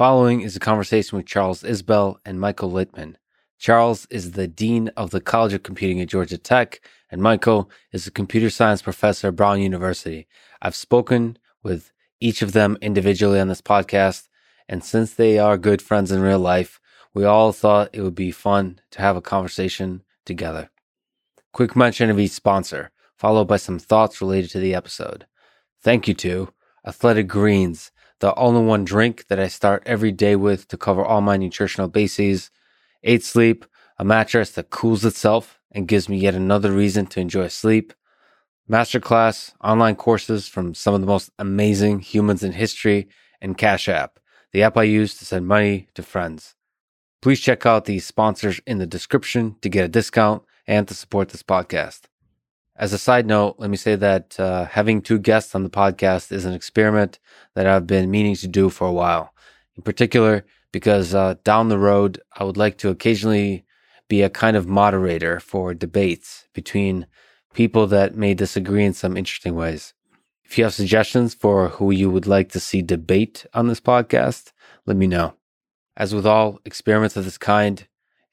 following is a conversation with Charles Isbell and Michael Littman. Charles is the Dean of the College of Computing at Georgia Tech, and Michael is a computer science professor at Brown University. I've spoken with each of them individually on this podcast, and since they are good friends in real life, we all thought it would be fun to have a conversation together. Quick mention of each sponsor, followed by some thoughts related to the episode. Thank you to Athletic Greens, the all in one drink that I start every day with to cover all my nutritional bases. Eight Sleep, a mattress that cools itself and gives me yet another reason to enjoy sleep. Masterclass, online courses from some of the most amazing humans in history, and Cash App, the app I use to send money to friends. Please check out the sponsors in the description to get a discount and to support this podcast. As a side note, let me say that uh, having two guests on the podcast is an experiment that I've been meaning to do for a while. In particular, because uh, down the road, I would like to occasionally be a kind of moderator for debates between people that may disagree in some interesting ways. If you have suggestions for who you would like to see debate on this podcast, let me know. As with all experiments of this kind,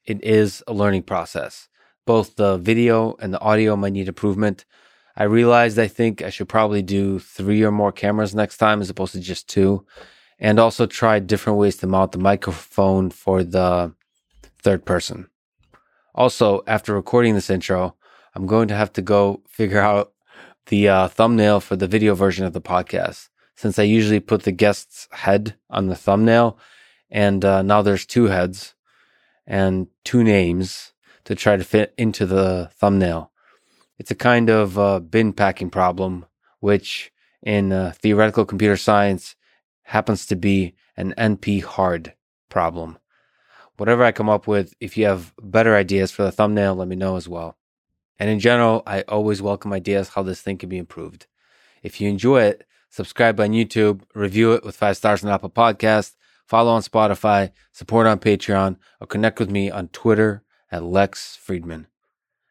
it is a learning process. Both the video and the audio might need improvement. I realized I think I should probably do three or more cameras next time as opposed to just two and also try different ways to mount the microphone for the third person. Also, after recording this intro, I'm going to have to go figure out the uh, thumbnail for the video version of the podcast since I usually put the guest's head on the thumbnail. And uh, now there's two heads and two names to try to fit into the thumbnail. It's a kind of uh, bin packing problem, which in uh, theoretical computer science happens to be an NP hard problem. Whatever I come up with, if you have better ideas for the thumbnail, let me know as well. And in general, I always welcome ideas how this thing can be improved. If you enjoy it, subscribe on YouTube, review it with five stars on Apple Podcast, follow on Spotify, support on Patreon, or connect with me on Twitter at Lex Fridman.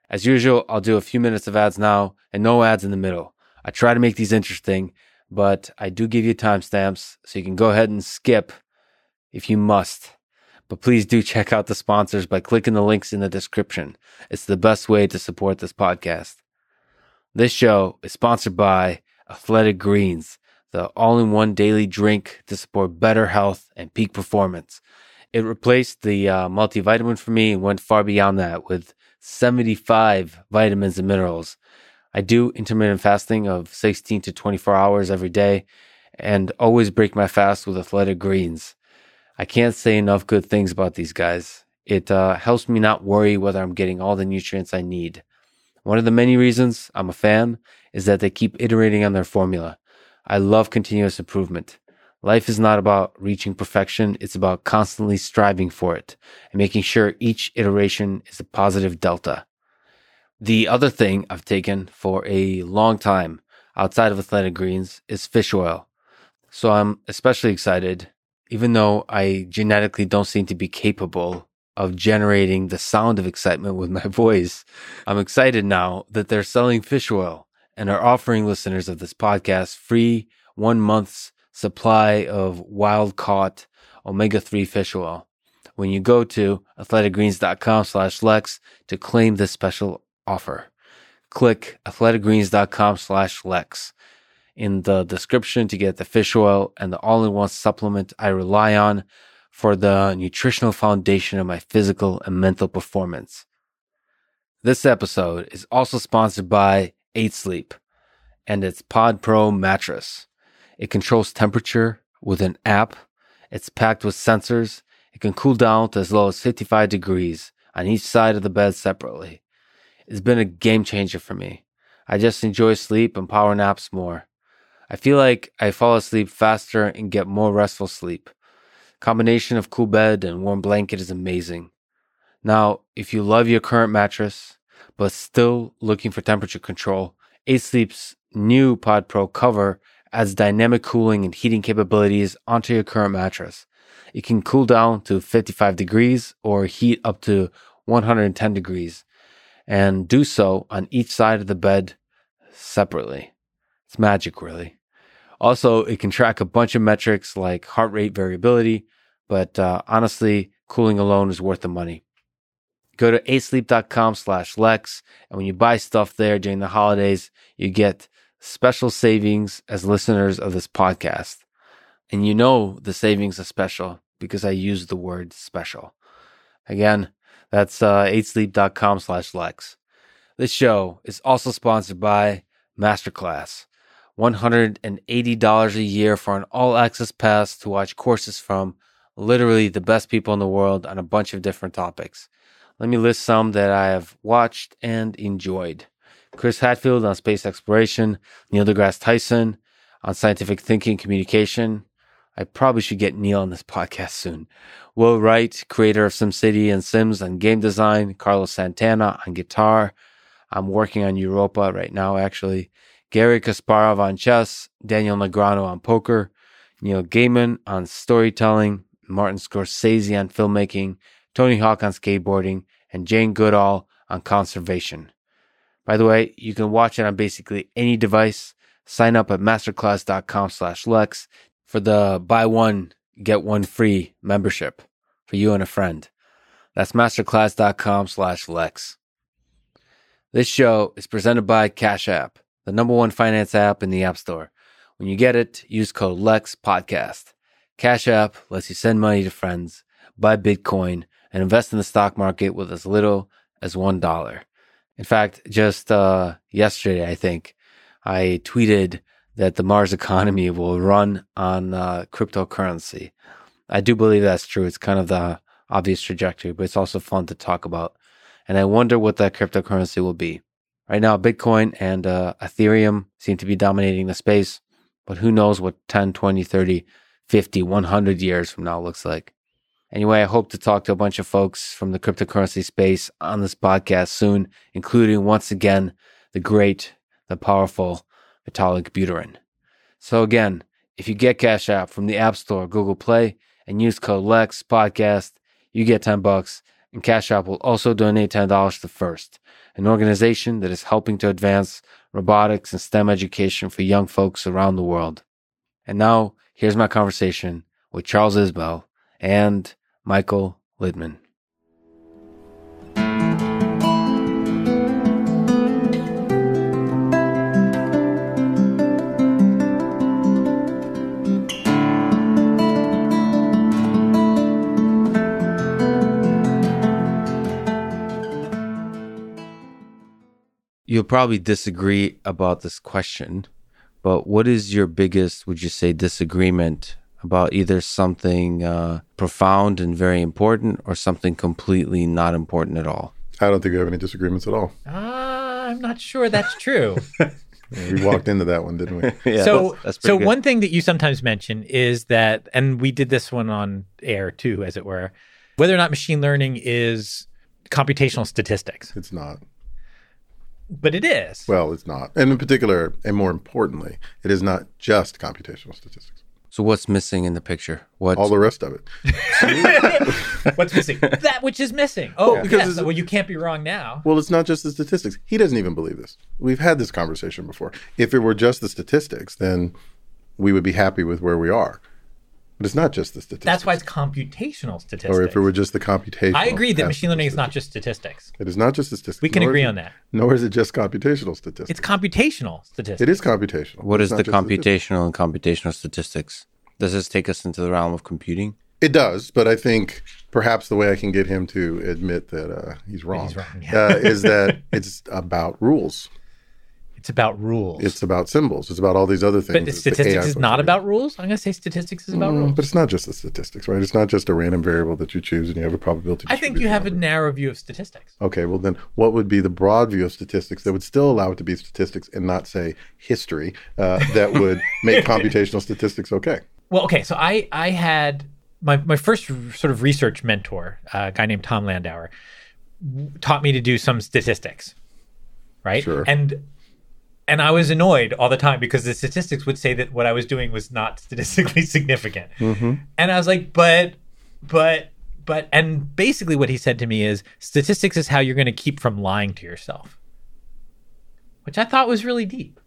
As usual, I'll do a few minutes of ads now and no ads in the middle. I try to make these interesting but I do give you timestamps so you can go ahead and skip if you must. But please do check out the sponsors by clicking the links in the description. It's the best way to support this podcast. This show is sponsored by Athletic Greens, the all in one daily drink to support better health and peak performance. It replaced the uh, multivitamin for me and went far beyond that with 75 vitamins and minerals I do intermittent fasting of 16 to 24 hours every day and always break my fast with athletic greens. I can't say enough good things about these guys. It uh, helps me not worry whether I'm getting all the nutrients I need. One of the many reasons I'm a fan is that they keep iterating on their formula. I love continuous improvement. Life is not about reaching perfection. It's about constantly striving for it and making sure each iteration is a positive delta. The other thing I've taken for a long time outside of athletic greens is fish oil. So I'm especially excited, even though I genetically don't seem to be capable of generating the sound of excitement with my voice. I'm excited now that they're selling fish oil and are offering listeners of this podcast free one month's supply of wild caught omega 3 fish oil when you go to athleticgreens.com slash lex to claim this special offer. Click athleticgreens.com slash Lex in the description to get the fish oil and the all-in-one supplement I rely on for the nutritional foundation of my physical and mental performance. This episode is also sponsored by 8 Sleep and its Pod Pro mattress. It controls temperature with an app. It's packed with sensors. It can cool down to as low as 55 degrees on each side of the bed separately. It's been a game changer for me. I just enjoy sleep and power naps more. I feel like I fall asleep faster and get more restful sleep. Combination of cool bed and warm blanket is amazing. Now, if you love your current mattress, but still looking for temperature control, 8 Sleep's new Pod Pro cover adds dynamic cooling and heating capabilities onto your current mattress. It can cool down to 55 degrees or heat up to 110 degrees and do so on each side of the bed separately. It's magic, really. Also, it can track a bunch of metrics like heart rate variability, but uh, honestly, cooling alone is worth the money. Go to 8sleep.com slash Lex, and when you buy stuff there during the holidays, you get special savings as listeners of this podcast. And you know the savings are special because I use the word special. Again, that's uh, 8sleep.com slash Lex. This show is also sponsored by Masterclass. $180 a year for an all access pass to watch courses from literally the best people in the world on a bunch of different topics. Let me list some that I have watched and enjoyed. Chris Hadfield on space exploration, Neil deGrasse Tyson on scientific thinking communication. I probably should get Neil on this podcast soon. Will Wright, creator of SimCity and Sims on game design, Carlos Santana on guitar. I'm working on Europa right now, actually. Garry Kasparov on chess, Daniel Negreanu on poker, Neil Gaiman on storytelling, Martin Scorsese on filmmaking, Tony Hawk on skateboarding, and Jane Goodall on conservation. By the way, you can watch it on basically any device. Sign up at masterclass.com slash Lex for the buy one, get one free membership for you and a friend. That's masterclass.com slash Lex. This show is presented by Cash App the number one finance app in the App Store. When you get it, use code LEX Podcast. Cash App lets you send money to friends, buy Bitcoin, and invest in the stock market with as little as $1. In fact, just uh, yesterday, I think, I tweeted that the Mars economy will run on uh, cryptocurrency. I do believe that's true. It's kind of the obvious trajectory, but it's also fun to talk about. And I wonder what that cryptocurrency will be. Right now, Bitcoin and uh, Ethereum seem to be dominating the space, but who knows what 10, 20, 30, 50, 100 years from now looks like. Anyway, I hope to talk to a bunch of folks from the cryptocurrency space on this podcast soon, including once again the great, the powerful Vitalik Buterin. So again, if you get Cash App from the App Store, Google Play, and use code LEX podcast, you get 10 bucks, and Cash App will also donate $10 to First an organization that is helping to advance robotics and STEM education for young folks around the world. And now, here's my conversation with Charles Isbell and Michael Littman. you'll probably disagree about this question, but what is your biggest, would you say, disagreement about either something uh, profound and very important or something completely not important at all? I don't think we have any disagreements at all. Uh, I'm not sure that's true. we walked into that one, didn't we? yeah, so, that's, that's so good. one thing that you sometimes mention is that, and we did this one on air too, as it were, whether or not machine learning is computational statistics. It's not but it is. Well, it's not. And in particular, and more importantly, it is not just computational statistics. So what's missing in the picture? What all the rest of it? what's missing? That which is missing. Oh, yeah. because yes. well, you can't be wrong now. Well, it's not just the statistics. He doesn't even believe this. We've had this conversation before. If it were just the statistics, then we would be happy with where we are. But it's not just the statistics. That's why it's computational statistics. Or if it were just the computation. I agree that machine learning is not just statistics. It is not just statistics. We can agree on that. Nor is it just computational statistics. It's computational statistics. It is computational. What is the computational and computational statistics? Does this take us into the realm of computing? It does, but I think perhaps the way I can get him to admit that uh, he's wrong, he's wrong yeah. uh, is that it's about rules. It's about rules. It's about symbols. It's about all these other things. But statistics is not about rules. I'm going to say statistics is about mm, rules. But it's not just the statistics, right? It's not just a random variable that you choose and you have a probability. I think you have number. a narrow view of statistics. Okay, well then, what would be the broad view of statistics that would still allow it to be statistics and not say history? Uh, that would make computational statistics okay. Well, okay. So I I had my my first sort of research mentor, uh, a guy named Tom Landauer, taught me to do some statistics, right? Sure. And and I was annoyed all the time because the statistics would say that what I was doing was not statistically significant. Mm-hmm. And I was like, but, but, but, and basically what he said to me is statistics is how you're going to keep from lying to yourself, which I thought was really deep.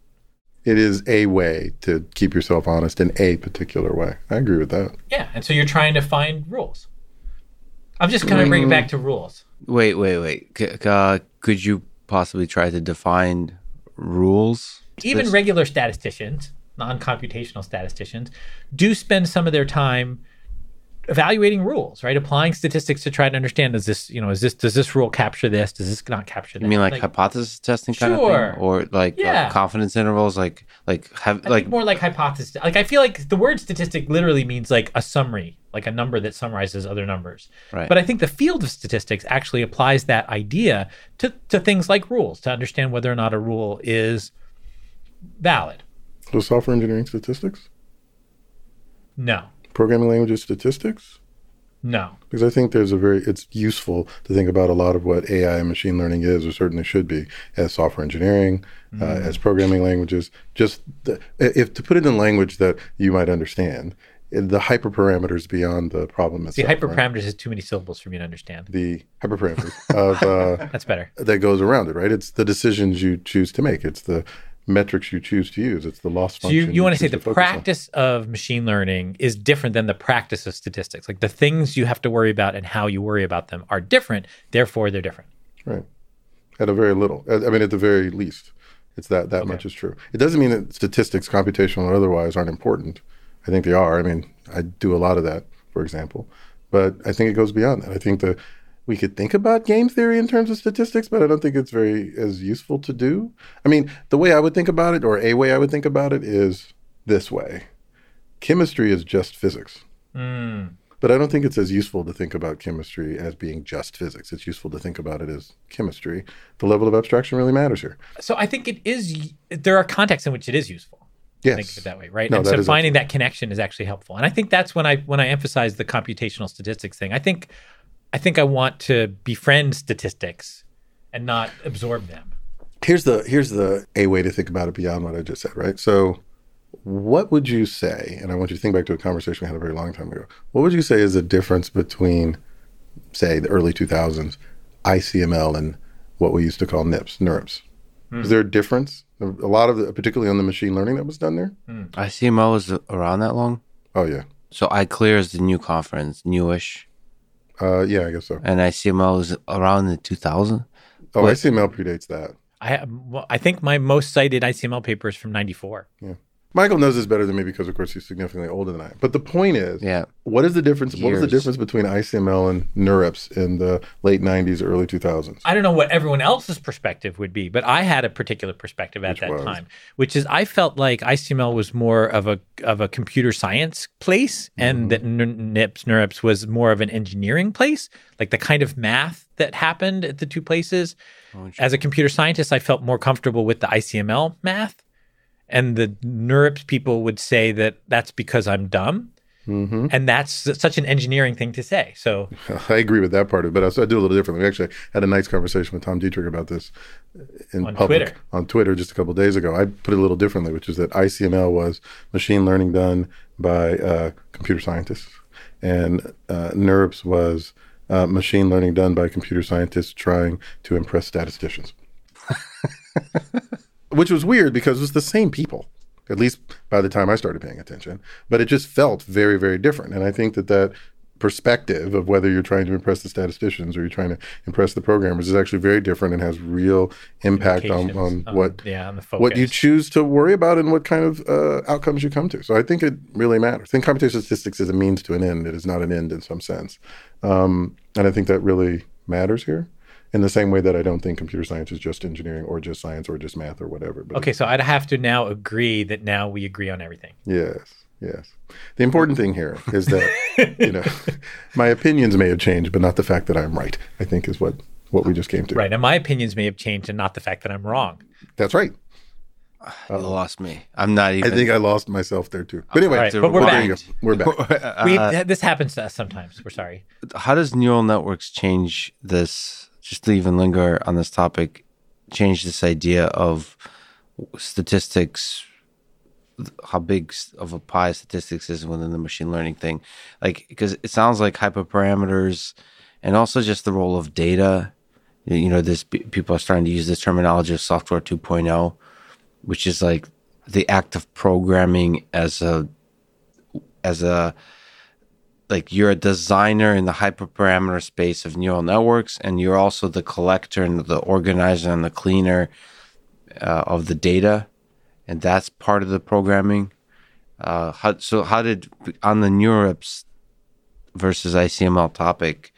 it is a way to keep yourself honest in a particular way. I agree with that. Yeah, and so you're trying to find rules. I'm just kind of bringing it back to rules. Wait, wait, wait. C- uh, could you possibly try to define rules? Even This- regular statisticians, non-computational statisticians, do spend some of their time evaluating rules, right? Applying statistics to try to understand is this, you know, is this does this rule capture this? Does this not capture that? You mean like, hypothesis testing kind Sure. of thing, or like uh, Yeah. confidence intervals, like like have I like more like hypothesis. Like I feel like the word statistic literally means like a summary, like a number that summarizes other numbers. Right. But I think the field of statistics actually applies that idea to, to things like rules to understand whether or not a rule is valid. So software engineering statistics, No. Programming languages statistics. No. Because I think there's a very, it's useful to think about a lot of what AI and machine learning is, or certainly should be, as software engineering, uh, as programming languages. Just the, if to put it in language that you might understand, the hyperparameters beyond the problem The itself. right? hyperparameters is too many syllables for me to understand. The hyperparameters of uh, That's better. that goes around it, right? It's the decisions you choose to make. It's the metrics you choose to use. It's the loss So function. you, you want to say the focus on. practice of machine learning is different than the practice of statistics. Like the things you have to worry about and how you worry about them are different. Therefore, they're different. Right. At a very little. I mean, at the very least, it's that that much is true. It doesn't mean that statistics, computational or otherwise, aren't important. I think they are. I mean, I do a lot of that, for example, but I think it goes beyond that. I think that we could think about game theory in terms of statistics, but I don't think it's very as useful to do. I mean, the way I would think about it, or a way I would think about it, is this way: chemistry is just physics. Hmm. But I don't think it's as useful to think about chemistry as being just physics. It's useful to think about it as chemistry. The level of abstraction really matters here. So I think it is. There are contexts in which it is useful. Yes. Think of it that way, right? No, and so finding that connection is actually helpful. And I think that's when I when I emphasize the computational statistics thing. I think I think I want to befriend statistics and not absorb them. Here's the here's the a way to think about it beyond what I just said, right? So what would you say, and I want you to think back to a conversation we had a very long time ago. What would you say is the difference between, say, the early 2000s, ICML and what we used to call NIPS, NeurIPS? Hmm. Is there a difference? A lot of the, particularly on the machine learning that was done there? Hmm. ICML was around that long. Oh, yeah. So ICLR is the new conference, newish, Uh, yeah, I guess so. and ICML was around the 2000. Oh, What? ICML predates that. I have, well, I think my most cited ICML paper is from '94. Michael knows this better than me because, of course, he's significantly older than I am. But the point is, Yeah. what is the difference? What was the difference between ICML and NeurIPS in the late '90s, early 2000s? I don't know what everyone else's perspective would be, but I had a particular perspective at Which that was? time, which is I felt like ICML was more of a of a computer science place, Mm-hmm. and that NIPS NeurIPS was more of an engineering place. Like the kind of math that happened at the two places. As a computer scientist, I felt more comfortable with the ICML math, and the NeurIPS people would say that that's because I'm dumb. Mm-hmm. And that's such an engineering thing to say. So I agree with that part of it, but I, I do a little differently. We actually had a nice conversation with Tom Dietterich about this in On public Twitter. on Twitter just a couple of days ago. I put it a little differently, which is that ICML was machine learning done by uh, computer scientists, and uh, NeurIPS was uh, machine learning done by computer scientists trying to impress statisticians. which was weird because it was the same people at least by the time i started paying attention but it just felt very very different and i think that that perspective of whether you're trying to impress the statisticians or you're trying to impress the programmers is actually very different and has real impact on, on Implications what yeah on what you choose to worry about and what kind of uh, outcomes you come to. So I think it really matters. I think computational statistics is a means to an end. It is not an end in some sense. Um, and I think that really matters here in the same way that I don't think computer science is just engineering or just science or just math or whatever. But Okay, so I'd have to now agree that now we agree on everything. yes, yes. The important thing here is that, you know, my opinions may have changed, but not the fact that I'm right, I think is what, what we just came to. Right. And my opinions may have changed and not the fact that I'm wrong. That's right. You lost me. I'm not even. I think I lost myself there too. But anyway, All right, but we're well, back. there. We're back. We, Uh, this happens to us sometimes. We're sorry. how does neural networks change this? Just to even linger on this topic, change this idea of statistics, how big of a pie statistics is within the machine learning thing. Like, because it sounds like hyperparameters and also just the role of data. You know, this people are starting to use this terminology of software 2.0, which is like the act of programming as a as a like you're a designer in the hyperparameter space of neural networks and you're also the collector and the organizer and the cleaner uh, of the data and that's part of the programming. Uh, how, so how did on the NeurIPS versus icml topic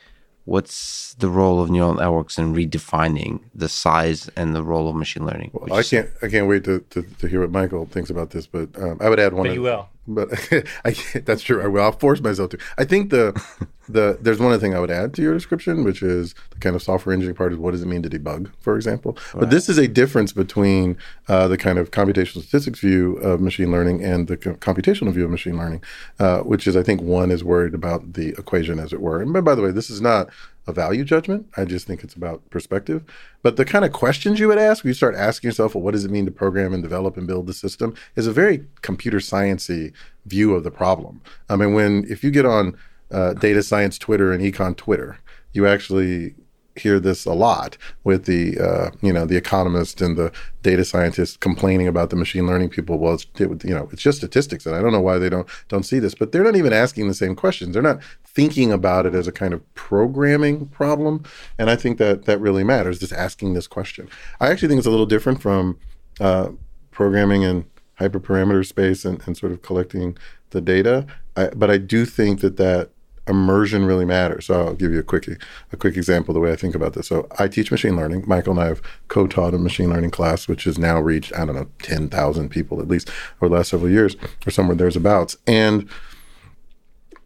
what's the role of neural networks in redefining the size and the role of machine learning? Well, i can't i can't wait to, to, to, hear what michael thinks about this but um, i would add one but you will but I, that's true. I will. I'll force myself to. I think the the there's one other thing I would add to your description, which is the kind of software engineering part is what does it mean to debug, for example. Right. But this is a difference between uh, the kind of computational statistics view of machine learning and the computational view of machine learning, uh, which is I think one is worried about the equation, as it were. And by, by the way, this is not a value judgment. I just think it's about perspective. But the kind of questions you would ask, you start asking yourself, well, what does it mean to program and develop and build the system, is a very computer sciencey view of the problem. I mean, when if you get on uh, data science Twitter and econ Twitter, you actually hear this a lot with the uh, you know the economist and the data scientists complaining about the machine learning people. Well, it's it, you know it's just statistics, and I don't know why they don't don't see this, but they're not even asking the same questions. They're not thinking about it as a kind of programming problem, and I think that that really matters. Just asking this question. I actually think it's a little different from uh, programming in hyperparameter space and, and sort of collecting the data. I, but I do think that that immersion really matters. So I'll give you a quick a quick example of the way I think about this. So I teach machine learning. Michael and I have co-taught a machine learning class, which has now reached I don't know ten thousand people at least over the last several years, or somewhere there's abouts. And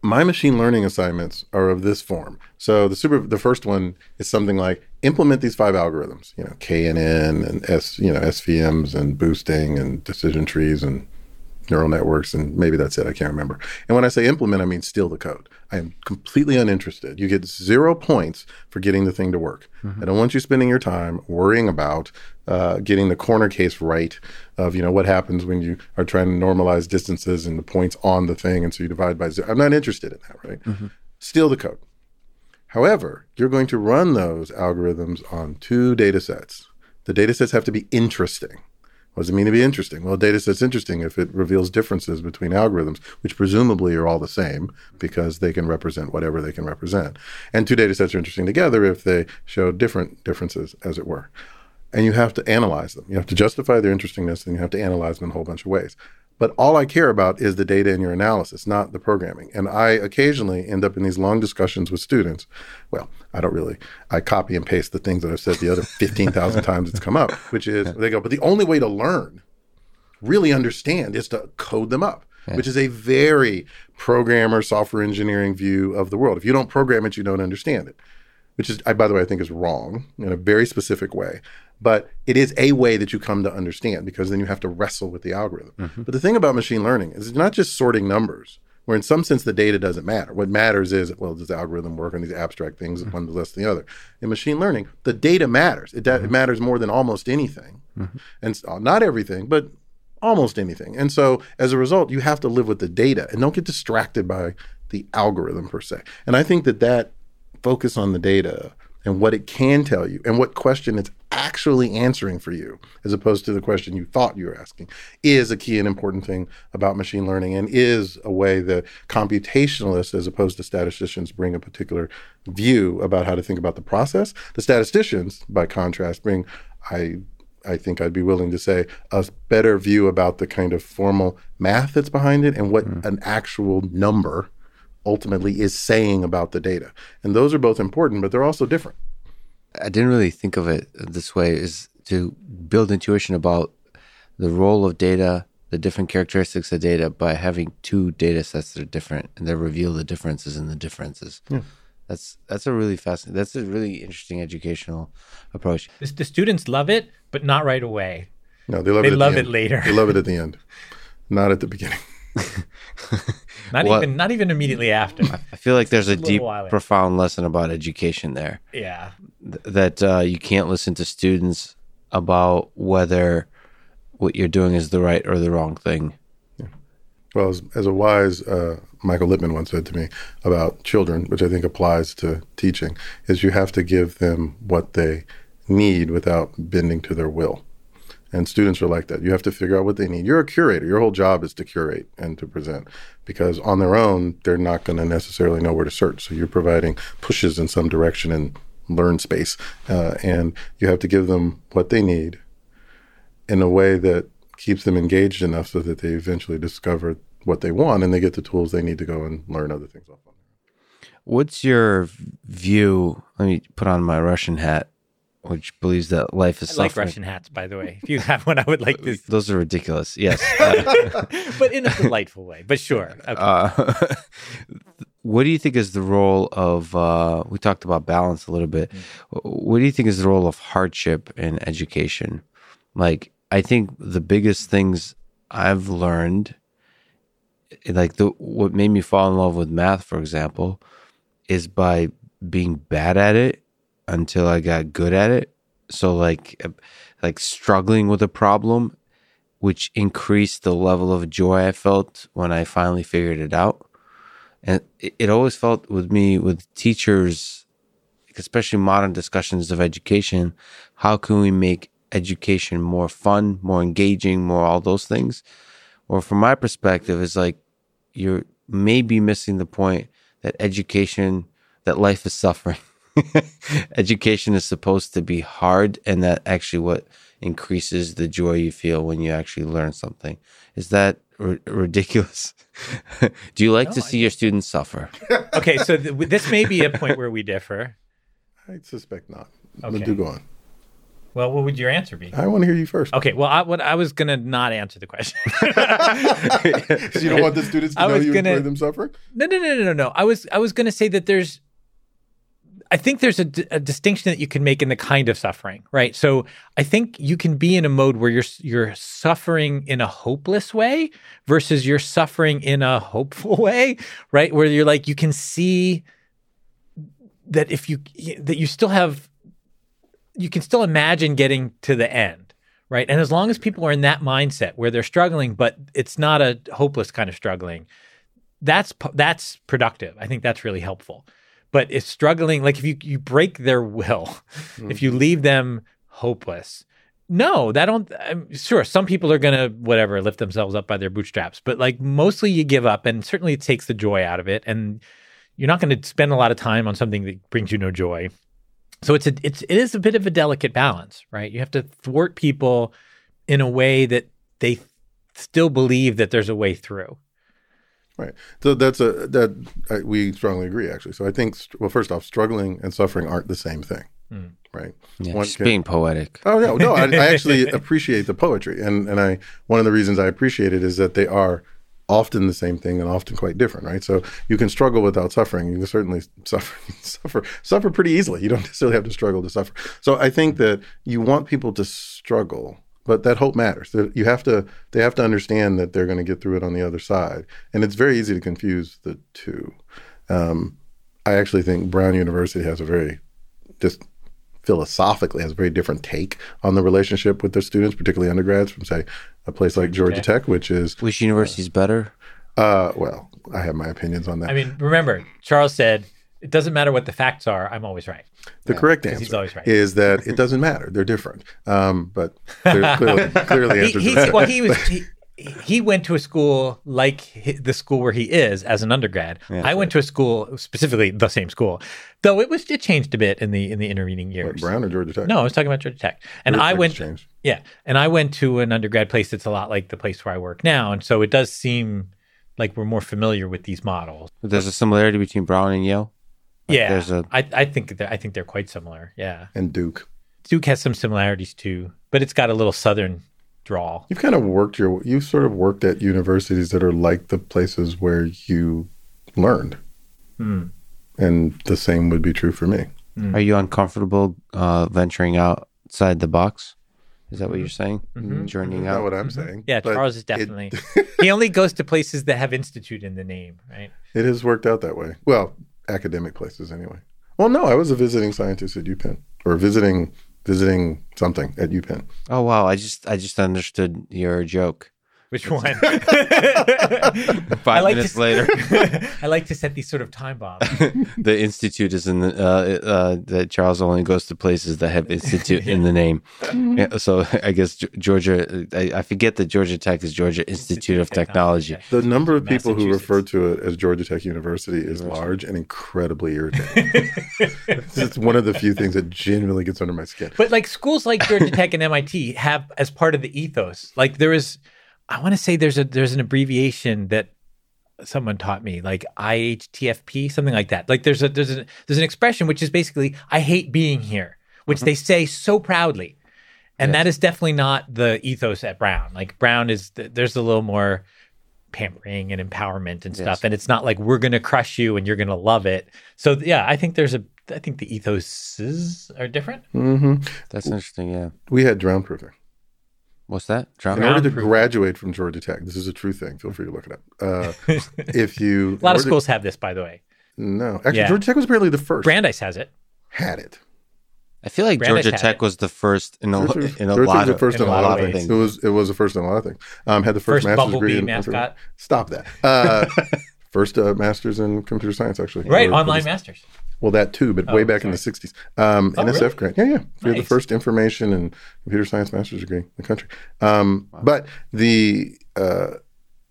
my machine learning assignments are of this form. So the super the first one is something like implement these five algorithms, you know, KNN and S, you know, SVMs and boosting and decision trees and neural networks, and maybe that's it. I can't remember. And when I say implement, I mean steal the code. I am completely uninterested. You get zero points for getting the thing to work. Mm-hmm. I don't want you spending your time worrying about uh, getting the corner case right of you know what happens when you are trying to normalize distances and the points on the thing, and so you divide by zero. I'm not interested in that. Right? Mm-hmm. Steal the code. However, you're going to run those algorithms on two data sets. The data sets have to be interesting. What does it mean to be interesting? Well, a data set's interesting if it reveals differences between algorithms, which presumably are all the same because they can represent whatever they can represent. And two data sets are interesting together if they show different differences, as it were. And you have to analyze them. You have to justify their interestingness and you have to analyze them in a whole bunch of ways. But all I care about is the data in your analysis, not the programming. And I occasionally end up in these long discussions with students. Well, I don't really, I copy and paste the things that I've said the other 15,000 times it's come up, which is they go, but the only way to learn, really understand, is to code them up. Yeah. Which is a very programmer, software engineering view of the world. If you don't program it, you don't understand it which is, I, by the way, I think is wrong in a very specific way. But it is a way that you come to understand because then you have to wrestle with the algorithm. Mm-hmm. But the thing about machine learning is it's not just sorting numbers, where in some sense the data doesn't matter. What matters is, well, does the algorithm work on these abstract things, mm-hmm. one less than the other? In machine learning, the data matters. It, mm-hmm. it matters more than almost anything. Mm-hmm. And uh, not everything, but almost anything. And so as a result, you have to live with the data and don't get distracted by the algorithm per se. And I think that that focus on the data and what it can tell you and what question it's actually answering for you, as opposed to the question you thought you were asking, is a key and important thing about machine learning and is a way that computationalists, as opposed to statisticians, bring a particular view about how to think about the process. The statisticians, by contrast, bring, I I think I'd be willing to say, a better view about the kind of formal math that's behind it and what mm. an actual number ultimately is saying about the data. And those are both important, but they're also different. I didn't really think of it this way is to build intuition about the role of data, the different characteristics of data by having two data sets that are different and they reveal the differences in the differences. Yeah. That's that's a really fascinating. That's a really interesting educational approach. The students love it, but not right away. No, they love they it. They love the it later. They love it at the end, not at the beginning. not well, even not even immediately after. I feel like there's a, a deep, profound lesson about education there. Yeah, Th- that uh, you can't listen to students about whether what you're doing is the right or the wrong thing. Yeah. Well, as, as a wise uh, Michael Littman once said to me about children, which I think applies to teaching, is you have to give them what they need without bending to their will. And students are like that. You have to figure out what they need. You're a curator. Your whole job is to curate and to present because on their own, they're not going to necessarily know where to search. So you're providing pushes in some direction and learn space. Uh, and you have to give them what they need in a way that keeps them engaged enough so that they eventually discover what they want and they get the tools they need to go and learn other things off on. What's your view? Let me put on my Russian hat, which believes that life is I like. Russian hats, by the way. If you have one, I would like this, Those are ridiculous. Yes. Uh, but in a delightful way. But sure. Okay. uh, what do you think is the role of? Uh, we talked about balance a little bit. What do you think is the role of hardship in education? Like, I think the biggest things I've learned, like the what made me fall in love with math, for example, is by being bad at it until I got good at it. So like uh, like struggling with a problem which increased the level of joy I felt when I finally figured it out. And it, it always felt with me with teachers especially modern discussions of education, how can we make education more fun, more engaging, more all those things? Or from my perspective, is like you're maybe missing the point that education, that life is suffering. education is supposed to be hard, and that actually what increases the joy you feel when you actually learn something. Is that r- ridiculous? Do you like No, to I- see your students suffer? okay, so th- this may be a point where we differ. I suspect not. Okay. But do go on. Well, what would your answer be? I want to hear you first. Okay, well, I, what I was gonna not answer the question. So you don't want the students to I know was you gonna- enjoy them suffering? No, no, no, no, no, no. I was I was going to say that there's I think there's a, d- a distinction that you can make in the kind of suffering, right? So I think you can be in a mode where you're you're suffering in a hopeless way versus you're suffering in a hopeful way, right? Where you're like you can see that if you that you still have you can still imagine getting to the end, right? And as long as people are in that mindset where they're struggling, but it's not a hopeless kind of struggling, that's that's productive. I think that's really helpful. But it's struggling, like if you you break their will, hmm. if you leave them hopeless, no, that don't. I'm sure some people are gonna whatever lift themselves up by their bootstraps, but like mostly you give up, and certainly it takes the joy out of it, and you're not going to spend a lot of time on something that brings you no joy. So it's a it's it is a bit of a delicate balance, right? You have to thwart people in a way that they still believe that there's a way through. Right. So that's a that I, we strongly agree actually. So I think well, first off, struggling and suffering aren't the same thing, Hmm. right? Yeah, One just can- being poetic. Oh no, no. I, I actually appreciate the poetry, and and I one of the reasons I appreciate it is that they are often the same thing and often quite different, right? So you can struggle without suffering. You can certainly suffer suffer suffer pretty easily. You don't necessarily have to struggle to suffer. So I think that you want people to struggle, but that hope matters. You have to they have to understand that they're going to get through it on the other side, and it's very easy to confuse the two. Um, I actually think Brown University has a very just philosophically has a very different take on the relationship with their students, particularly undergrads, from say a place like Georgia Tech, which is Which university is better? uh, well, I have my opinions on that. I mean, remember, Charles said, it doesn't matter what the facts are, I'm always right. the correct answer always right. is that it doesn't matter; they're different. Um, but clear, clearly, clearly He, answers he, well, he was. He, he went to a school like hi- the school where he is as an undergrad. I went to a school specifically the same school, though it was it changed a bit in the in the intervening years. Brown or Georgia Tech. No, I was talking about Georgia Tech, and Georgia I Tech went. changed. Yeah, and I went to an undergrad place that's a lot like the place where I work now, and so it does seem like we're more familiar with these models. There's a similarity between Brown and Yale. Yeah, there's a- I, I think they're, I think they're quite similar. Yeah, and Duke. Duke has some similarities too, but it's got a little southern drawl. You've kind of worked your you've sort of worked at universities that are like the places where you learned, Hmm. and the same would be true for me. Hmm. Are you uncomfortable uh, venturing outside the box? Is that what mm-hmm. you're saying? Mm-hmm. Mm-hmm. Journeying Not out. what I'm saying. Yeah, but Charles is it- definitely. he only goes to places that have institute in the name, right? It has worked out that way. Well, academic places anyway. Well, no, I was a visiting scientist at UPenn or visiting visiting something at UPenn. Oh wow! I just I just understood your joke. Which one? Five like minutes to, later, I like to set these sort of time bombs. the institute is in the uh, uh, that Charles only goes to places that have institute in the name. Yeah, so I guess Georgia. I, I forget that Georgia Tech is Georgia Institute of Technology. The number of people who refer to it as Georgia Tech University is large and incredibly irritating. it's one of the few things that genuinely gets under my skin. But like schools like Georgia Tech and MIT have as part of the ethos. Like there is, I want to say there's a there's an abbreviation that someone taught me, like IHTFP, something like that. Like there's a there's a there's an expression which is basically I hate being here, which they say so proudly, and that is definitely not the ethos at Brown. Like Brown is there's a little more pampering and empowerment and stuff, Yes. and it's not like we're gonna crush you and you're gonna love it. So yeah, I think there's a I think the ethoses are different. hmm That's interesting. Yeah. We had drown proofing. What's that? In order to Drown-proofing. graduate from Georgia Tech, this is a true thing. Feel free to look it up. Uh, if you A lot of in order- schools have this, by the way. no, actually, Yeah. Georgia Tech was apparently the first. Brandeis has it. had it. I feel like Brandeis Georgia Tech it. was the first in a, Georgia was- in a Georgia lot was the of first in in a a lot lot of of things. It was it was the first in a lot of things. Um, had the first, First master's degree in mascot. Stop that. Uh, first uh, master's in computer science, actually. Right, Or- online masters. Well, that too, but Oh, way back in the '60s. Um, Oh, NSF really? grant. Yeah, yeah. We had the first information and computer science master's degree in the country. Um, But the uh,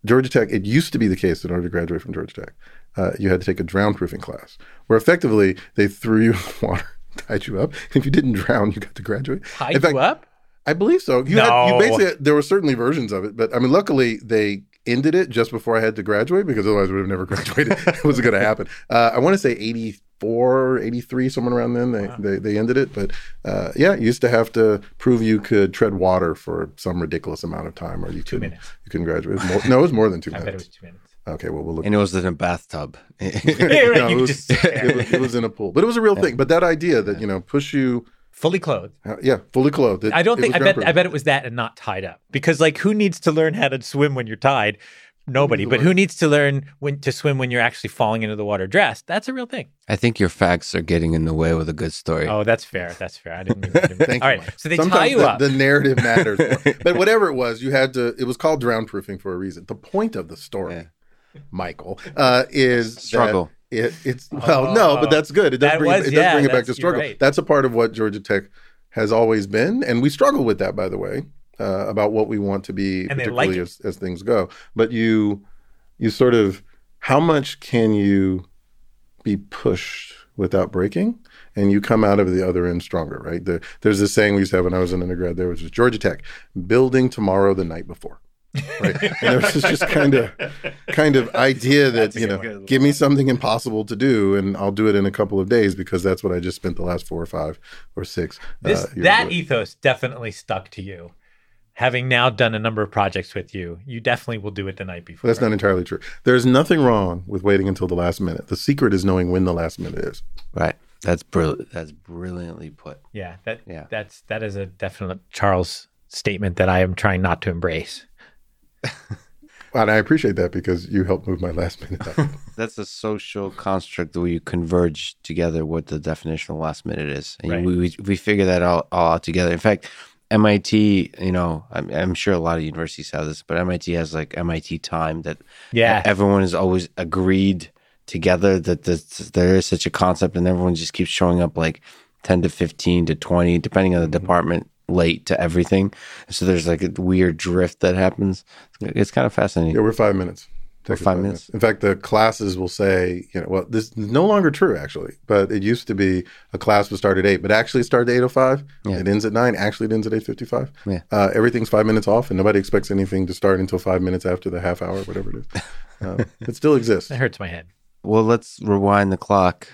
Georgia Tech, it used to be the case that in order to graduate from Georgia Tech, uh, you had to take a drown proofing class, where effectively they threw you in water, tied you up. If you didn't drown, you got to graduate. Tied fact, you up? I believe so. You had you No. basically there were certainly versions of it, but I mean, luckily they ended it just before I had to graduate because otherwise I would have never graduated. it wasn't going to happen. Uh, I want to say 84, 83, someone around then they, they, they ended it. But uh, yeah, you used to have to prove you could tread water for some ridiculous amount of time or you Two couldn't, minutes. you couldn't graduate. It more, no, it was more than two I bet it was two minutes. Okay, well, we'll look. and it was in a bathtub. No, it, was, just it, was, it was in a pool, but it was a real thing. But that idea that, you know, push you, Fully clothed. uh, yeah, fully clothed. it- I don't think I bet. I bet it was that and not tied up. Because like who needs to learn how to swim when you're tied? Nobody. But who needs to learn when to swim when you're actually falling into the water dressed? That's a real thing. I think your facts are getting in the way with a good story. Oh, that's fair. That's fair. I didn't mean to Thank All you, right. Mike. So they Sometimes tie you the, up. The narrative matters. more. but whatever it was, you had to. It was called drown proofing for a reason. The point of the story, Yeah. Michael, uh, is that Struggle. It, it's well, no, but that's good. It does That bring was- it, it does yeah, bring it back to struggle. right. That's a part of what Georgia Tech has always been, and we struggle with that, by the way, uh, about what we want to be, And particularly like as, as things go. But you, you sort of, how much can you be pushed without breaking? And you come out of the other end stronger, right? The, there's this saying we used to have when I was an undergrad there, which was Georgia Tech, building tomorrow the night before. right? And there was this just kind of kind of idea that you know, give me something impossible to do, and I'll do it in a couple of days because that's what I just spent the last four or five or six. This uh, that doing. ethos definitely stuck to you. Having now done a number of projects with you, you definitely will do it the night before. That's not entirely true. There's nothing wrong with waiting until the last minute. The secret is knowing when the last minute is. Right. That's brilliant. That's brilliantly put. Yeah, that Yeah. that's that is a definite Charles statement that I am trying not to embrace. And I appreciate that because you helped move my last minute up. That's a social construct where you converge together what the definition of last minute is, and Right. we, we we figure that all, all out together. In fact, MIT, you know, I'm, I'm sure a lot of universities have this, but MIT has like MIT time that Yeah. everyone has always agreed together that this, there is such a concept, and everyone just keeps showing up like ten to fifteen to twenty, depending on the mm-hmm. department, late to everything. So there's like a weird drift that happens. It's kind of fascinating. yeah, we're five minutes. We're Take five minutes. In fact, the classes will say, you know, well, this is no longer true actually, but it used to be a class would start at eight, but actually it started at eight o five. Yeah. It ends at nine. Actually, it ends at eight fifty five. Yeah. Uh, everything's five minutes off, and nobody expects anything to start until five minutes after the half hour, whatever it is. Uh, it still exists. It hurts my head. Well, let's rewind the clock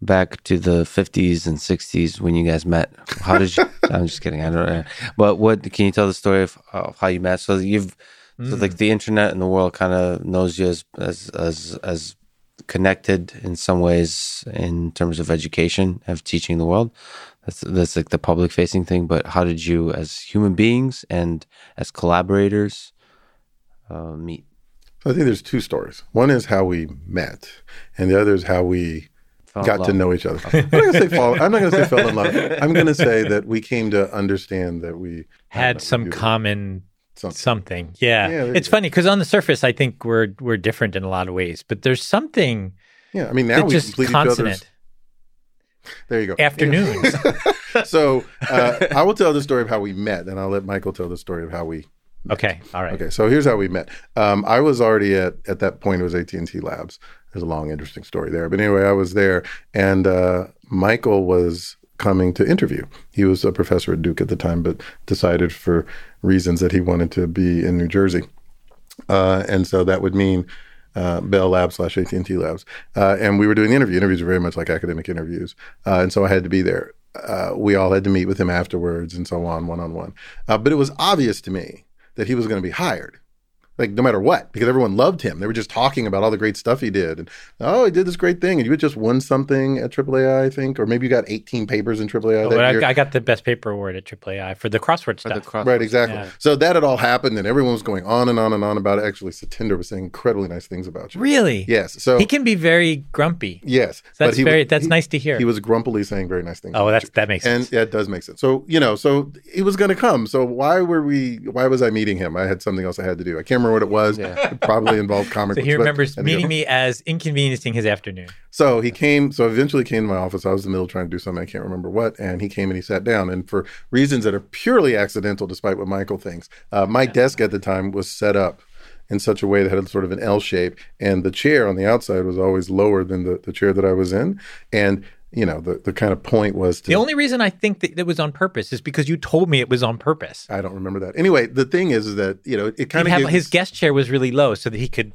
back to the 50s and 60s when you guys met. How did you? I'm just kidding. I don't know. But what can you tell the story of, of how you met? So you've, so like the internet and the world kind of knows you as, as, as, as connected in some ways in terms of education, of teaching the world. That's, that's like the public facing thing. But how did you, as human beings and as collaborators, uh, meet? So I think there's two stories. One is how we met, and the other is how we Fell in got to know each other. I'm not gonna say fall. I'm not going to say fell in love. I'm going to say that we came to understand that we Had some common something. something. Yeah, Yeah, it's funny because on the surface, I think we're we're different in a lot of ways, but there's something Yeah, I mean now we just complete each consonant. There you go. afternoons. so uh, I will tell the story of how we met, and I'll let Michael tell the story of how we. okay, all right. Okay, so here's how we met. Um, I was already at at that point. It was AT and T Labs. There's a long, interesting story there, but anyway, I was there, and uh, Michael was coming to interview. He was a professor at Duke at the time, but decided for reasons that he wanted to be in New Jersey, uh, and so that would mean uh, Bell Labs slash AT and T Labs, uh, and we were doing the interview. Interviews are very much like academic interviews, uh, and so I had to be there. Uh, we all had to meet with him afterwards, and so on, one on one. But it was obvious to me that he was going to be hired, like no matter what, because everyone loved him. They were just talking about all the great stuff he did, and oh, he did this great thing, and you had just won something at AAAI, I think, or maybe you got 18 papers in AAAI Oh, that but year. I, I got the best paper award at AAAI for the crossword For the stuff. Right, exactly. Yeah. So that had all happened, and everyone was going on and on and on about it. Actually, Satinder was saying incredibly nice things about you. Really? Yes. So He can be very grumpy. yes, That's he, very. was- That's he- nice to hear. He was grumpily saying very nice things. oh, about that's you. that makes and sense. yeah, it does make sense. So you know, so he was going to come. So why were we? Why was I meeting him? I had something else I had to do. I can't remember what it was. Yeah. It probably involved comic. So he remembers I had to meeting me as inconveniencing his afternoon. So he came. So eventually came to my office. I was in the middle trying to do something. I can't remember what. And he came and he sat down. And for reasons that are purely accidental, despite what Michael thinks, uh, my desk at the time was set up in such a way that had sort of an L shape, and the chair on the outside was always lower than the, the chair that I was in. And you know, the, the kind of point was to The only reason I think that it was on purpose is because you told me it was on purpose. I don't remember that. Anyway, the thing is, is that you know, it kind of his guest chair was really low so that he could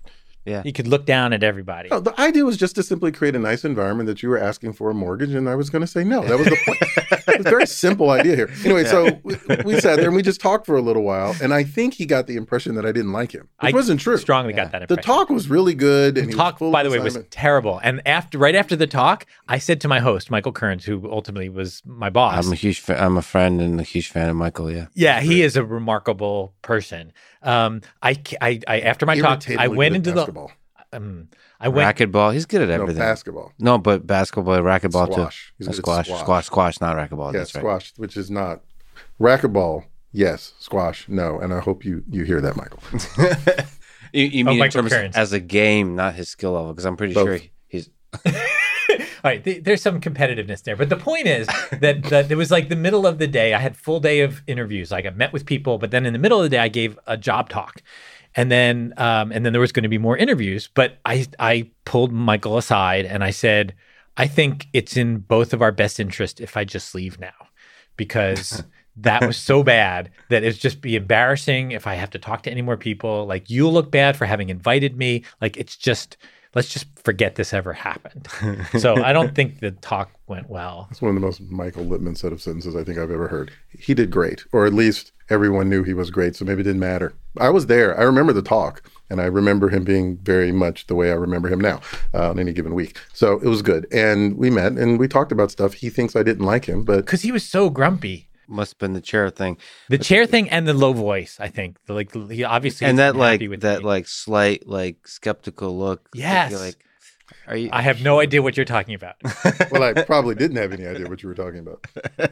Yeah. he could look down at everybody. No, the idea was just to simply create a nice environment that you were asking for a mortgage, and I was going to say no. That was the point. it was a very simple idea here. Anyway, so we, we sat there and we just talked for a little while, and I think he got the impression that I didn't like him, which I wasn't true. Strongly got that The talk was really good, and he talk, by of the way, was terrible. And after, right after the talk, I said to my host, Michael Kearns, who ultimately was my boss, I'm a huge fan. I'm a friend and a huge fan of Michael. Yeah. yeah, he is a remarkable person. Um, I, I, I after my talk, I went into basketball. the, um, I went, Racquetball. He's good at no everything. basketball. No, but basketball, racquetball Squash. too. He's Uh, good at squash, squash. squash, squash, not racquetball. Yeah, That's right. squash, which is not racquetball. Yes, squash. No, and I hope you you hear that, Michael. You, you Oh, mean in terms of, as a game, not his skill level? Because I'm pretty Both. sure he's. Right, th- there's some competitiveness there, but the point is that, that it was like the middle of the day. I had full day of interviews. Like I met with people, but then in the middle of the day, I gave a job talk, and then um, and then there was going to be more interviews. But I I pulled Michael aside and I said, I think it's in both of our best interest if I just leave now, because that was so bad that it's just be embarrassing if I have to talk to any more people. Like you'll look bad for having invited me. Like it's just let's just forget this ever happened. so I don't think the talk went well. It's one of the most Michael Littman set of sentences I think I've ever heard. He did great, or at least everyone knew he was great, so maybe it didn't matter. I was there. I remember the talk, and I remember him being very much the way I remember him now uh, on any given week. So it was good. And we met and we talked about stuff. He thinks I didn't like him, but Because he was so grumpy. Must have been the chair thing, The chair thing and the low voice, I think. The, like he obviously and that like happy with that me. like slight like skeptical look. that Yes. you're like, are you? I have no idea what you're talking about. well, I probably didn't have any idea what you were talking about.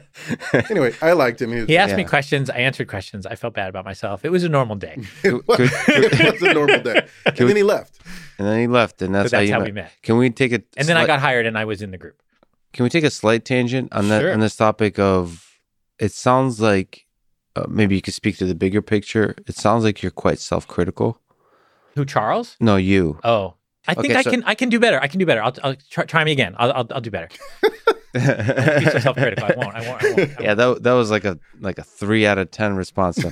Anyway, I liked him. He, was, He asked me questions. I answered questions. I felt bad about myself. It was a normal day. it, was, it was a normal day. And then he left. and then he left, and that's, So that's how, how you we met. Can we take a And then I got hired and I was in the group. Can we take a slight tangent on that Sure. on this topic of? It sounds like uh, maybe you could speak to the bigger picture. It sounds like you're quite self-critical. Who, Charles? No, you. Oh, I think Okay, I so- can. I can do better. I can do better. I'll, I'll try, try me again. I'll, I'll, I'll do better. Be so self-critical. I won't. I won't. I won't. I yeah, that that was like a like a three out of ten response. So,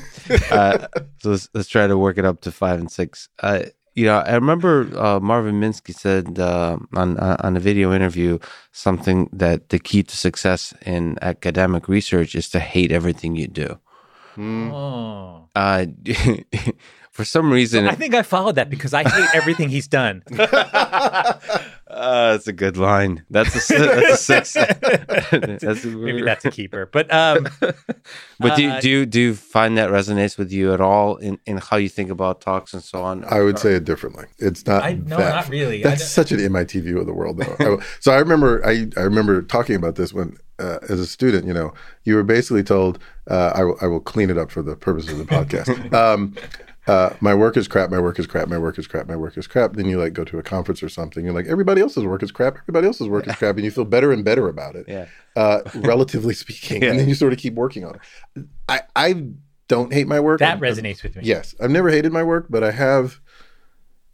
uh, so let's let's try to work it up to five and six. Uh, you know, I remember uh, Marvin Minsky said uh, on on a video interview something that the key to success in academic research is to hate everything you do. Oh. Uh, for some reason, I think I followed that because I hate everything he's done. uh, that's a good line. That's a that's a six. that's, Maybe that's a keeper. But um, But do you, Uh, do you, do you find that resonates with you at all in, in how you think about talks and so on? I would say it differently. It's not. I- no, that. not really. That's such an MIT view of the world, though. I- so I remember, I, I remember talking about this when uh, as a student, you know, you were basically told, uh, I, will, I will clean it up for the purposes of the podcast. um, uh, my work is crap. My work is crap. My work is crap. My work is crap. Then you like go to a conference or something. You're like, everybody else's work is crap. Everybody else's work is crap, and you feel better and better about it. Yeah. Uh, relatively speaking, yeah. and then you sort of keep working on it. I I don't hate my work. That resonates with me. Yes, I've never hated my work, but I have,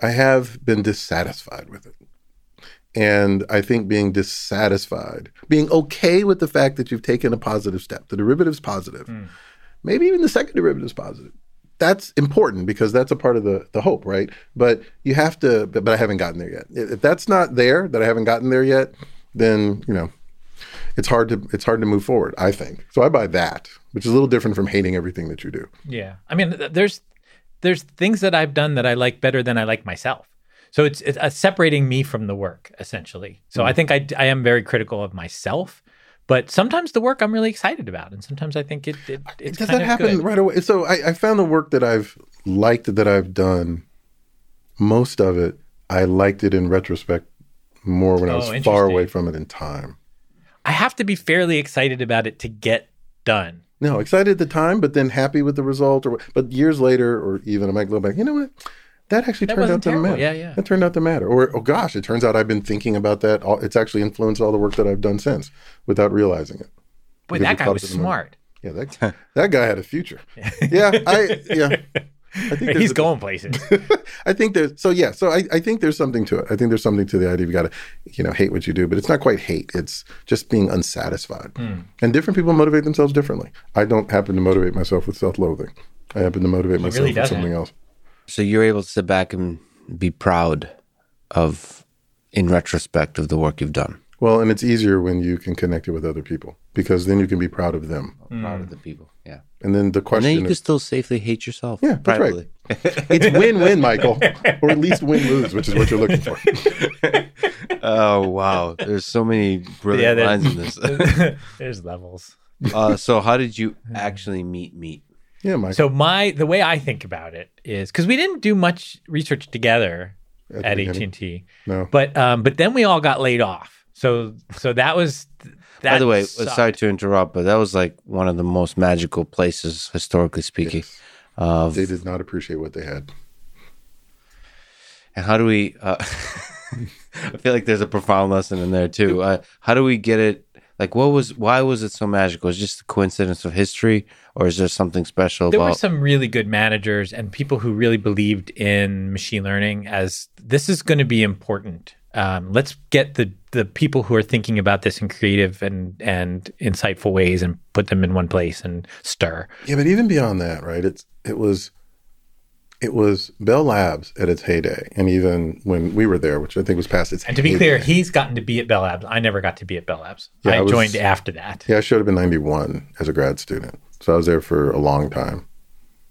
I have been dissatisfied with it. And I think being dissatisfied, being okay with the fact that you've taken a positive step, the derivative's positive, mm. maybe even the second derivative's positive. That's important because that's a part of the the hope, right? But you have to. But, but I haven't gotten there yet. If that's not there, that I haven't gotten there yet, then you know, it's hard to it's hard to move forward. I think so. I buy that, which is a little different from hating everything that you do. Yeah, I mean, there's there's things that I've done that I like better than I like myself. So it's, it's uh, separating me from the work essentially. So mm. I think I, I am very critical of myself, but sometimes the work I'm really excited about, and sometimes I think it, it it's does that happen good. right away. So I, I found the work that I've liked that I've done, most of it I liked it in retrospect more when oh, I was oh, far away from it in time. I have to be fairly excited about it to get done. No, excited at the time, but then happy with the result. Or but years later, or even I might go back. You know what? That actually that turned out to matter. Yeah, yeah. That turned out to matter. Or oh gosh, it turns out I've been thinking about that. All, it's actually influenced all the work that I've done since without realizing it. Boy, that guy was smart. Yeah, that that guy had a future. yeah, I yeah. I think he's going places. I think there's so yeah. So I, I think there's something to it. I think there's something to the idea you've got to you know hate what you do, but it's not quite hate. It's just being unsatisfied. Mm. And different people motivate themselves differently. I don't happen to motivate myself with self-loathing. I happen to motivate he myself really with something else. So you're able to sit back and be proud of, in retrospect, of the work you've done. Well, and it's easier when you can connect it with other people because then you can be proud of them. Mm. Proud of the people, yeah. And then the question. And then you is, can still safely hate yourself. Yeah, privately. that's right. it's win-win, Michael, or at least win-lose, which is what you're looking for. oh wow, there's so many brilliant yeah, lines in this. there's levels. Uh, so, how did you actually meet Meet? Yeah, Mike. So my the way I think about it is because we didn't do much research together at, at AT and T. No, but um, but then we all got laid off. So so that was. That By the way, sucked. sorry to interrupt, but that was like one of the most magical places, historically speaking. Yes. Uh, they did not appreciate what they had. And how do we? Uh, I feel like there's a profound lesson in there too. Uh, how do we get it like what was why was it so magical? Is just a coincidence of history, or is there something special? There about- were some really good managers and people who really believed in machine learning as this is going to be important. Um, let's get the the people who are thinking about this in creative and and insightful ways and put them in one place and stir. Yeah, but even beyond that, right? It's it was it was Bell Labs at its heyday, and even when we were there, which I think was past its. And to be heyday. clear, he's gotten to be at Bell Labs. I never got to be at Bell Labs. Yeah, I, I was, joined after that. Yeah, I showed up in '91 as a grad student, so I was there for a long time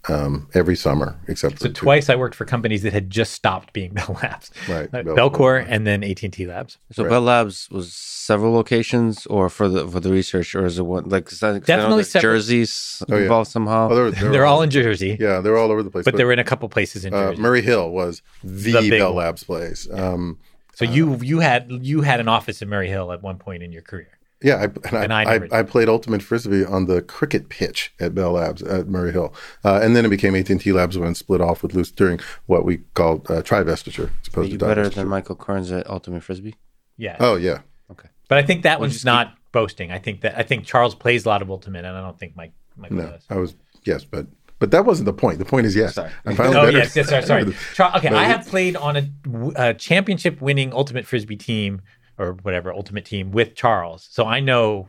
um, every summer, except so twice I worked for companies that had just stopped being Bell Labs, right? Bell, Bellcore and then AT and T Labs. So right. Bell Labs was several locations, or for the for the research, or is it one like definitely jerseys oh, yeah. involved somehow? Oh, they're, they're, they're all, all, in Jersey. Yeah, they're all over the place. But, but they were in a couple places in uh, Murray Hill was the, the Bell Labs place. Um, so uh, you you had you had an office in Murray Hill at one point in your career. Yeah, I, and, and I, I, I, played ultimate frisbee on the cricket pitch at Bell Labs at Murray Hill, uh, and then it became AT and T Labs when it split off with Lucent during what we called uh, trivestiture. Are you better than Michael Kearns at ultimate frisbee? Yeah. Oh yeah. Okay. But I think that one's not keep... boasting. I think that I think Charles plays a lot of ultimate, and I don't think Mike. Michael no, does. I was yes, but but that wasn't the point. The point is yes. Sorry. I'm finally oh better. yes, yes, sorry, sorry. Char- okay, I have played on a, a championship-winning ultimate frisbee team or whatever ultimate team with Charles, so I know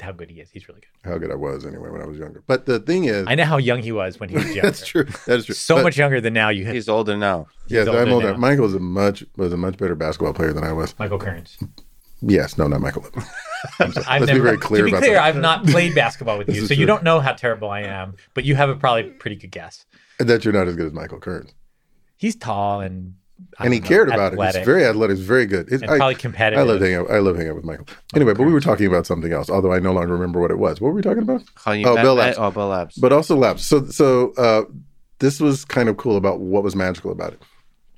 how good he is. He's really good. How good I was anyway when I was younger. But the thing is, I know how young he was when he was younger. That's true. That is true. So but, much younger than now. You he's older now. Yes, older I'm older. Now. Michael was a much was a much better basketball player than I was. Michael Kearns. Yes, no, not Michael. Let's never, be very clear. To be clear, that. I've not played basketball with you, so true. you don't know how terrible I am. But you have a probably pretty good guess. That you're not as good as Michael Kearns. He's tall and and he know, cared about athletic. it. He's very athletic. He's very good. It's, and I, probably competitive. I love hanging out. I love hanging out with Michael. Anyway, but we were talking about something else. Although I no longer remember what it was. What were we talking about? How you oh, Bell Labs. Oh, Bell Labs. But also Labs. So, so uh, this was kind of cool about what was magical about it.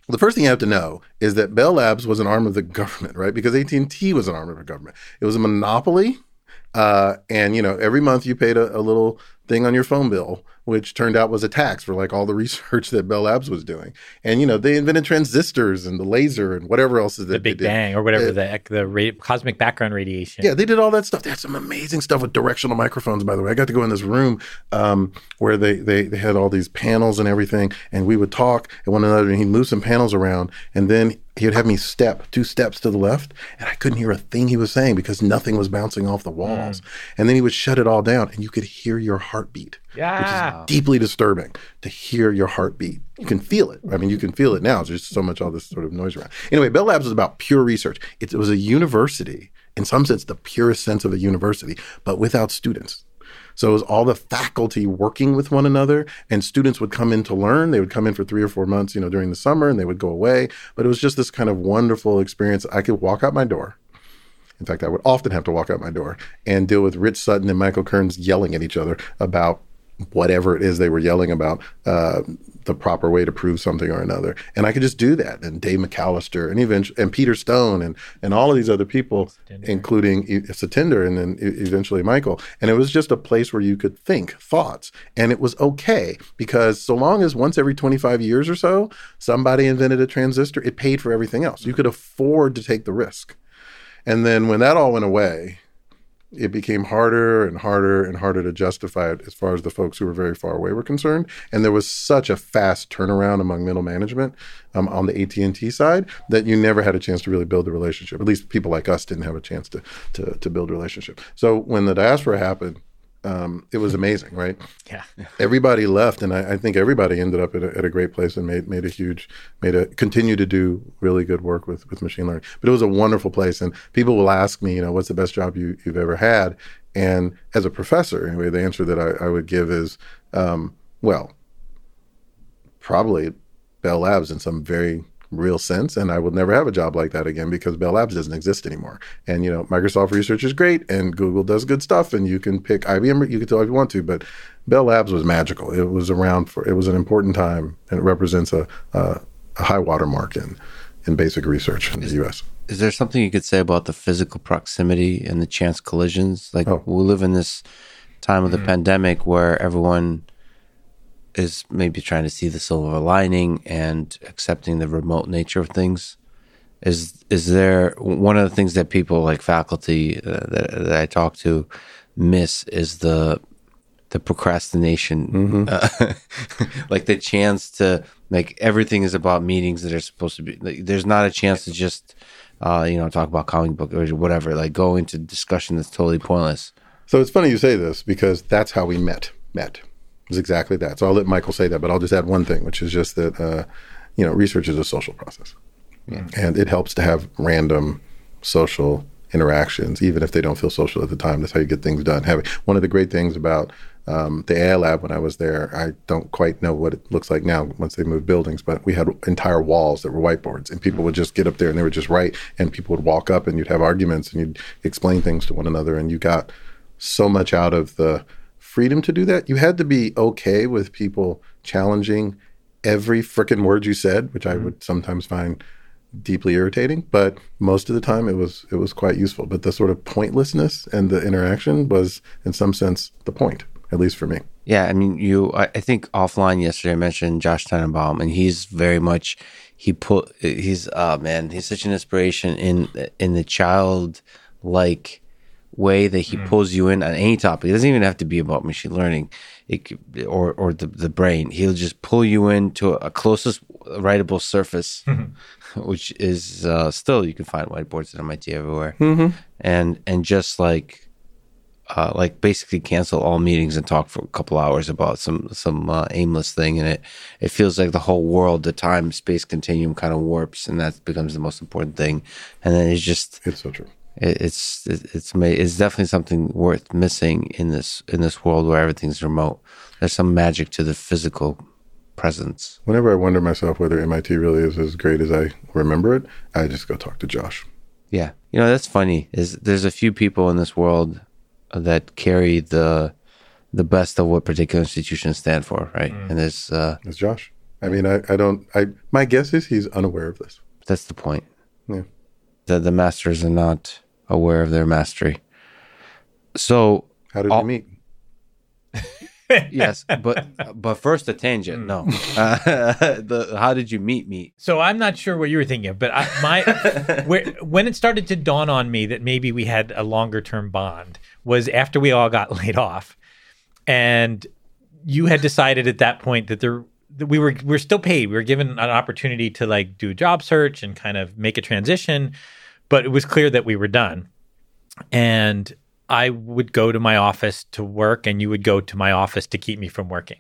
The first thing you have to know is that Bell Labs was an arm of the government, right? Because AT and T was an arm of the government. It was a monopoly Uh, and you know, every month you paid a, a little thing on your phone bill, which turned out was a tax for like all the research that Bell Labs was doing. And you know, they invented transistors and the laser and whatever else is the Big Bang or whatever the the ra- cosmic background radiation. Yeah, they did all that stuff. They had some amazing stuff with directional microphones. By the way, I got to go in this room um, where they, they they had all these panels and everything, and we would talk at one another, and he'd move some panels around, and then he would have me step two steps to the left, and I couldn't hear a thing he was saying because nothing was bouncing off the walls. Mm. And then he would shut it all down, and you could hear your heartbeat. Yeah. Which is deeply disturbing to hear your heartbeat. You can feel it. I mean, you can feel it now. There's so much all this sort of noise around. Anyway, Bell Labs was about pure research. It, it was a university, in some sense, the purest sense of a university, but without students. So it was all the faculty working with one another, and students would come in to learn. They would come in for three or four months, you know, during the summer, and they would go away. But it was just this kind of wonderful experience. I could walk out my door. In fact, I would often have to walk out my door and deal with Rich Sutton and Michael Kearns yelling at each other about whatever it is they were yelling about, uh, the proper way to prove something or another. And I could just do that. And Dave McAllester and even and Peter Stone and and all of these other people, including Satinder and then eventually Michael. And it was just a place where you could think thoughts. And it was okay because so long as once every 25 years or so somebody invented a transistor, it paid for everything else. You could afford to take the risk. And then when that all went away, it became harder and harder and harder to justify it as far as the folks who were very far away were concerned. And there was such a fast turnaround among middle management um, on the AT and T side that you never had a chance to really build a relationship. At least people like us didn't have a chance to to, to build a relationship. So when the diaspora happened, um, it was amazing, right? Yeah. everybody left, and I, I, think everybody ended up at a, at a, great place and made made a huge made a continue to do really good work with with machine learning. But it was a wonderful place, and people will ask me, you know, what's the best job you, you've ever had? And as a professor, anyway, the answer that I, I would give is, um, well, probably Bell Labs in some very real sense and I will never have a job like that again because Bell Labs doesn't exist anymore. And you know, Microsoft research is great and Google does good stuff and you can pick IBM you can tell if you want to, but Bell Labs was magical. It was around for it was an important time and it represents a a, a high watermark in in basic research in is, the US. Is there something you could say about the physical proximity and the chance collisions? Like oh. we live in this time of the mm-hmm. pandemic where everyone is maybe trying to see the silver lining and accepting the remote nature of things. Is is there one of the things that people like faculty uh, that, that I talk to miss is the the procrastination, mm-hmm. uh, like the chance to like everything is about meetings that are supposed to be. Like, there's not a chance to just uh, you know talk about comic book or whatever. Like go into discussion that's totally pointless. So it's funny you say this because that's how we met. Met is exactly that. So I'll let Michael say that, but I'll just add one thing, which is just that uh, you know research is a social process, yeah. and it helps to have random social interactions, even if they don't feel social at the time. That's how you get things done. Having one of the great things about um, the AI lab when I was there, I don't quite know what it looks like now once they moved buildings, but we had entire walls that were whiteboards, and people would just get up there and they would just write, and people would walk up and you'd have arguments and you'd explain things to one another, and you got so much out of the freedom to do that. You had to be okay with people challenging every freaking word you said, which mm-hmm. I would sometimes find deeply irritating, but most of the time it was it was quite useful. But the sort of pointlessness and the interaction was in some sense the point, at least for me. Yeah, I mean, you. I, think offline yesterday I mentioned Josh Tenenbaum, and he's very much he put he's oh man, he's such an inspiration in in the child like way that he mm. pulls you in on any topic. It doesn't even have to be about machine learning, it, or or the the brain. He'll just pull you into a closest writable surface, mm-hmm. which is uh, still you can find whiteboards at MIT everywhere, mm-hmm. and and just like. Uh, like basically cancel all meetings and talk for a couple hours about some some uh, aimless thing, and it it feels like the whole world, the time space continuum, kind of warps, and that becomes the most important thing. And then it's just it's so true it's it's it's definitely something worth missing in this in this world where everything's remote. There's some magic to the physical presence. Whenever I wonder myself whether MIT really is as great as I remember it, I just go talk to Josh. Yeah, you know that's funny. Is there's a few people in this world that carry the the best of what particular institutions stand for, right? Mm. And there's uh, it's Josh. I mean, I, I don't. I my guess is he's unaware of this. That's the point. Yeah. The the masters are not aware of their mastery. So How did all- you meet? yes, but but first a tangent. Hmm. No, uh, the how did you meet me? So I'm not sure what you were thinking of, but I, my where, when it started to dawn on me that maybe we had a longer term bond was after we all got laid off, and you had decided at that point that there that we were we were still paid. We were given an opportunity to like do a job search and kind of make a transition, but it was clear that we were done. And I would go to my office to work, and you would go to my office to keep me from working.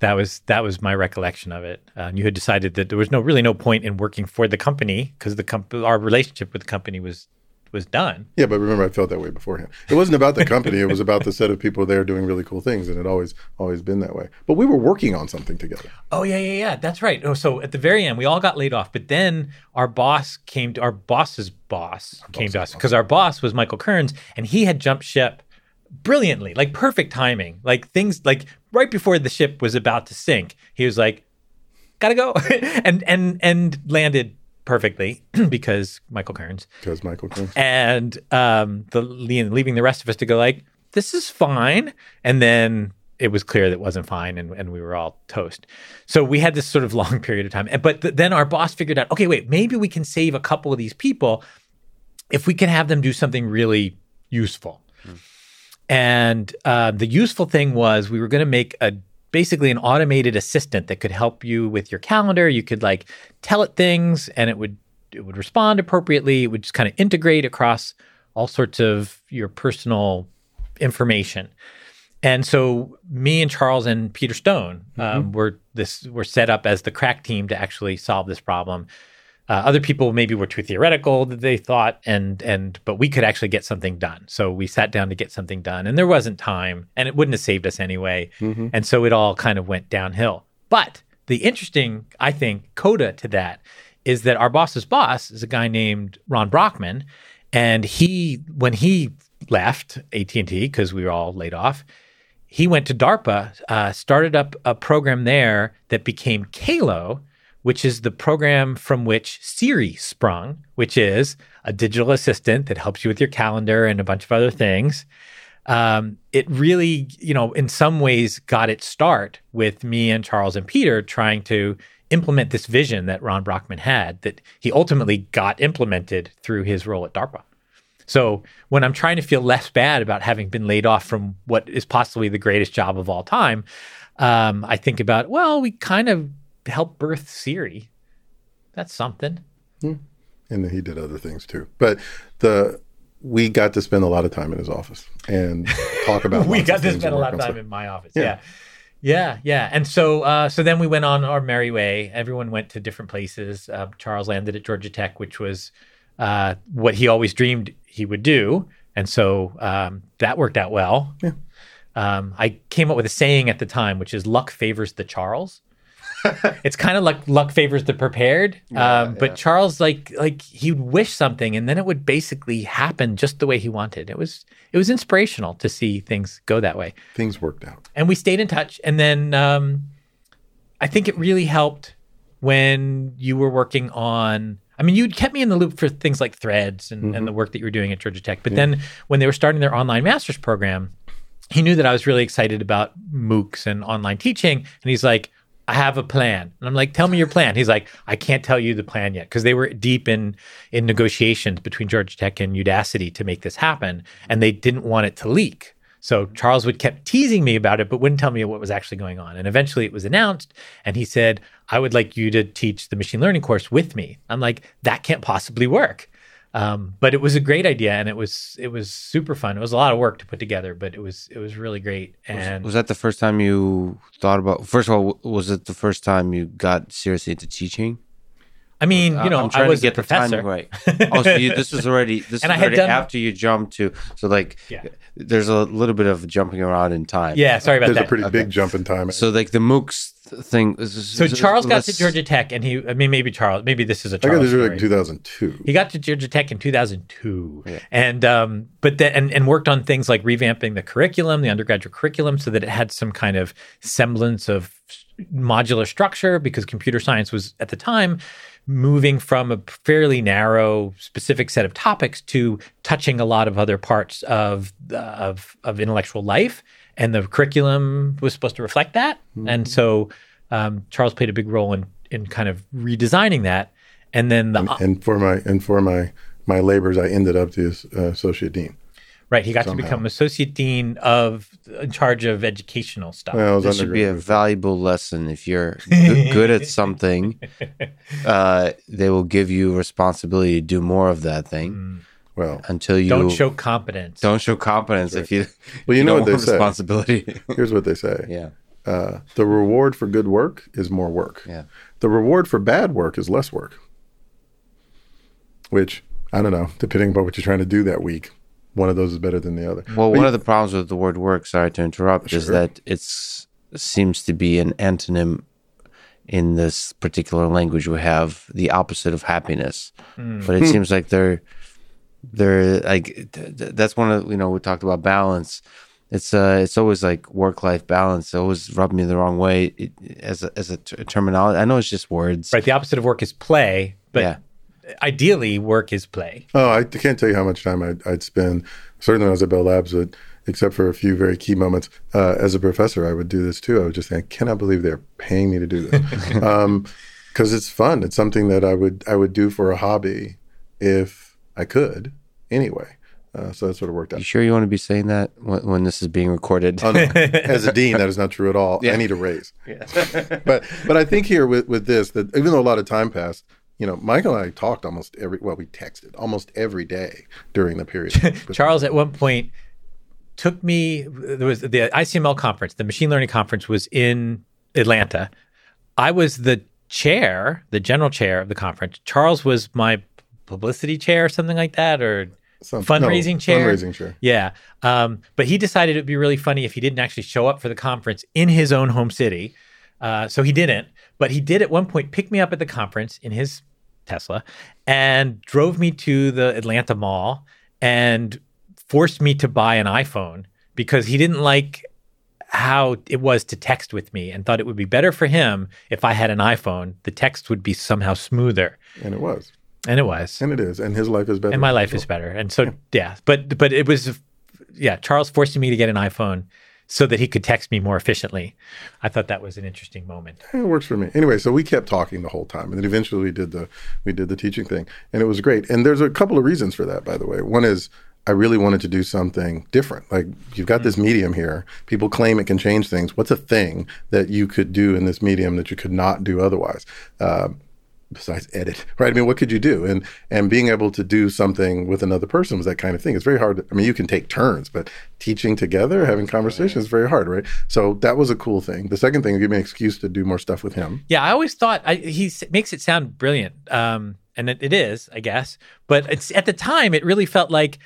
That was that was my recollection of it. Uh, and you had decided that there was no really no point in working for the company because the comp- our relationship with the company was was done. Yeah, but remember, I felt that way beforehand. It wasn't about the company; it was about the set of people there doing really cool things, and it always, always been that way. But we were working on something together. Oh yeah, yeah, yeah. That's right. Oh, so at the very end, we all got laid off, but then our boss came to our boss's boss came to us because our boss was Michael Kearns, and he had jumped ship brilliantly, like perfect timing, like things like right before the ship was about to sink. He was like, "Gotta go," and and and landed perfectly because Michael Kearns Because Michael Kearns. and um, the leaving the rest of us to go like, this is fine, and then it was clear that it wasn't fine, and, and we were all toast. So we had this sort of long period of time, and but th- then our boss figured out, okay, wait, maybe we can save a couple of these people if we can have them do something really useful. And uh, the useful thing was we were going to make a basically an automated assistant that could help you with your calendar. You could like tell it things, and it would it would respond appropriately. It would just kind of integrate across all sorts of your personal information. And so me and Charles and Peter Stone um, were this were set up as the crack team to actually solve this problem. Uh, other people maybe were too theoretical that they thought, and and but we could actually get something done. So we sat down to get something done, and there wasn't time, and it wouldn't have saved us anyway. And so it all kind of went downhill. But the interesting, I think, coda to that is that our boss's boss is a guy named Ron Brachman, and he when he left AT and T because we were all laid off, he went to DARPA, uh, started up a program there that became CALO, which is the program from which Siri sprung, which is a digital assistant that helps you with your calendar and a bunch of other things. Um, it really, you know, in some ways got its start with me and Charles and Peter trying to implement this vision that Ron Brachman had that he ultimately got implemented through his role at DARPA. So when I'm trying to feel less bad about having been laid off from what is possibly the greatest job of all time, um, I think about, well, we kind of helped birth Siri. That's something. and then he did other things too. But the we got to spend a lot of time in his office and talk about. we got to spend a lot of time stuff. in my office. Yeah. Yeah. Yeah, yeah. And so uh, so then we went on our merry way. Everyone went to different places. Uh, Charles landed at Georgia Tech, which was uh, what he always dreamed he would do. And so um, that worked out well. Yeah. Um, I came up with a saying at the time, which is luck favors the Charles. it's kind of like luck favors the prepared. um, but Charles, like, like he would wish something, and then it would basically happen just the way he wanted. It was, it was inspirational to see things go that way Things worked out. and we stayed in touch. And then um, I think it really helped when you were working on. I mean, you'd kept me in the loop for things like threads and, and the work that you were doing at Georgia Tech. But then when they were starting their online master's program, he knew that I was really excited about MOOCs and online teaching. And he's like, I have a plan. And I'm like, tell me your plan. He's like, I can't tell you the plan yet because they were deep in in negotiations between Georgia Tech and Udacity to make this happen. And they didn't want it to leak. So Charles would kept teasing me about it, but wouldn't tell me what was actually going on. And eventually it was announced, and he said, I would like you to teach the machine learning course with me. I'm like, that can't possibly work. Um, but it was a great idea, and it was it was super fun. It was a lot of work to put together, but it was it was really great. And Was that the first time you thought about? First of all, was it the first time you got seriously into teaching? I mean, you know, I'm I trying was to get a the timing professor. right. Oh, so you, this was already this And was I had already done- after you jumped to so like Yeah. there's a little bit of jumping around in time. Yeah, sorry about There's that. There's a pretty big jump in time. So like the MOOCs th- thing. so Charles got to Georgia Tech, and he, I mean, maybe Charles, maybe this is a I got Charles this story. like 2002. He got to Georgia Tech in 2002, and um, but then and, and worked on things like revamping the curriculum, the undergraduate curriculum, so that it had some kind of semblance of modular structure. Because computer science was at the time moving from a fairly narrow, specific set of topics to touching a lot of other parts of of of intellectual life, and the curriculum was supposed to reflect that. Mm-hmm. And so um, Charles played a big role in in kind of redesigning that. And then the and, and for my and for my my labors, I ended up the uh, associate dean. Right, he got somehow. to become associate dean of in charge of educational stuff. Well, this should be a valuable lesson. If you're g- good at something, uh, they will give you responsibility to do more of that thing. Mm. Well, until you don't show competence. Don't show competence right. if you. Well, you, you know what they say. Responsibility. Here's what they say. Yeah. Uh, the reward for good work is more work. Yeah. The reward for bad work is less work. Which I don't know, depending on what you're trying to do that week one of those is better than the other. Well, but one you, of the problems with the word work, sorry to interrupt, sure. is that it seems to be an antonym in this particular language. We have the opposite of happiness, mm. but it seems like they're they're like that's one of you know we talked about balance. It's uh it's always like work life balance. It always rubbed me the wrong way it, as a, as a t- terminology. I know it's just words. Right. The opposite of work is play, but yeah ideally work is play. Oh, I can't tell you how much time I'd, I'd spend. Certainly, when I was at Bell Labs, but except for a few very key moments uh, as a professor, I would do this too. I would just think, I cannot believe they're paying me to do this because um, it's fun. It's something that I would I would do for a hobby if I could anyway. Uh, so that sort of worked out. You sure you want to be saying that when, when this is being recorded? Oh, no. As a dean, that is not true at all. Yeah. I need a raise. Yeah. but but I think here with with this that even though a lot of time passed, you know, Michael and I talked almost every well, we texted almost every day during the period. Charles at one point took me there was the ICML conference, the machine learning conference was in Atlanta. I was the chair, the general chair of the conference. Charles was my publicity chair or something like that or Some, fundraising no, chair. Fundraising chair. Yeah. Um, but he decided it'd be really funny if he didn't actually show up for the conference in his own home city. Uh, so he didn't. But he did at one point pick me up at the conference in his Tesla and drove me to the Atlanta Mall and forced me to buy an iPhone because he didn't like how it was to text with me and thought it would be better for him if I had an iPhone. The text would be somehow smoother. And it was. And it was. And it is. And his life is better. And my life is better. And so yeah. yeah. But but it was yeah, Charles forcing me to get an iPhone so that he could text me more efficiently. I thought that was an interesting moment. It works for me. Anyway, so we kept talking the whole time, and then eventually we did the we did the teaching thing, and it was great. And there's a couple of reasons for that, by the way. One is I really wanted to do something different. Like you've got this medium here. People claim it can change things. What's a thing that you could do in this medium that you could not do otherwise? Uh, besides edit, right? I mean, what could you do? And and being able to do something with another person was that kind of thing. It's very hard. I mean, you can take turns, but teaching together, having conversations is very hard, right? So that was a cool thing. The second thing, give me an excuse to do more stuff with him. Yeah, I always thought I, he makes it sound brilliant, um, and it, it is, I guess. But it's at the time, it really felt like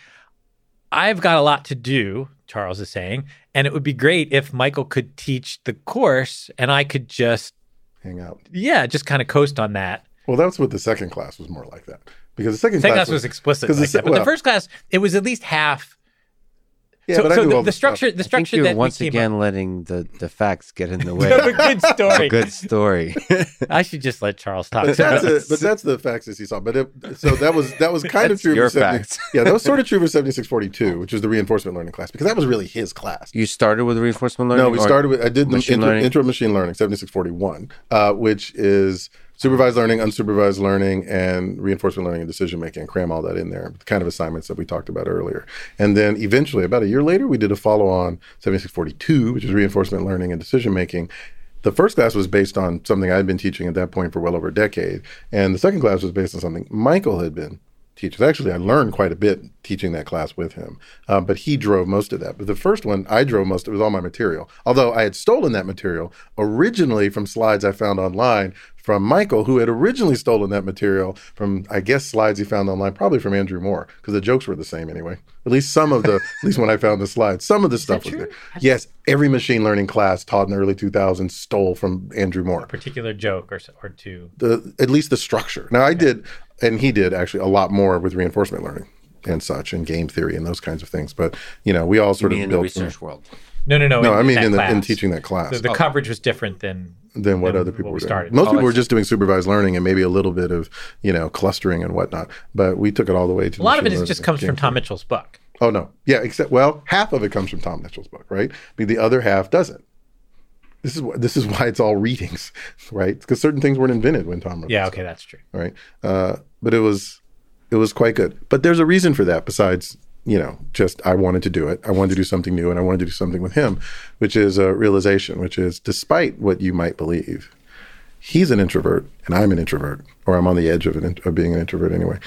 I've got a lot to do. Charles is saying, and it would be great if Michael could teach the course, and I could just hang out. Yeah, just kind of coast on that. Well, that's what the second class was more like that because the second, second class, class was, was explicit. Like the, that, but well, the first class it was at least half. Yeah, so, but so the, the, the structure, the structure that once again up, letting the, the facts get in the way. of a good story. a good story. I should just let Charles talk. But that's, a, but that's the facts as he saw. But it, so that was that was kind of true your for 70, facts. yeah, that was sort of true for seventy six forty two, which is the reinforcement learning class, because that was really his class. You started with reinforcement learning. No, we started with I did the intro, intro machine learning seventy six forty one, uh, which is supervised learning, unsupervised learning, and reinforcement learning and decision making, and cram all that in there, the kind of assignments that we talked about earlier. And then eventually, about a year later, we did a follow on 7642, which is reinforcement learning and decision making. The first class was based on something I'd been teaching at that point for well over a decade. And the second class was based on something Michael had been teaches. Actually, I learned quite a bit teaching that class with him, uh, but he drove most of that. But the first one, I drove most. Of it was all my material. Although I had stolen that material originally from slides I found online from Michael, who had originally stolen that material from, I guess, slides he found online, probably from Andrew Moore, because the jokes were the same anyway. At least some of the, at least when I found the slides, some of the stuff was there. Yes, every machine learning class taught in the early 2000s stole from Andrew Moore. A particular joke or, or two. The, at least the structure. Now, I did, and he did actually a lot more with reinforcement learning and such and game theory and those kinds of things. But, you know, we all sort of in built the research some, world. No, no, no. No, in, I mean in, the, in teaching that class. The, the oh. coverage was different than than what than other people what were started. Most Oh, people were just doing supervised learning and maybe a little bit of you know clustering and whatnot. But we took it all the way to A lot of it just comes from Tom. Mitchell's book. Oh no, yeah. Except well, half of it comes from Tom Mitchell's book, right? But the other half doesn't. This is this is why it's all readings, right? Because certain things weren't invented when Tom wrote. Yeah, okay, that's true. right? Uh, but it was it was quite good. But there's a reason for that besides you know just I wanted to do it. I wanted to do something new, and I wanted to do something with him, which is a realization, which is despite what you might believe, he's an introvert and I'm an introvert, or I'm on the edge of an, of being an introvert anyway.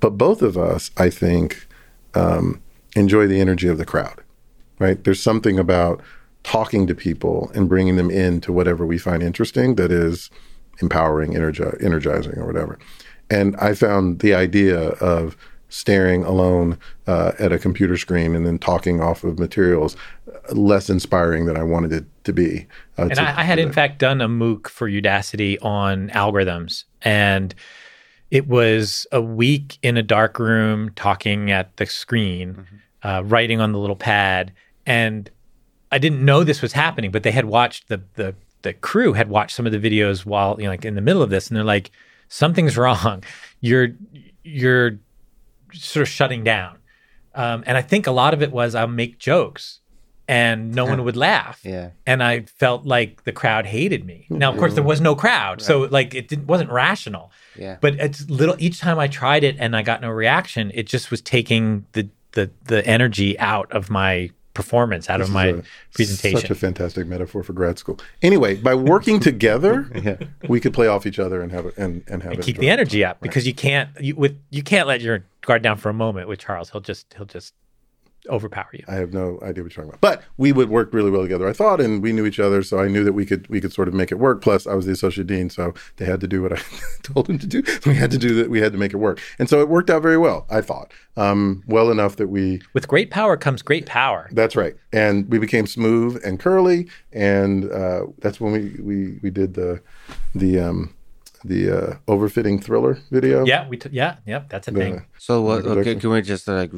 But both of us, I think, um, enjoy the energy of the crowd, right? There's something about talking to people and bringing them into whatever we find interesting that is empowering, energi- energizing, or whatever. And I found the idea of staring alone uh, at a computer screen and then talking off of materials uh, less inspiring than I wanted it to be. Uh, And to- I, I had, in that. fact, done a MOOC for Udacity on algorithms. And it was a week in a dark room talking at the screen, uh, writing on the little pad. And I didn't know this was happening, but they had watched the, the, the crew had watched some of the videos while, you know, like in the middle of this. And they're like, something's wrong. You're, you're sort of shutting down. Um, and I think a lot of it was I'll make jokes and no one would laugh Yeah. and I felt like the crowd hated me. Now, of course, there was no crowd, so like it didn't, wasn't rational. Yeah. But it's little. Each time I tried it and I got no reaction, it just was taking the the the energy out of my performance, out of my a- presentation. Such a fantastic metaphor for grad school. Anyway, by working together, yeah. we could play off each other and have it and, and have it Keep the energy up because you can't you, with you can't let your guard down for a moment with Charles. He'll just he'll just overpower you. I have no idea what you're talking about. But we would work really well together, I thought, and we knew each other, so I knew that we could we could sort of make it work. Plus, I was the associate dean, so they had to do what I told them to do. We had to do that. We had to make it work, and so it worked out very well. I thought, um, well enough that we. With great power comes great power. That's right, and we became smooth and curly, and uh, that's when we we we did the the um, the uh, overfitting thriller video. Yeah, we t- yeah yeah that's a The- thing. So what? Okay, can we just uh, like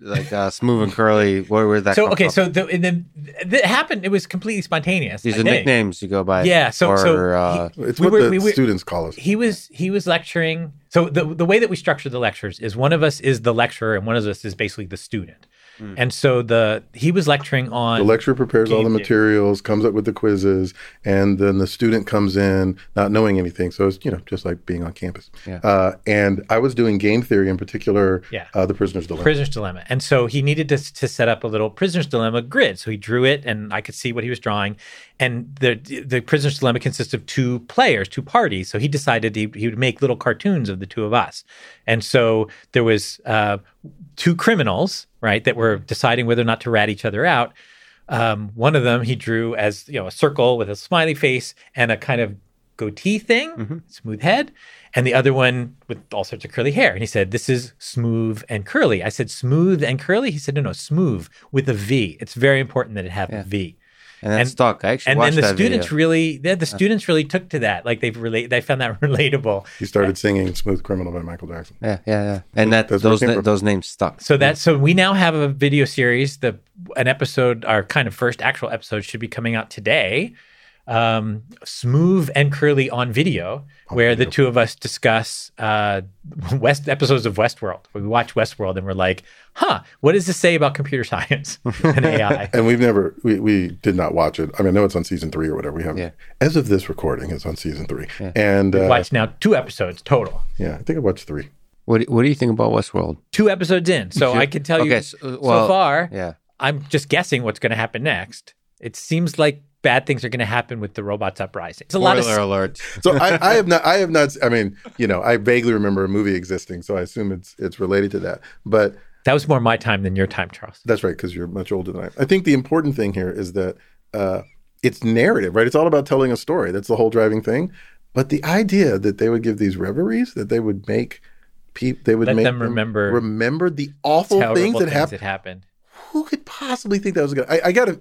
like uh, smooth and curly? Where where that? So come okay, from? so the, and then it happened. It was completely spontaneous. these I are think. nicknames you go by. Yeah, so- or, so uh, it's We what were- the we were- students call us. he was he was lecturing so the the way that we structure the lectures is one of us is the lecturer and one of us is basically the student and so the he was lecturing on The lecturer prepares all the Game theory. materials, comes up with the quizzes, and then the student comes in not knowing anything. So it's you know just like being on campus. Yeah. Uh, and I was doing game theory in particular. Yeah. Uh, the prisoner's dilemma. prisoner's dilemma and so he needed to, to set up a little prisoner's dilemma grid so he drew it and i could see what he was drawing and the the prisoner's dilemma consists of two players two parties so he decided he, he would make little cartoons of the two of us and so there was uh, two criminals right that were deciding whether or not to rat each other out um, one of them he drew as you know a circle with a smiley face and a kind of goatee thing, smooth head, and the other one with all sorts of curly hair. And he said, "This is smooth and curly." I said, "Smooth and curly." He said, "No, no, smooth with a V. It's very important that it have a V." and that's and- stuck. I actually And watched then the that students video. really, the, the students really took to that. Like they've relate, they found that relatable. He started singing "Smooth Criminal" by Michael Jackson. Yeah, yeah, yeah. And that That's those na- those names stuck. So that so we now have a video series. The an episode, our kind of first actual episode, should be coming out today. Um, smooth and curly on video, where the two of us discuss uh, West episodes of Westworld. We watch Westworld and we're like, "Huh, what does this say about computer science and AI?" And we've never, we, we did not watch it. I mean, I know it's on season three or whatever. We haven't. Yeah. As of this recording, it's on season three. And uh, Watch now two episodes total. yeah, I think I watched three. What do, What do you think about Westworld? Two episodes in, so I can tell you Okay, so- well, so far. Yeah. I'm just guessing what's going to happen next. It seems like bad things are going to happen with the robots uprising. It's a lot of Spoiler alert. So I, I have not, I have not. I mean, you know, I vaguely remember a movie existing, so I assume it's it's related to that. But That was more my time than your time, Charles. That's right, because you're much older than I. am. I think the important thing here is that uh, it's narrative, right? It's all about telling a story. That's the whole driving thing. But the idea that they would give these reveries, that they would make people, they would Let make them remember- remember the awful things that things happened. that happened. Who could possibly think that was good? I, I gotta.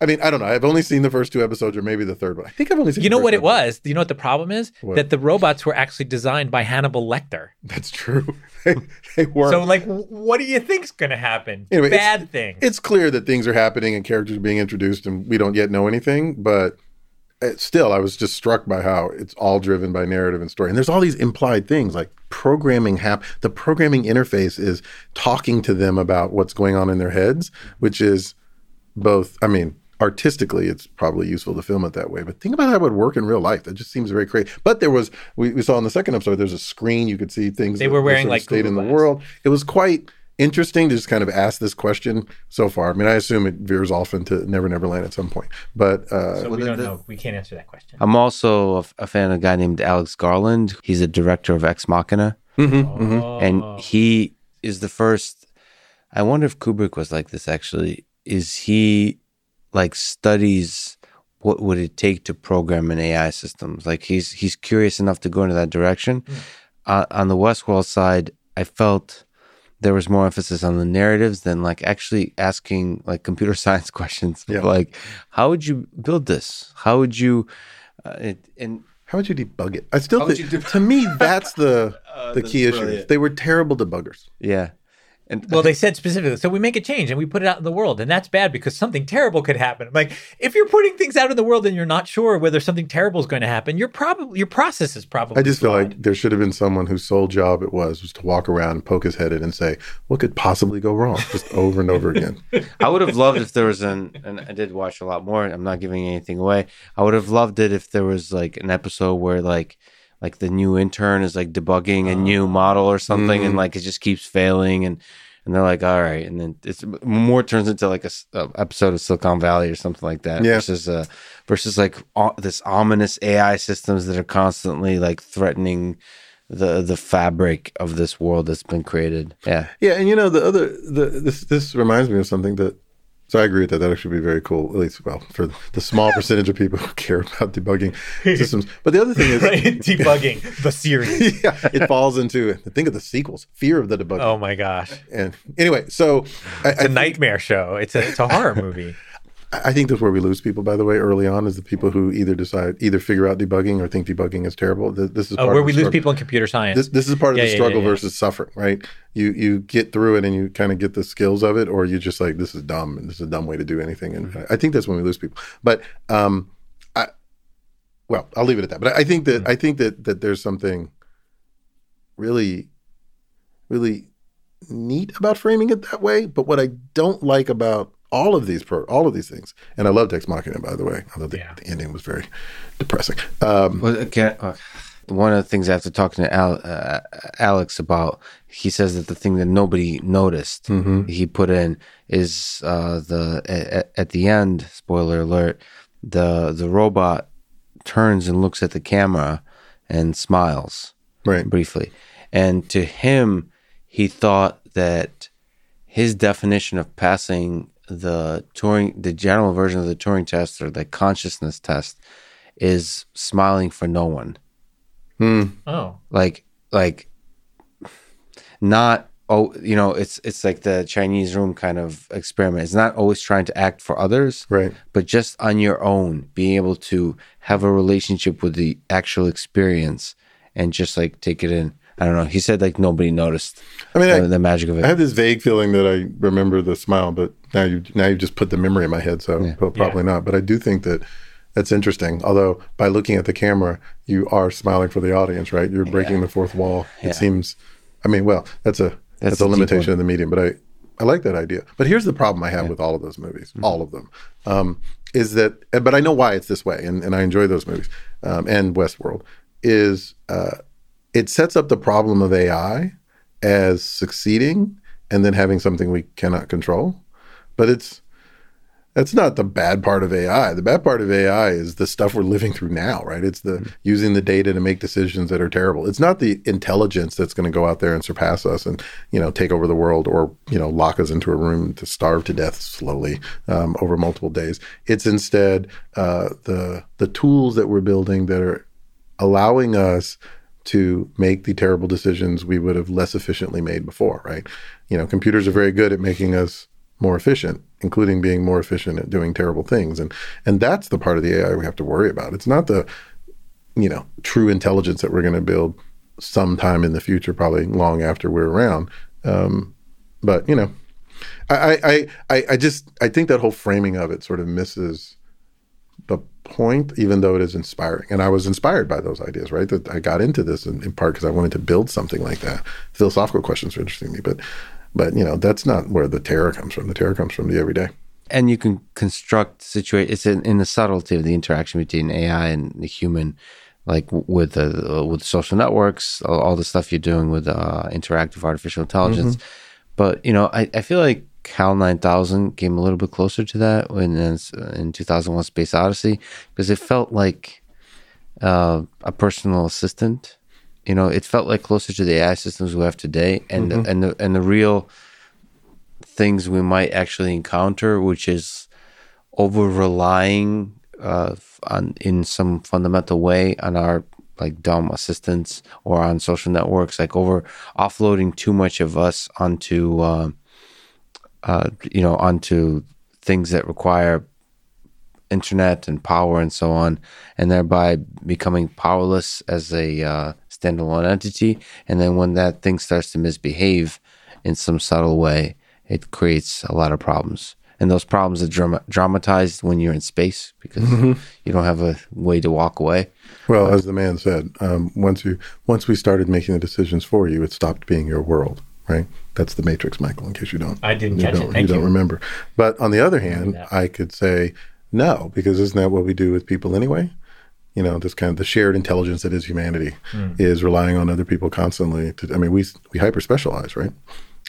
I mean, I don't know. I've only seen the first two episodes, or maybe the third one. I think I've only seen. You know what it was? You know what the problem is? What? That the robots were actually designed by Hannibal Lecter. That's true. they, they were. So, like, what do you think's going to happen? Anyway, it's- Bad things. it's clear that things are happening and characters are being introduced, and we don't yet know anything. But still, I was just struck by how it's all driven by narrative and story. And there's all these implied things like programming hap the programming interface is talking to them about what's going on in their heads, which is both, I mean, artistically, it's probably useful to film it that way. But think about how it would work in real life. That just seems very crazy. But there was, we, we saw in the second episode, there's a screen you could see things. They were wearing like stayed Google in the Glass. world. It was quite interesting to just kind of ask this question so far. I mean, I assume it veers off into Never Never Land at some point. But uh, So we the- don't the- know. We can't answer that question. I'm also a, a fan of a guy named Alex Garland. He's a director of Ex Machina, Oh. and he is the first. I wonder if Kubrick was like this. Actually, is he like studies what would it take to program an AI system? Like he's he's curious enough to go into that direction. Uh, on the Westworld side, I felt there was more emphasis on the narratives than like actually asking like computer science questions. Yeah. Like, how would you build this? How would you? Uh, it, and how would you debug it? I still think, you deb- to me, that's the the key issue. They were terrible debuggers. yeah, and Well, they said specifically, so we make a change and we put it out in the world, and that's bad because something terrible could happen. Like if you're putting things out in the world and you're not sure whether something terrible is going to happen, your probably your process is probably. I just feel like there should have been someone whose sole job it was was to walk around and poke his head in and say, "What could possibly go wrong?" Just over and over again. I would have loved if there was an, and I did watch a lot more. I'm not giving anything away. I would have loved it if there was like an episode where like like the new intern is like debugging a new model or something, and like it just keeps failing, and and they're like, all right, and then it's more turns into like a episode of Silicon Valley or something like that, Yeah. versus uh versus like o- this ominous AI systems that are constantly like threatening the the fabric of this world that's been created. Yeah. Yeah, and you know the other the this this reminds me of something that. So I agree with that. That actually be very cool. At least, well, for the small percentage of people who care about debugging systems. But the other thing is, Right? debugging the series. yeah, it falls into think of the sequels, fear of the debugging. Oh my gosh, And anyway, so it's a nightmare show. It's a it's a horror movie. I think that's where we lose people. By the way, early on, is the people who either decide either figure out debugging or think debugging is terrible. This is Oh, where we lose people in computer science. This, this is part of Yeah, the yeah, struggle yeah. versus suffering, right? You you get through it and you kind of get the skills of it, or you just like this is dumb and this is a dumb way to do anything. And Mm-hmm. I think that's when we lose people. But um, I well, I'll leave it at that. But I think Mm-hmm. that I think that that there's something really, really neat about framing it that way. But what I don't like about all of these pro all of these things, and I love Ex Machina by the way, although the, Yeah. the ending was very depressing. Um, Well, again, uh, one of the things after talking to Al, uh, Alex about, he says that the thing that nobody noticed he put in is uh, the at, at the end. Spoiler alert: the the robot turns and looks at the camera and smiles right. briefly, and to him, he thought that his definition of passing the Turing, the general version of the Turing test or the consciousness test, is smiling for no one. Hmm. oh, Like, like, not oh, you know, it's it's like the Chinese room kind of experiment. It's not always trying to act for others, Right. but just on your own, being able to have a relationship with the actual experience and just like take it in. I don't know. He said like nobody noticed I mean, I- the, the magic of it. I have this vague feeling that I remember the smile, but now you now you just put the memory in my head, so pro- probably not. But I do think that that's interesting. Although by looking at the camera, you are smiling for the audience, right? You're breaking the fourth wall. Yeah. It seems. I mean, well, that's a that's, a a limitation of the medium, but I I like that idea. But here's the problem I have with all of those movies, Mm-hmm. all of them, um, is that. But I know why it's this way, and, and I enjoy those movies um, and Westworld. Is uh, it sets up the problem of AI as succeeding and then having something we cannot control. But it's that's not the bad part of AI. The bad part of AI is the stuff we're living through now, right? It's the using the data to make decisions that are terrible. It's not the intelligence that's going to go out there and surpass us and you know take over the world or you know lock us into a room to starve to death slowly um, over multiple days. It's instead uh, the the tools that we're building that are allowing us to make the terrible decisions we would have less efficiently made before, right? You know, computers are very good at making us more efficient, including being more efficient at doing terrible things. And and that's the part of the AI we have to worry about. It's not the, you know, true intelligence that we're going to build sometime in the future, probably long after we're around. Um, but you know, I, I I I just I think that whole framing of it sort of misses the point, even though it is inspiring. And I was inspired by those ideas, right? That I got into this in, in part because I wanted to build something like that. Philosophical questions are interesting to me, but but you know that's not where the terror comes from. The terror comes from the everyday. And you can construct situation. It's in, in the subtlety of the interaction between AI and the human, like with the uh, with social networks, all, the stuff you're doing with uh, interactive artificial intelligence. Mm-hmm. But you know, I, I feel like HAL 9000 came a little bit closer to that when in 2001 Space Odyssey because it felt like uh, a personal assistant. You know, it felt like closer to the AI systems we have today, and mm-hmm. the, and the and the real things we might actually encounter, which is over relying uh, on in some fundamental way on our like dumb assistants or on social networks, like over offloading too much of us onto. Uh, uh, you know, onto things that require internet and power and so on, and thereby becoming powerless as a uh, standalone entity. And then when that thing starts to misbehave in some subtle way, it creates a lot of problems. And those problems are dram- dramatized when you're in space because mm-hmm. you don't have a way to walk away. Well, but, as the man said, um, once you once we started making the decisions for you, it stopped being your world right? That's the Matrix, Michael. In case you don't, I didn't you catch don't, it. Thank you, you don't remember. But on the other hand, I could say no because isn't that what we do with people anyway? You know, this kind of the shared intelligence that is humanity mm. is relying on other people constantly. To, I mean, we we hyper specialize, right?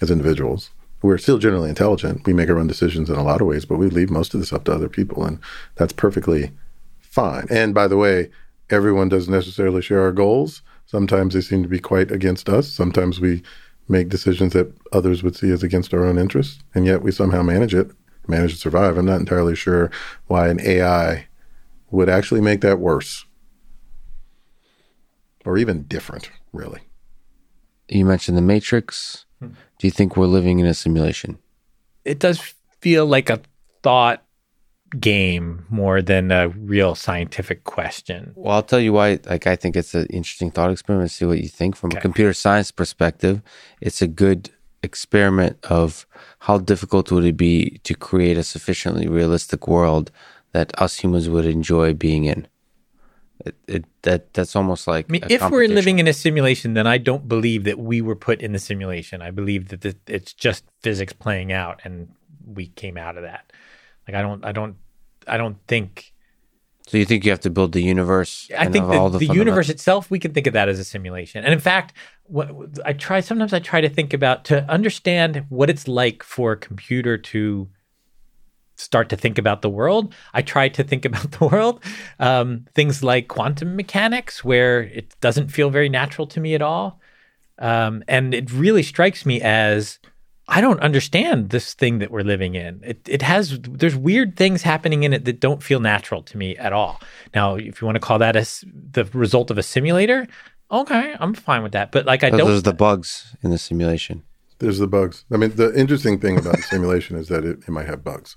As individuals, we're still generally intelligent. We make our own decisions in a lot of ways, but we leave most of this up to other people, and that's perfectly fine. And by the way, everyone doesn't necessarily share our goals. Sometimes they seem to be quite against us. Sometimes we make decisions that others would see as against our own interests, and yet we somehow manage it, manage to survive. I'm not entirely sure why an AI would actually make that worse or even different, really. You mentioned the Matrix. Hmm. Do you think we're living in a simulation? It does feel like a thought game more than a real scientific question. Well, I'll tell you why. Like, I think it's an interesting thought experiment. See what you think from okay. a computer science perspective. It's a good experiment of how difficult would it be to create a sufficiently realistic world that us humans would enjoy being in. It, it, that that's almost like I mean, if we're living in a simulation, then I don't believe that we were put in the simulation. I believe that the, it's just physics playing out, and we came out of that. Like I don't, I don't I don't think. So you think you have to build the universe? I think the, the, the universe itself, we can think of that as a simulation. And in fact, what I try sometimes I try to think about to understand what it's like for a computer to start to think about the world. I try to think about the world. Um, things like quantum mechanics, where it doesn't feel very natural to me at all. Um, and it really strikes me as I don't understand this thing that we're living in. It, it has there's weird things happening in it that don't feel natural to me at all. Now, if you want to call that as the result of a simulator, okay, I'm fine with that. But like I but don't. There's the bugs in the simulation. There's the bugs. I mean, the interesting thing about the simulation is that it, it might have bugs.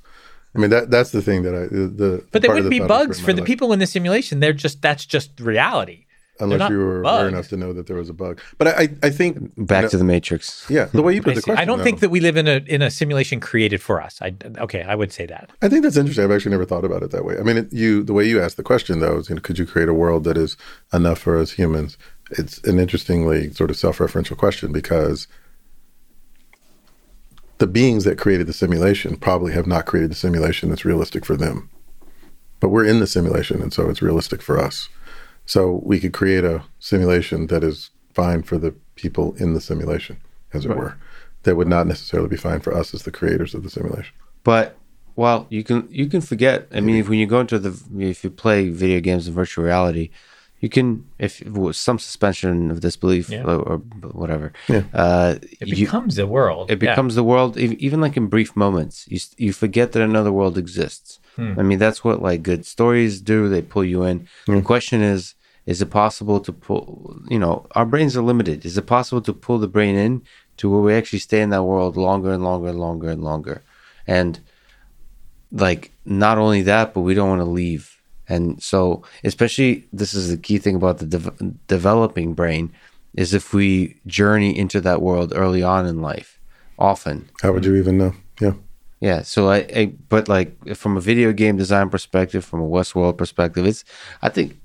I mean that that's the thing that I the. the but there wouldn't be bugs for the life. people in the simulation. They're just that's just reality unless you were aware enough to know that there was a bug. But I, I think back you know, to the Matrix. Yeah, the way you put the question. I don't though, think that we live in a in a simulation created for us. I okay, I would say that. I think that's interesting. I've actually never thought about it that way. I mean, it, you the way you asked the question though is, you know, could you create a world that is enough for us humans? It's an interestingly sort of self-referential question because the beings that created the simulation probably have not created the simulation that's realistic for them. But we're in the simulation, and so it's realistic for us. So we could create a simulation that is fine for the people in the simulation, as it right. were, that would not necessarily be fine for us as the creators of the simulation. But well, you can you can forget. I mean, if when you go into the if you play video games in virtual reality, you can if some suspension of disbelief yeah. or, or, whatever. Yeah. Uh, it becomes you, the world. It becomes yeah. the world, even like in brief moments. You you forget that another world exists. Hmm. I mean, that's what like good stories do. They pull you in. Hmm. The question is, is it possible to pull, you know, our brains are limited. Is it possible to pull the brain in to where we actually stay in that world longer and longer and longer and longer? And like, not only that, but we don't want to leave. And so, especially, this is the key thing about the de- developing brain is if we journey into that world early on in life, often. How would you even know? Yeah. Yeah, so I, I, but like from a video game design perspective, from a Westworld perspective, it's I think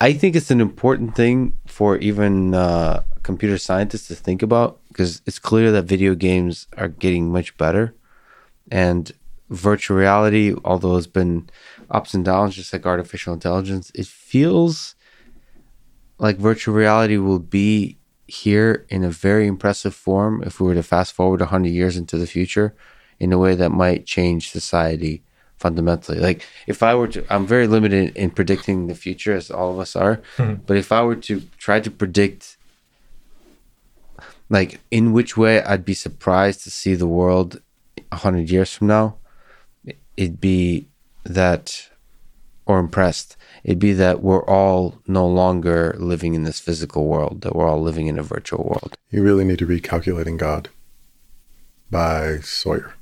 I think it's an important thing for even uh, computer scientists to think about because it's clear that video games are getting much better, and virtual reality, although it's been ups and downs, just like artificial intelligence, it feels like virtual reality will be here in a very impressive form if we were to fast forward 100 years into the future in a way that might change society fundamentally. Like if I were to, I'm very limited in predicting the future, as all of us are. Mm-hmm. But if I were to try to predict, like in which way I'd be surprised to see the world a hundred years from now, it'd be that, or impressed. It'd be that we're all no longer living in this physical world; that we're all living in a virtual world. You really need to read "Calculating God" by Sawyer.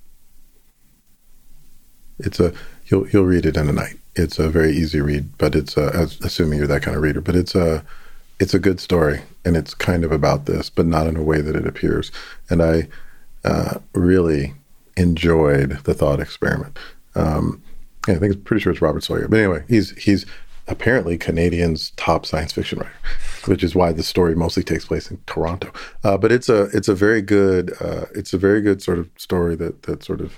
It's a you'll you'll read it in a night. It's a very easy read, but it's a, assuming you're that kind of reader. But it's a it's a good story, and it's kind of about this, but not in a way that it appears. And I uh, really enjoyed the thought experiment. Um, I think it's pretty sure it's Robert Sawyer, but anyway, he's he's apparently Canadian's top science fiction writer, which is why the story mostly takes place in Toronto. Uh, but it's a it's a very good uh, it's a very good sort of story that that sort of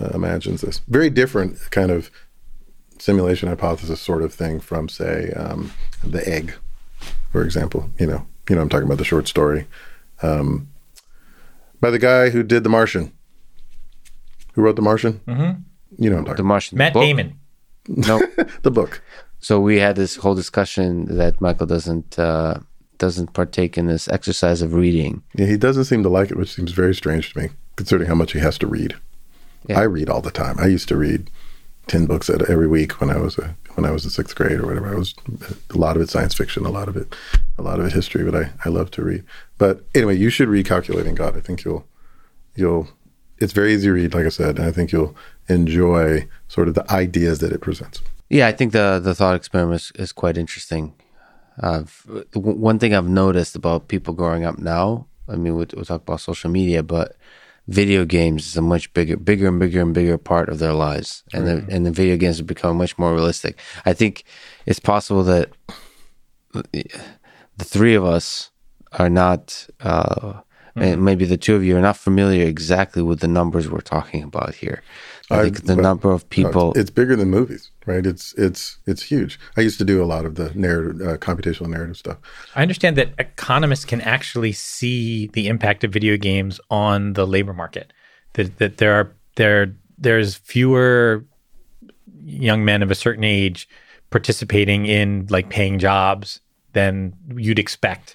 uh, imagines this. Very different kind of simulation hypothesis sort of thing from, say, um, the egg, for example. You know, you know, I'm talking about the short story um, by the guy who did The Martian. Who wrote The Martian? Mm-hmm. You know, I'm The Martian. Matt book? Damon. No, the book. So we had this whole discussion that Michael doesn't. Uh, doesn't partake in this exercise of reading. Yeah, he doesn't seem to like it, which seems very strange to me, considering how much he has to read. Yeah. I read all the time. I used to read ten books every week when I was a when I was in sixth grade or whatever. I was a lot of it science fiction, a lot of it a lot of it history, but I I love to read. But anyway, you should read Calculating God. I think you'll you'll it's very easy to read, like I said, and I think you'll enjoy sort of the ideas that it presents. Yeah, I think the the thought experiment is, is quite interesting. Uh, one thing I've noticed about people growing up now, I mean, we we'll talk about social media, but video games is a much bigger, bigger and bigger and bigger part of their lives, and the and the video games have become much more realistic. I think it's possible that the three of us are not, uh, mm-hmm. maybe the two of you are not familiar exactly with the numbers we're talking about here. I think the number of people. it's bigger than movies, right? It's it's it's huge. I used to do a lot of the narrative, uh, computational narrative stuff. I understand that economists can actually see the impact of video games on the labor market. That that there are there there's fewer young men of a certain age participating in like paying jobs than you'd expect,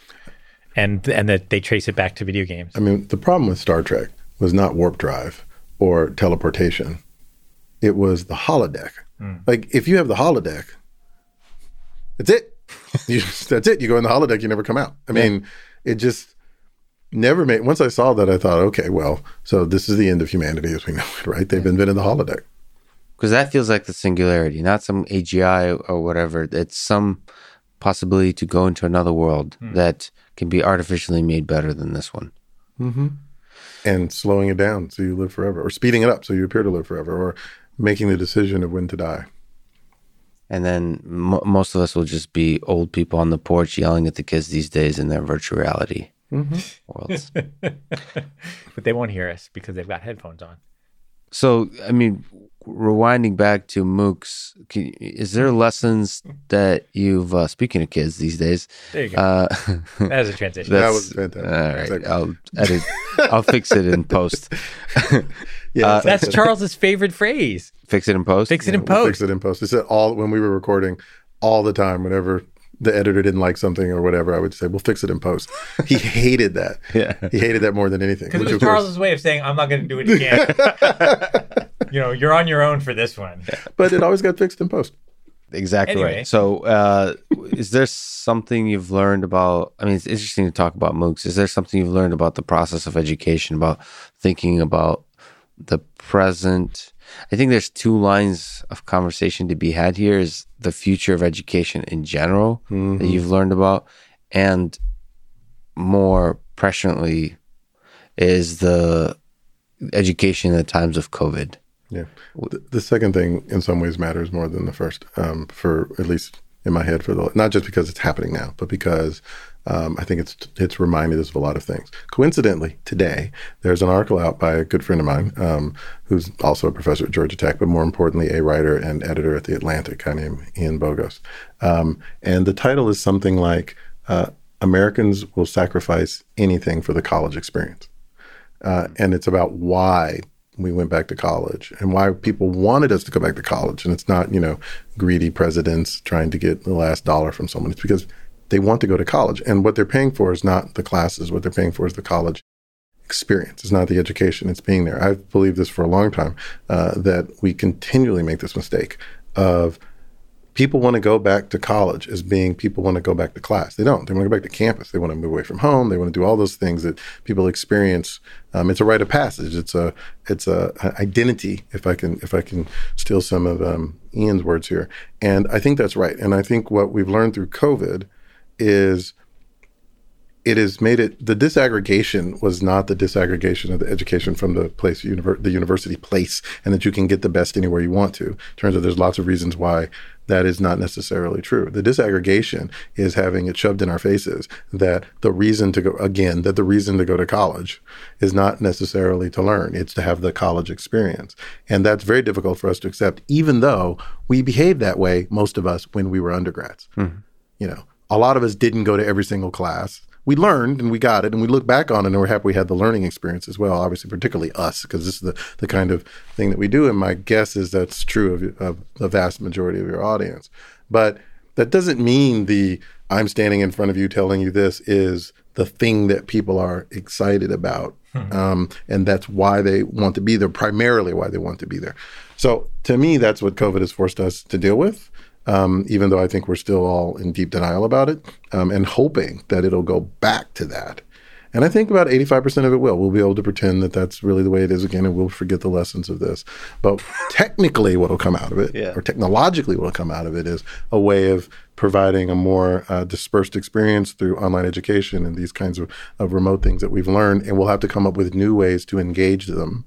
and and that they trace it back to video games. I mean, the problem with Star Trek was not warp drive or teleportation it was the holodeck. Mm. Like if you have the holodeck, that's it. you, that's it. You go in the holodeck, you never come out. I mean, yeah. it just never made. Once I saw that, I thought, okay, well, so this is the end of humanity as we know it, right? They've yeah. invented the holodeck. Because that feels like the singularity, not some AGI or whatever. It's some possibility to go into another world mm. that can be artificially made better than this one. Mm-hmm. And slowing it down so you live forever, or speeding it up so you appear to live forever, or making the decision of when to die. And then m- most of us will just be old people on the porch yelling at the kids these days in their virtual reality mm-hmm. worlds. but they won't hear us because they've got headphones on. So, I mean, rewinding back to MOOCs, can, is there lessons that you've, uh, speaking of kids these days? There you go. Uh, that was a transition. That was fantastic. All right. Exactly. I'll edit, I'll fix it in post. Yeah, uh, that's Charles's favorite phrase. Fix it in post. Fix it in yeah, post. We'll fix it in post. It's all when we were recording all the time. Whenever the editor didn't like something or whatever, I would say, "We'll fix it in post." He hated that. yeah, he hated that more than anything. Because it was Charles's course, way of saying, "I'm not going to do it again." You know, you're on your own for this one. But it always got fixed in post. Exactly anyway. right. So, uh, is there something you've learned about? I mean, it's interesting to talk about MOOCs. Is there something you've learned about the process of education, about thinking about the present. I think there's two lines of conversation to be had here is the future of education in general mm-hmm. that you've learned about and more presciently is the education in the times of COVID? Yeah. The, the, second thing, in some ways, matters more than the first. Um, for at least in my head, for the not just because it's happening now, but because um, I think it's it's reminded us of a lot of things. Coincidentally, today there's an article out by a good friend of mine um, who's also a professor at Georgia Tech, but more importantly, a writer and editor at the Atlantic, guy named Ian Bogost. Um, and the title is something like uh, "Americans Will Sacrifice Anything for the College Experience," uh, and it's about why we went back to college and why people wanted us to go back to college. And it's not, you know, greedy presidents trying to get the last dollar from someone. It's because they want to go to college. And what they're paying for is not the classes. What they're paying for is the college experience. It's not the education. It's being there. I've believed this for a long time uh, that we continually make this mistake of people want to go back to college as being people want to go back to class. They don't. They want to go back to campus. They want to move away from home. They want to do all those things that people experience. Um, it's a rite of passage. It's a it's a, a, identity. If I can if I can steal some of um, Ian's words here, and I think that's right. And I think what we've learned through COVID is it has made it the disaggregation was not the disaggregation of the education from the place univer- the university place and that you can get the best anywhere you want to. Turns out there's lots of reasons why that is not necessarily true. The disaggregation is having it shoved in our faces that the reason to go again that the reason to go to college is not necessarily to learn. It's to have the college experience. And that's very difficult for us to accept even though we behaved that way most of us when we were undergrads. Mm-hmm. you know a lot of us didn't go to every single class we learned and we got it and we look back on it and we're happy we had the learning experience as well obviously particularly us because this is the, the kind of thing that we do and my guess is that's true of, of the vast majority of your audience. But that doesn't mean the i'm standing in front of you telling you this is the thing that people are excited about hmm. um, and that's why they want to be there primarily why they want to be there. So to me that's what covid has forced us to deal with um, even though I think we're still all in deep denial about it, um, and hoping that it'll go back to that. And I think about 85% of it will. We'll be able to pretend that that's really the way it is again, and we'll forget the lessons of this. But technically, what will come out of it, yeah. or technologically, what will come out of it, is a way of providing a more uh, dispersed experience through online education and these kinds of, of remote things that we've learned. And we'll have to come up with new ways to engage them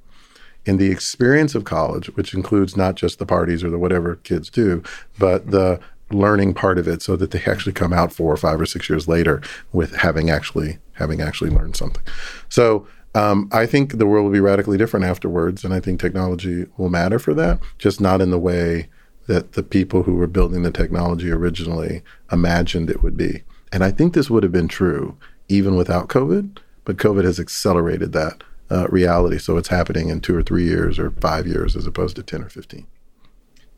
in the experience of college, which includes not just the parties or the whatever kids do, but the learning part of it so that they actually come out four or five or six years later with having actually having actually learned something. So um, I think the world will be radically different afterwards, and I think technology will matter for that, just not in the way that the people who were building the technology originally imagined it would be. And I think this would have been true even without COVID, but COVID has accelerated that uh, reality. So it's happening in two or three years or five years as opposed to 10 or 15.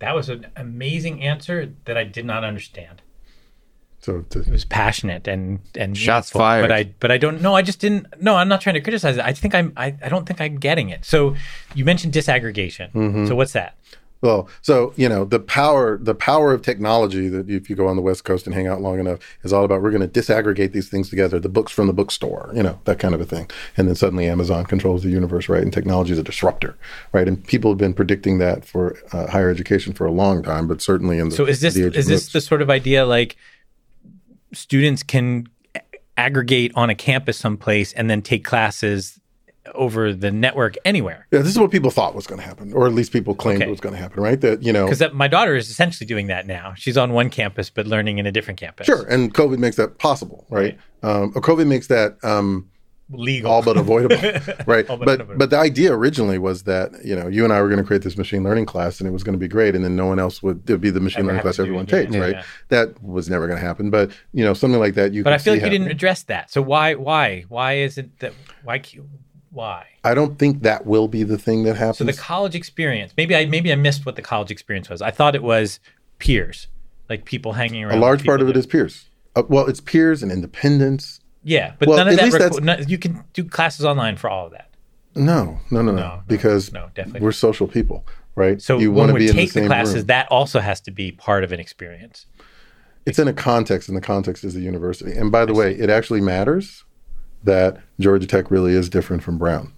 That was an amazing answer that I did not understand. So to, it was passionate and and shots fired. But I but I don't know. I just didn't. No, I'm not trying to criticize it. I think I'm. I, I don't think I'm getting it. So you mentioned disaggregation. Mm-hmm. So what's that? Well, so you know the power the power of technology that if you go on the West Coast and hang out long enough is all about we're going to disaggregate these things together, the books from the bookstore, you know that kind of a thing, and then suddenly Amazon controls the universe, right? And technology is a disruptor, right? And people have been predicting that for uh, higher education for a long time, but certainly in the so is this is this the sort of idea like students can aggregate on a campus someplace and then take classes over the network anywhere. Yeah, this is what people thought was going to happen, or at least people claimed okay. was going to happen, right? That you know, because my daughter is essentially doing that now. She's on one campus but learning in a different campus. Sure, and COVID makes that possible, right? right. Um, or COVID makes that um, legal, all but avoidable, right? but avoidable. but the idea originally was that you know you and I were going to create this machine learning class, and it was going to be great, and then no one else would it would be the machine Ever learning class everyone takes, yeah, right? Yeah. That was never going to happen, but you know something like that. You but I feel like you didn't address that. So why why why is it that why why? I don't think that will be the thing that happens. So the college experience, maybe I maybe I missed what the college experience was. I thought it was peers, like people hanging around. A large part of it is peers. Uh, well, it's peers and independence. Yeah, but well, none of that. Reco- no, you can do classes online for all of that. No, no, no, no, no because no, definitely we're social people, right? So you want to be take in the, the classes, room. that also has to be part of an experience. It's in a context, and the context is the university. And by the way, it actually matters that Georgia Tech really is different from Brown.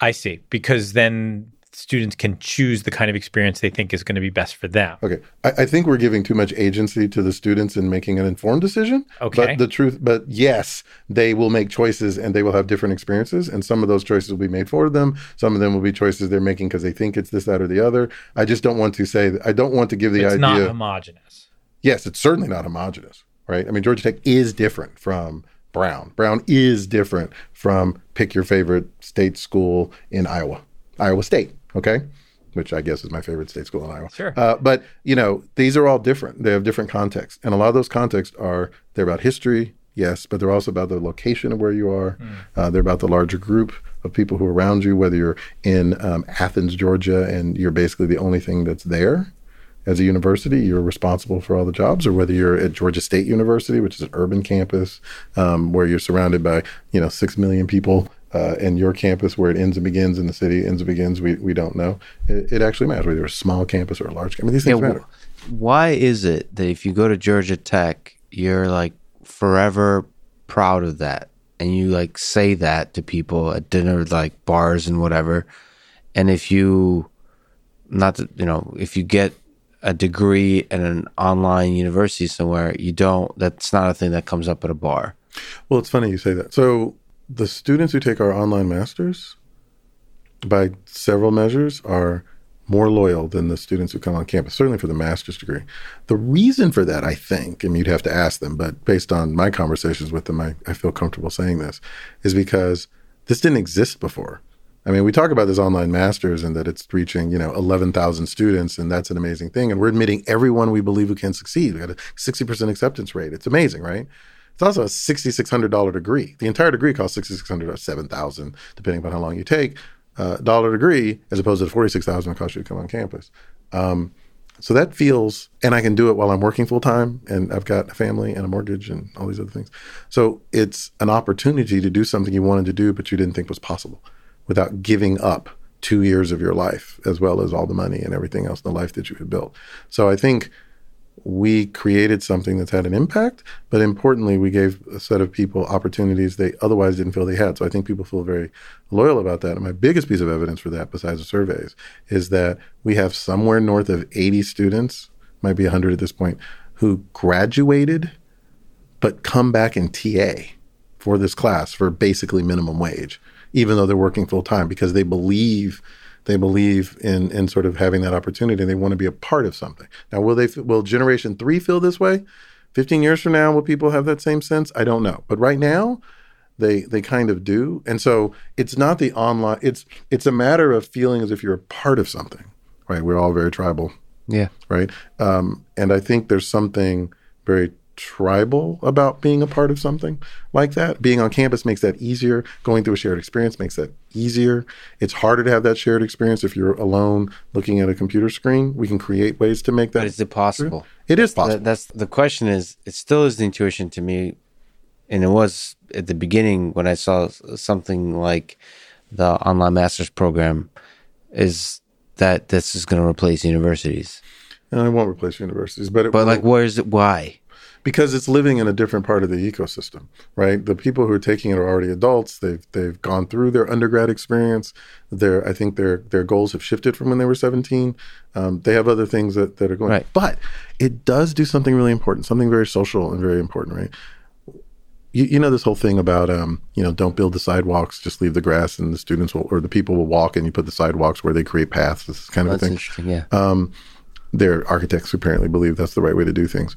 I see. Because then students can choose the kind of experience they think is going to be best for them. Okay. I, I, think we're giving too much agency to the students in making an informed decision. Okay. But the truth, but yes, they will make choices and they will have different experiences. And some of those choices will be made for them. Some of them will be choices they're making because they think it's this, that, or the other. I just don't want to say, I don't want to give the it's idea. It's not homogenous. Yes, it's certainly not homogenous, right? I mean, Georgia Tech is different from Brown. Brown is different from pick your favorite state school in Iowa, Iowa State, okay? Which I guess is my favorite state school in Iowa. Sure. Uh, but, you know, these are all different. They have different contexts. And a lot of those contexts are, they're about history, yes, but they're also about the location of where you are. Mm. Uh, they're about the larger group of people who are around you, whether you're in um, Athens, Georgia, and you're basically the only thing that's there as a university, you're responsible for all the jobs, or whether you're at Georgia State University, which is an urban campus um, where you're surrounded by you know six million people, uh, and your campus where it ends and begins in the city ends and begins, we we don't know. It, it actually matters whether you're a small campus or a large campus. These things yeah, matter. Why is it that if you go to Georgia Tech, you're like forever proud of that, and you like say that to people at dinner, like bars and whatever, and if you not to, you know if you get a degree in an online university somewhere, you don't. That's not a thing that comes up at a bar. Well, it's funny you say that. So the students who take our online masters, by several measures, are more loyal than the students who come on campus, certainly for the master's degree. The reason for that, I think, and you'd have to ask them, but based on my conversations with them, I, I feel comfortable saying this, is because this didn't exist before. I mean, we talk about this online masters and that it's reaching, you know, 11,000 students, and that's an amazing thing. And we're admitting everyone we believe who can succeed. We got a 60% acceptance rate. It's amazing, right? It's also a $6,600 degree. The entire degree costs $6,600 or $7,000, depending upon how long you take. Uh, dollar degree, as opposed to the 46000 it costs you to come on campus. Um, so that feels, and I can do it while I'm working full time, and I've got a family and a mortgage and all these other things. So it's an opportunity to do something you wanted to do, but you didn't think was possible without giving up two years of your life, as well as all the money and everything else in the life that you had built. So I think we created something that's had an impact, but importantly, we gave a set of people opportunities they otherwise didn't feel they had. So I think people feel very loyal about that. And my biggest piece of evidence for that, besides the surveys, is that we have somewhere north of 80 students, might be 100 at this point, who graduated but come back in TA for this class for basically minimum wage even though they're working full time because they believe they believe in in sort of having that opportunity and they want to be a part of something. Now, will they will generation 3 feel this way? 15 years from now will people have that same sense? I don't know. But right now, they they kind of do. And so it's not the online it's it's a matter of feeling as if you're a part of something. Right? We're all very tribal. Yeah. Right? Um, and I think there's something very tribal about being a part of something like that. Being on campus makes that easier. Going through a shared experience makes that easier. It's harder to have that shared experience if you're alone looking at a computer screen. We can create ways to make that. But is it possible? True. It is possible. That, that's the question. Is it still is the intuition to me, and it was at the beginning when I saw something like the online master's program, is that this is going to replace universities. Uh, and I won't replace universities, but but like, where is it? Why? Because it's living in a different part of the ecosystem, right? The people who are taking it are already adults. They've they've gone through their undergrad experience. Their I think their their goals have shifted from when they were 17. Um, they have other things that, that are going. Right. But it does do something really important, something very social and very important, right? You, you know this whole thing about um, you know don't build the sidewalks, just leave the grass, and the students will or the people will walk, and you put the sidewalks where they create paths. This kind of that's a thing. Interesting, yeah. Um, they're architects who apparently believe that's the right way to do things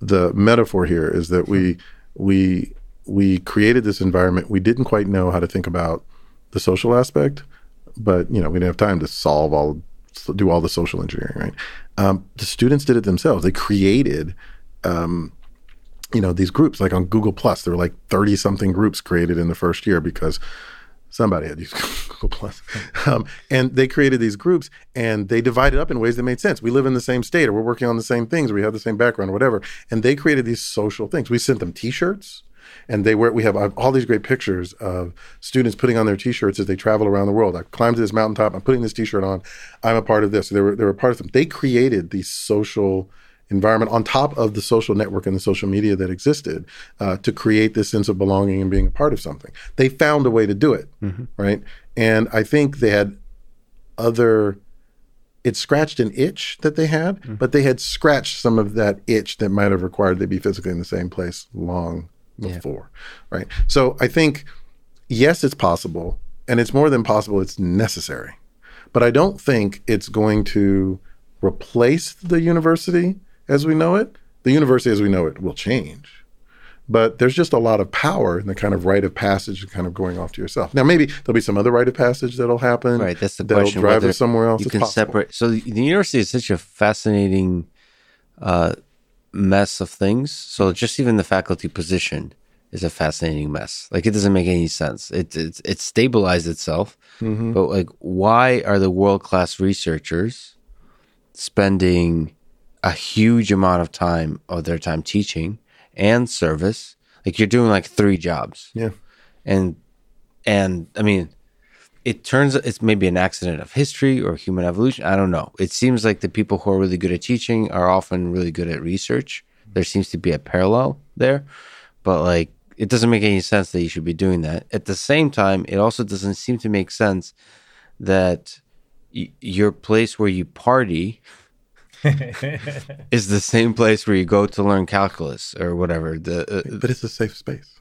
the metaphor here is that we we we created this environment. We didn't quite know how to think about the social aspect, but you know we didn't have time to solve all do all the social engineering. Right? Um, the students did it themselves. They created. Um, you know these groups like on Google Plus, there were like thirty something groups created in the first year because somebody had used Google Plus, um, and they created these groups and they divided up in ways that made sense. We live in the same state, or we're working on the same things, or we have the same background, or whatever. And they created these social things. We sent them T-shirts, and they wear. We have all these great pictures of students putting on their T-shirts as they travel around the world. I climbed to this mountaintop. I'm putting this T-shirt on. I'm a part of this. They were they were part of them. They created these social environment on top of the social network and the social media that existed uh, to create this sense of belonging and being a part of something. They found a way to do it, mm-hmm. right? And I think they had other it scratched an itch that they had, mm-hmm. but they had scratched some of that itch that might have required they be physically in the same place long before. Yeah. Right. So I think yes, it's possible, and it's more than possible, it's necessary. But I don't think it's going to replace the university as we know it. The university as we know it will change but there's just a lot of power in the kind of rite of passage and kind of going off to yourself. Now, maybe there'll be some other rite of passage that'll happen. Right. That's the that'll question. drive us somewhere else. You can separate. So the, the, university is such a fascinating uh, mess of things. So just even the faculty position is a fascinating mess. Like it doesn't make any sense. It it, it stabilized itself, mm-hmm. but like, why are the world class researchers spending a huge amount of time of their time teaching? and service. Like you're doing like three jobs. Yeah. And and I mean, it turns it's maybe an accident of history or human evolution. I don't know. It seems like the people who are really good at teaching are often really good at research. There seems to be a parallel there, but like it doesn't make any sense that you should be doing that. At the same time, it also doesn't seem to make sense that y- your place where you party is the same place where you go to learn calculus or whatever. The uh, but it's a safe space.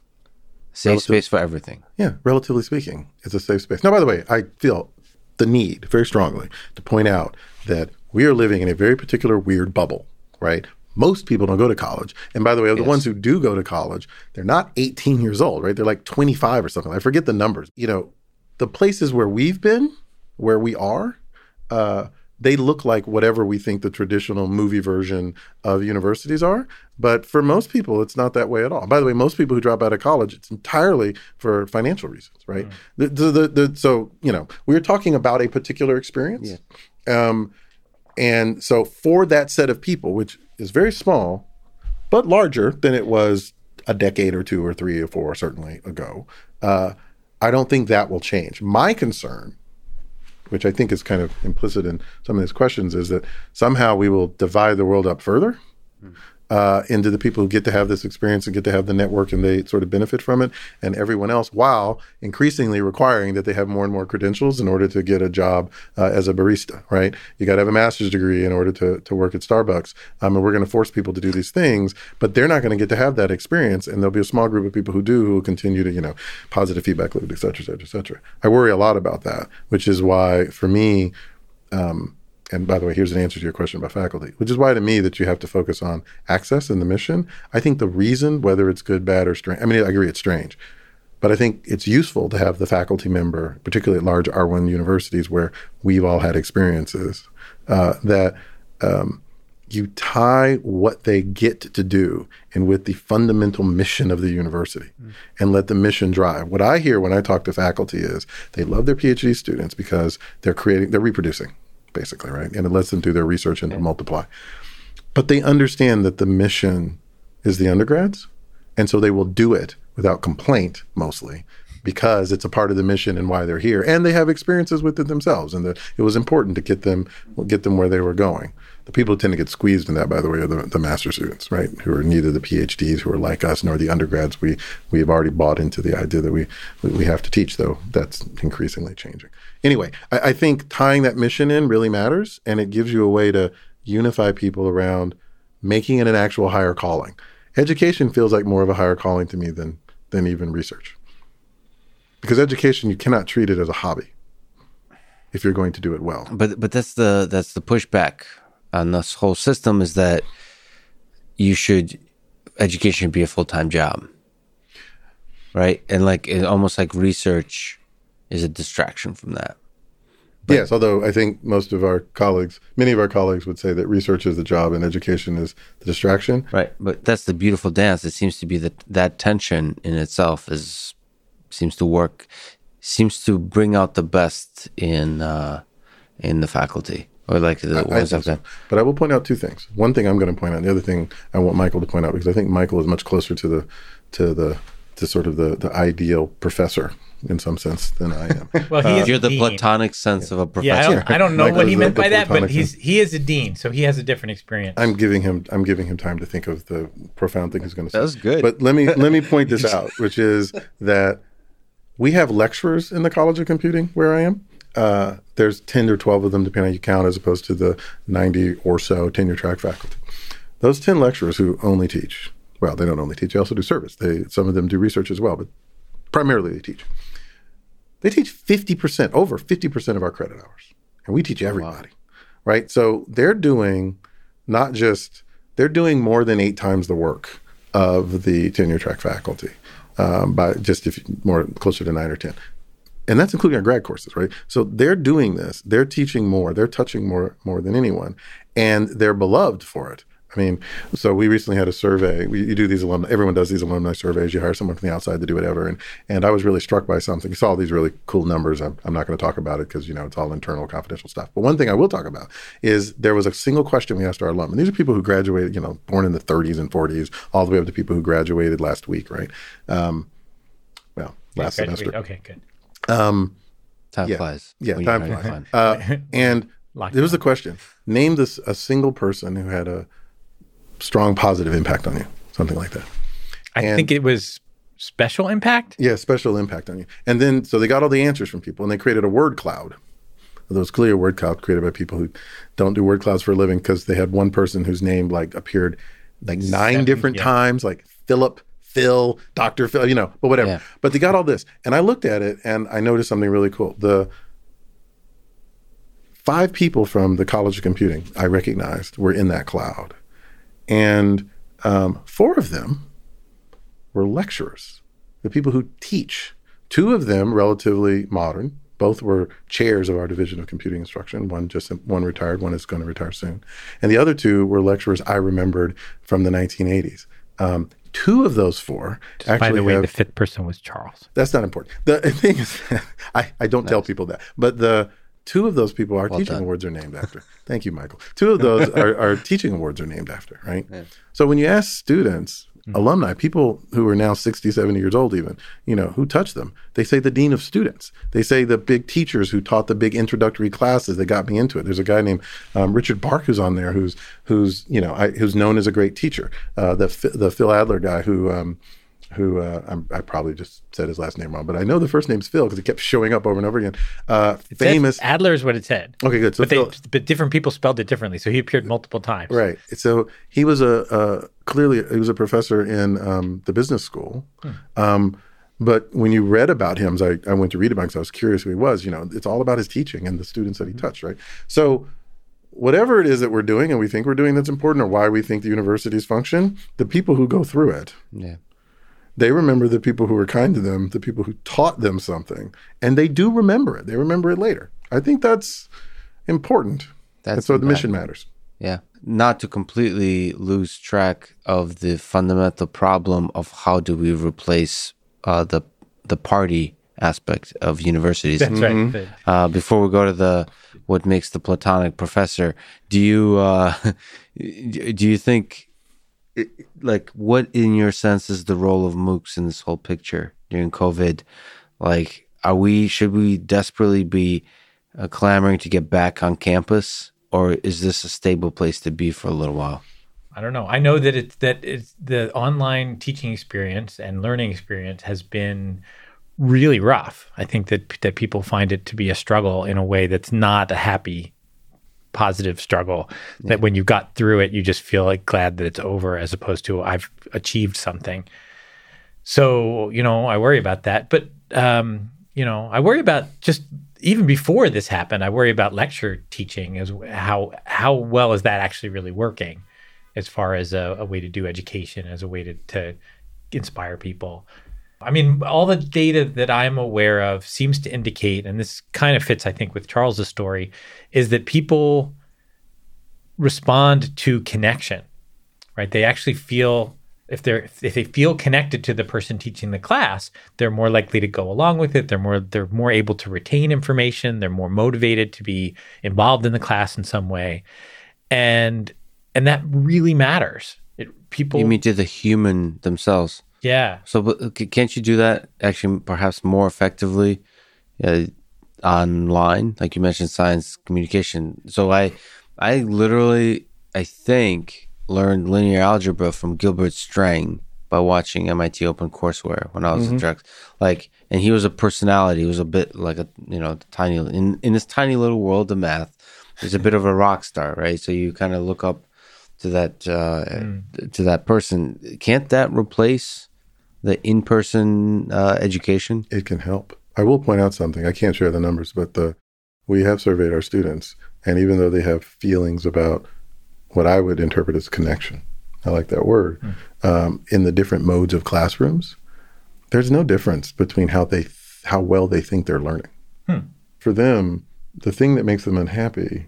Safe Relativ- space for everything. Yeah, relatively speaking, it's a safe space. Now, by the way, I feel the need very strongly to point out that we are living in a very particular weird bubble, right? Most people don't go to college. And by the way, yes. the ones who do go to college, they're not 18 years old, right? They're like 25 or something. I forget the numbers. You know, the places where we've been, where we are, uh, they look like whatever we think the traditional movie version of universities are. But for most people, it's not that way at all. By the way, most people who drop out of college, it's entirely for financial reasons, right? Mm. The, the, the, so, you know, we are talking about a particular experience. Yeah. Um, and so for that set of people, which is very small, but larger than it was a decade or two or three or four, certainly ago, uh, I don't think that will change. My concern which I think is kind of implicit in some of these questions, is that somehow we will divide the world up further. Mm uh, into the people who get to have this experience and get to have the network and they sort of benefit from it, and everyone else, while increasingly requiring that they have more and more credentials in order to get a job uh, as a barista, right? You got to have a master's degree in order to, to work at Starbucks. Um, and we're going to force people to do these things, but they're not going to get to have that experience. And there'll be a small group of people who do who will continue to, you know, positive feedback loop, et cetera, et cetera, et cetera. I worry a lot about that, which is why for me, um, and by the way, here's an answer to your question about faculty, which is why to me that you have to focus on access and the mission. I think the reason, whether it's good, bad, or strange, I mean, I agree it's strange, but I think it's useful to have the faculty member, particularly at large R1 universities where we've all had experiences, uh, that um, you tie what they get to do and with the fundamental mission of the university mm. and let the mission drive. What I hear when I talk to faculty is they love their PhD students because they're creating, they're reproducing basically, right? And it lets them do their research and yeah. multiply. But they understand that the mission is the undergrads. And so they will do it without complaint mostly because it's a part of the mission and why they're here. And they have experiences with it themselves. And that it was important to get them get them where they were going. The people who tend to get squeezed in that, by the way, are the, the master students, right? Who are neither the PhDs who are like us nor the undergrads. We we have already bought into the idea that we we have to teach, though that's increasingly changing. Anyway, I, I think tying that mission in really matters, and it gives you a way to unify people around making it an actual higher calling. Education feels like more of a higher calling to me than than even research. Because education, you cannot treat it as a hobby if you're going to do it well. But but that's the that's the pushback on this whole system is that you should education be a full time job, right? And like it, almost like research is a distraction from that. But, yes, although I think most of our colleagues, many of our colleagues would say that research is the job and education is the distraction. Right, but that's the beautiful dance. It seems to be that that tension in itself is seems to work, seems to bring out the best in uh, in the faculty or like the I, ones I I've done. So. But I will point out two things. One thing I'm going to point out. The other thing I want Michael to point out because I think Michael is much closer to the to the to sort of the the ideal professor in some sense than I am. well, he uh, you're the dean. platonic sense yeah. of a professor. Yeah, I don't, I don't know what he meant by that, but he's he is a dean, so he has a different experience. I'm giving him I'm giving him time to think of the profound thing he's going to say. That's good. But let me let me point this out, which is that we have lecturers in the College of Computing where I am uh, there's 10 or 12 of them, depending on how you count, as opposed to the 90 or so tenure track faculty. Those 10 lecturers who only teach, well, they don't only teach, they also do service. They, some of them do research as well, but primarily they teach. They teach 50%, over 50% of our credit hours. And we teach everybody, wow. right? So they're doing not just, they're doing more than eight times the work of the tenure track faculty um, by just if more closer to nine or 10 and that's including our grad courses, right? So they're doing this, they're teaching more, they're touching more more than anyone, and they're beloved for it. I mean, so we recently had a survey. We, you do these alumni. Everyone does these alumni surveys. You hire someone from the outside to do whatever. And and I was really struck by something. You saw all these really cool numbers. I'm, I'm not going to talk about it because you know it's all internal, confidential stuff. But one thing I will talk about is there was a single question we asked our alum, and these are people who graduated, you know, born in the 30s and 40s, all the way up to people who graduated last week, right? Um, well, last yeah, semester. Okay, good. Um, time yeah, flies. Yeah, time flies. Uh, and there was the question: Name this a single person who had a strong positive impact on you, something like that. I and, think it was special impact. Yeah, special impact on you. And then so they got all the answers from people, and they created a word cloud. Those clear word cloud created by people who don't do word clouds for a living because they had one person whose name like appeared like nine Seven, different yeah. times, like Philip, Phil, Doctor Phil, you know, but whatever. Yeah. But they got all this, and I looked at it and I noticed something really cool. The five people from the College of Computing I recognized were in that cloud. And um, four of them were lecturers, the people who teach. Two of them, relatively modern, both were chairs of our division of computing instruction. One just one retired, one is going to retire soon, and the other two were lecturers I remembered from the 1980s. Um, two of those four just actually. By the way, have, the fifth person was Charles. That's not important. The thing is, I, I don't nice. tell people that, but the Two of those people are well teaching done. awards are named after. Thank you, Michael. Two of those are, are teaching awards are named after, right? Yeah. So when you ask students, mm-hmm. alumni, people who are now 60, 70 years old even, you know, who touch them, they say the dean of students. They say the big teachers who taught the big introductory classes that got me into it. There's a guy named um, Richard Bark who's on there who's, who's you know, I, who's known as a great teacher. Uh, the, the Phil Adler guy who, um, who uh, i probably just said his last name wrong, but I know the first name's Phil because it kept showing up over and over again. Uh, famous Adler is what it said. Okay, good. So but, Phil, they, but different people spelled it differently, so he appeared multiple times. Right. So he was a uh, clearly he was a professor in um, the business school. Hmm. Um, but when you read about him, I, I went to read about him because I was curious who he was. You know, it's all about his teaching and the students that he hmm. touched. Right. So whatever it is that we're doing and we think we're doing that's important or why we think the universities function, the people who go through it yeah they remember the people who were kind to them, the people who taught them something, and they do remember it. They remember it later. I think that's important. That's what the mission matters. Yeah. Not to completely lose track of the fundamental problem of how do we replace uh, the the party aspect of universities. That's mm-hmm. right. Uh, before we go to the what makes the platonic professor, do you uh, do you think it, like what in your sense is the role of MOOCs in this whole picture during COVID? Like, are we should we desperately be uh, clamoring to get back on campus, or is this a stable place to be for a little while? I don't know. I know that it's that it's the online teaching experience and learning experience has been really rough. I think that that people find it to be a struggle in a way that's not a happy positive struggle yeah. that when you got through it, you just feel like glad that it's over as opposed to I've achieved something. So, you know, I worry about that. But, um, you know, I worry about just even before this happened, I worry about lecture teaching as how, how well is that actually really working as far as a, a way to do education, as a way to, to inspire people. I mean, all the data that I'm aware of seems to indicate, and this kind of fits, I think, with Charles's story, is that people respond to connection, right? They actually feel if they're if they feel connected to the person teaching the class, they're more likely to go along with it. They're more they're more able to retain information. They're more motivated to be involved in the class in some way, and and that really matters. It, people. You mean to the human themselves? Yeah. So, but can't you do that actually perhaps more effectively uh, online? Like you mentioned, science communication. So I, I literally, I think learned linear algebra from Gilbert Strang by watching MIT Open Courseware when I was Mm-hmm. in direct. Like, and he was a personality. He was a bit like a you know tiny in in this tiny little world of math. He's a bit of a rock star, right? So you kind of look up to that uh, to that person. Can't that replace the in person uh, education? it can help. I will point out something. I can't share the numbers, but the we have surveyed our students, and even though they have feelings about what I would interpret as connection, I like that word, um, in the different modes of classrooms, there's no difference between how they how well they think they're learning. For them, the thing that makes them unhappy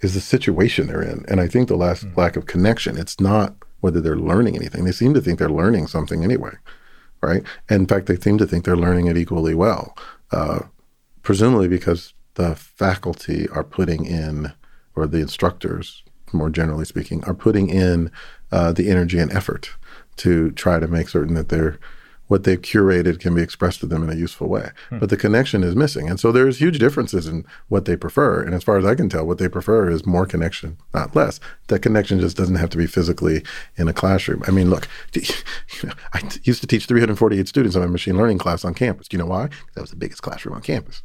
is the situation they're in, and I think the last lack of connection. It's not whether they're learning anything. They seem to think they're learning something anyway right? And in fact, they seem to think they're learning it equally well, uh, presumably because the faculty are putting in, or the instructors, more generally speaking, are putting in uh, the energy and effort to try to make certain that they're what they've curated can be expressed to them in a useful way. Hmm. But the connection is missing. And so there's huge differences in what they prefer. And as far as I can tell, what they prefer is more connection, not less. That connection just doesn't have to be physically in a classroom. I mean, look, I t- used to teach 348 students in my machine learning class on campus. Do you know why? 'Cause that was the biggest classroom on campus.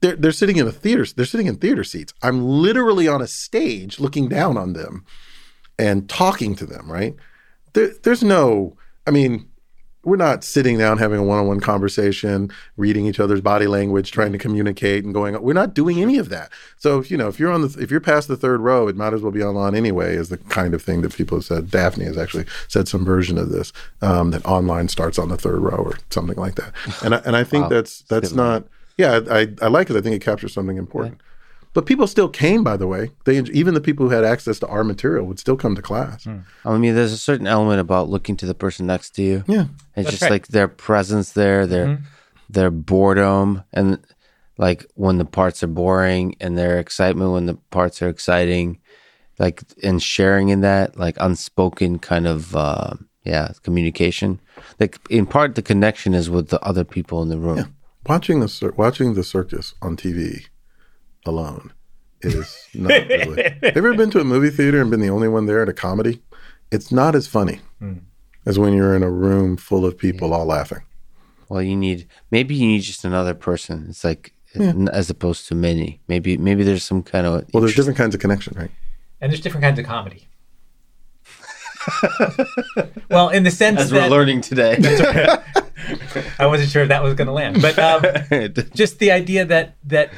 They're, they're sitting in a theater. They're sitting in theater seats. I'm literally on a stage looking down on them and talking to them, right? There, there's no, I mean, we're not sitting down having a one-on-one conversation, reading each other's body language, trying to communicate and going. We're not doing any of that. So you know, if you're on the, if you're past the third row, it might as well be online anyway. Is the kind of thing that people have said. Daphne has actually said some version of this um, that online starts on the third row or something like that. And I, and I think Wow. that's that's not. Yeah, I, I like it. I think it captures something important. But people still came, by the way. They even the people who had access to our material would still come to class. I mean, there's a certain element about looking to the person next to you. Yeah. It's just right. like their presence there, their their boredom, and like when the parts are boring, and their excitement when the parts are exciting, like and sharing in that like unspoken kind of uh, yeah communication. Like in part, the connection is with the other people in the room. Watching the watching the circus on TV alone is not really. Have you ever been to a movie theater and been the only one there at a comedy? It's not as funny as when you're in a room full of people all laughing. Well, you need maybe you need just another person. It's like as opposed to many. Maybe maybe there's some kind of Well, there's different kinds of connection, right? And there's different kinds of comedy. well, in the sense as we're that learning today. I wasn't sure if that was going to land, but um, just the idea that that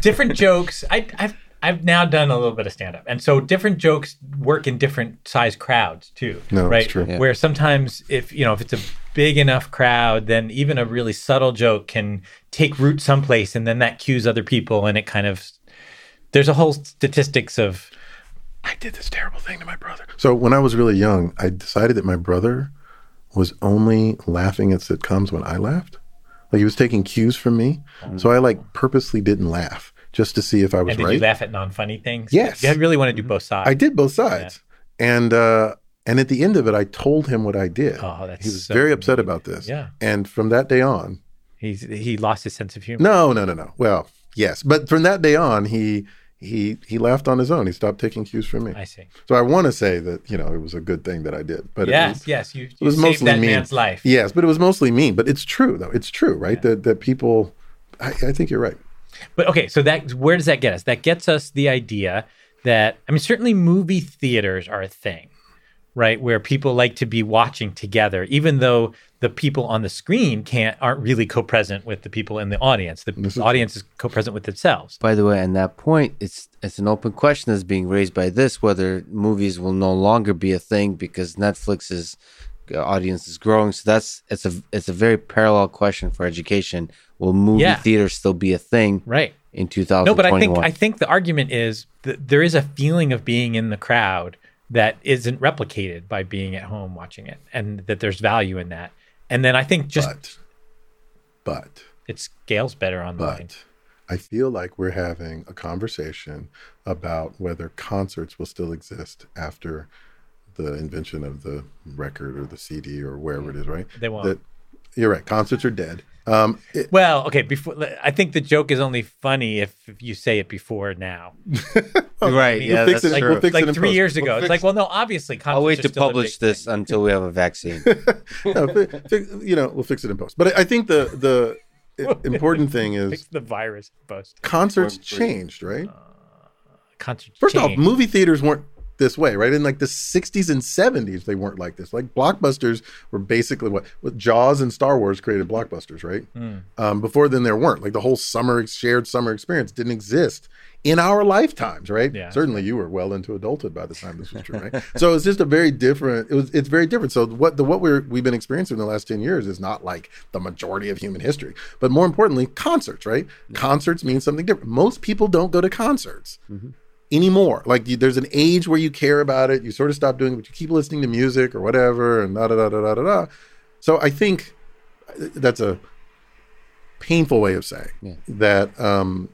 different jokes. I, I've I've now done a little bit of stand up, and so different jokes work in different size crowds too. No, it's right? true. Yeah. Where sometimes if you know if it's a big enough crowd, then even a really subtle joke can take root someplace, and then that cues other people, and it kind of there's a whole statistics of I did this terrible thing to my brother. So when I was really young, I decided that my brother was only laughing at sitcoms when I laughed. Like he was taking cues from me. So I like purposely didn't laugh just to see if I was and did right. you laugh at non funny things? Yes. You really want to do both sides. I did both sides. And uh and at the end of it I told him what I did. Oh, that's he was so very upset about this. Yeah. And from that day on, He's he lost his sense of humor. no, no, no, no. Well, yes, but from that day on he he he laughed on his own. He stopped taking cues from me. I see. So I want to say that, you know, it was a good thing that I did. But it Yes, was, yes, you, it was saved mostly that mean. man's life. Yes, but it was mostly mean. But it's true, though. It's true, right? That that people. I, I think you're right. But okay, so that where does that get us? That gets us the idea that I mean, certainly movie theaters are a thing, right? Where people like to be watching together, even though the people on the screen can't aren't really co-present with the people in the audience. The audience is co-present with themselves. By the way, on that point, it's it's an open question that's being raised by this whether movies will no longer be a thing because Netflix's uh, audience is growing. So that's it's a it's a very parallel question for education. Will movie Yeah. theaters still be a thing Right. in 2021? No, but I think I think the argument is that there is a feeling of being in the crowd that isn't replicated by being at home watching it, and that there's value in that. And then I think just But, but, it scales better online. but, I feel like we're having a conversation about whether concerts will still exist after the invention of the record or the CD or wherever mm. it is, right? They won't. That you're right. Concerts are dead. Um, it, Well, okay. Before I think the joke is only funny if, if you say it before now. right. Yeah, fix that's it- true. we'll fix it like three post. years ago, We'll it's like, well, no, obviously, I'll wait are to still publish this thing. until we have a vaccine. no, fi- fi- you know, we'll fix it in post. But I I think the the important thing Fix is the virus post. concerts changed, right? Concerts First off, change. movie theaters weren't this way, right? In like the 60s and 70s, they weren't like this. Like blockbusters were basically what, what Jaws and Star Wars created blockbusters, right? Hmm. Um, before then, there weren't. Like the whole summer shared summer experience didn't exist in our lifetimes, right? Yeah. Certainly, you were well into adulthood by the time this was true, right? so it's just a very different. It was. It's very different. So what the what we're we've been experiencing in the last ten years is not like the majority of human history, but more importantly, concerts, right? Concerts mean something different. Most people don't go to concerts anymore. Like you, there's an age where you care about it. You sort of stop doing it, but you keep listening to music or whatever, and da da da da da da. So I think that's a painful way of saying Yeah. that um,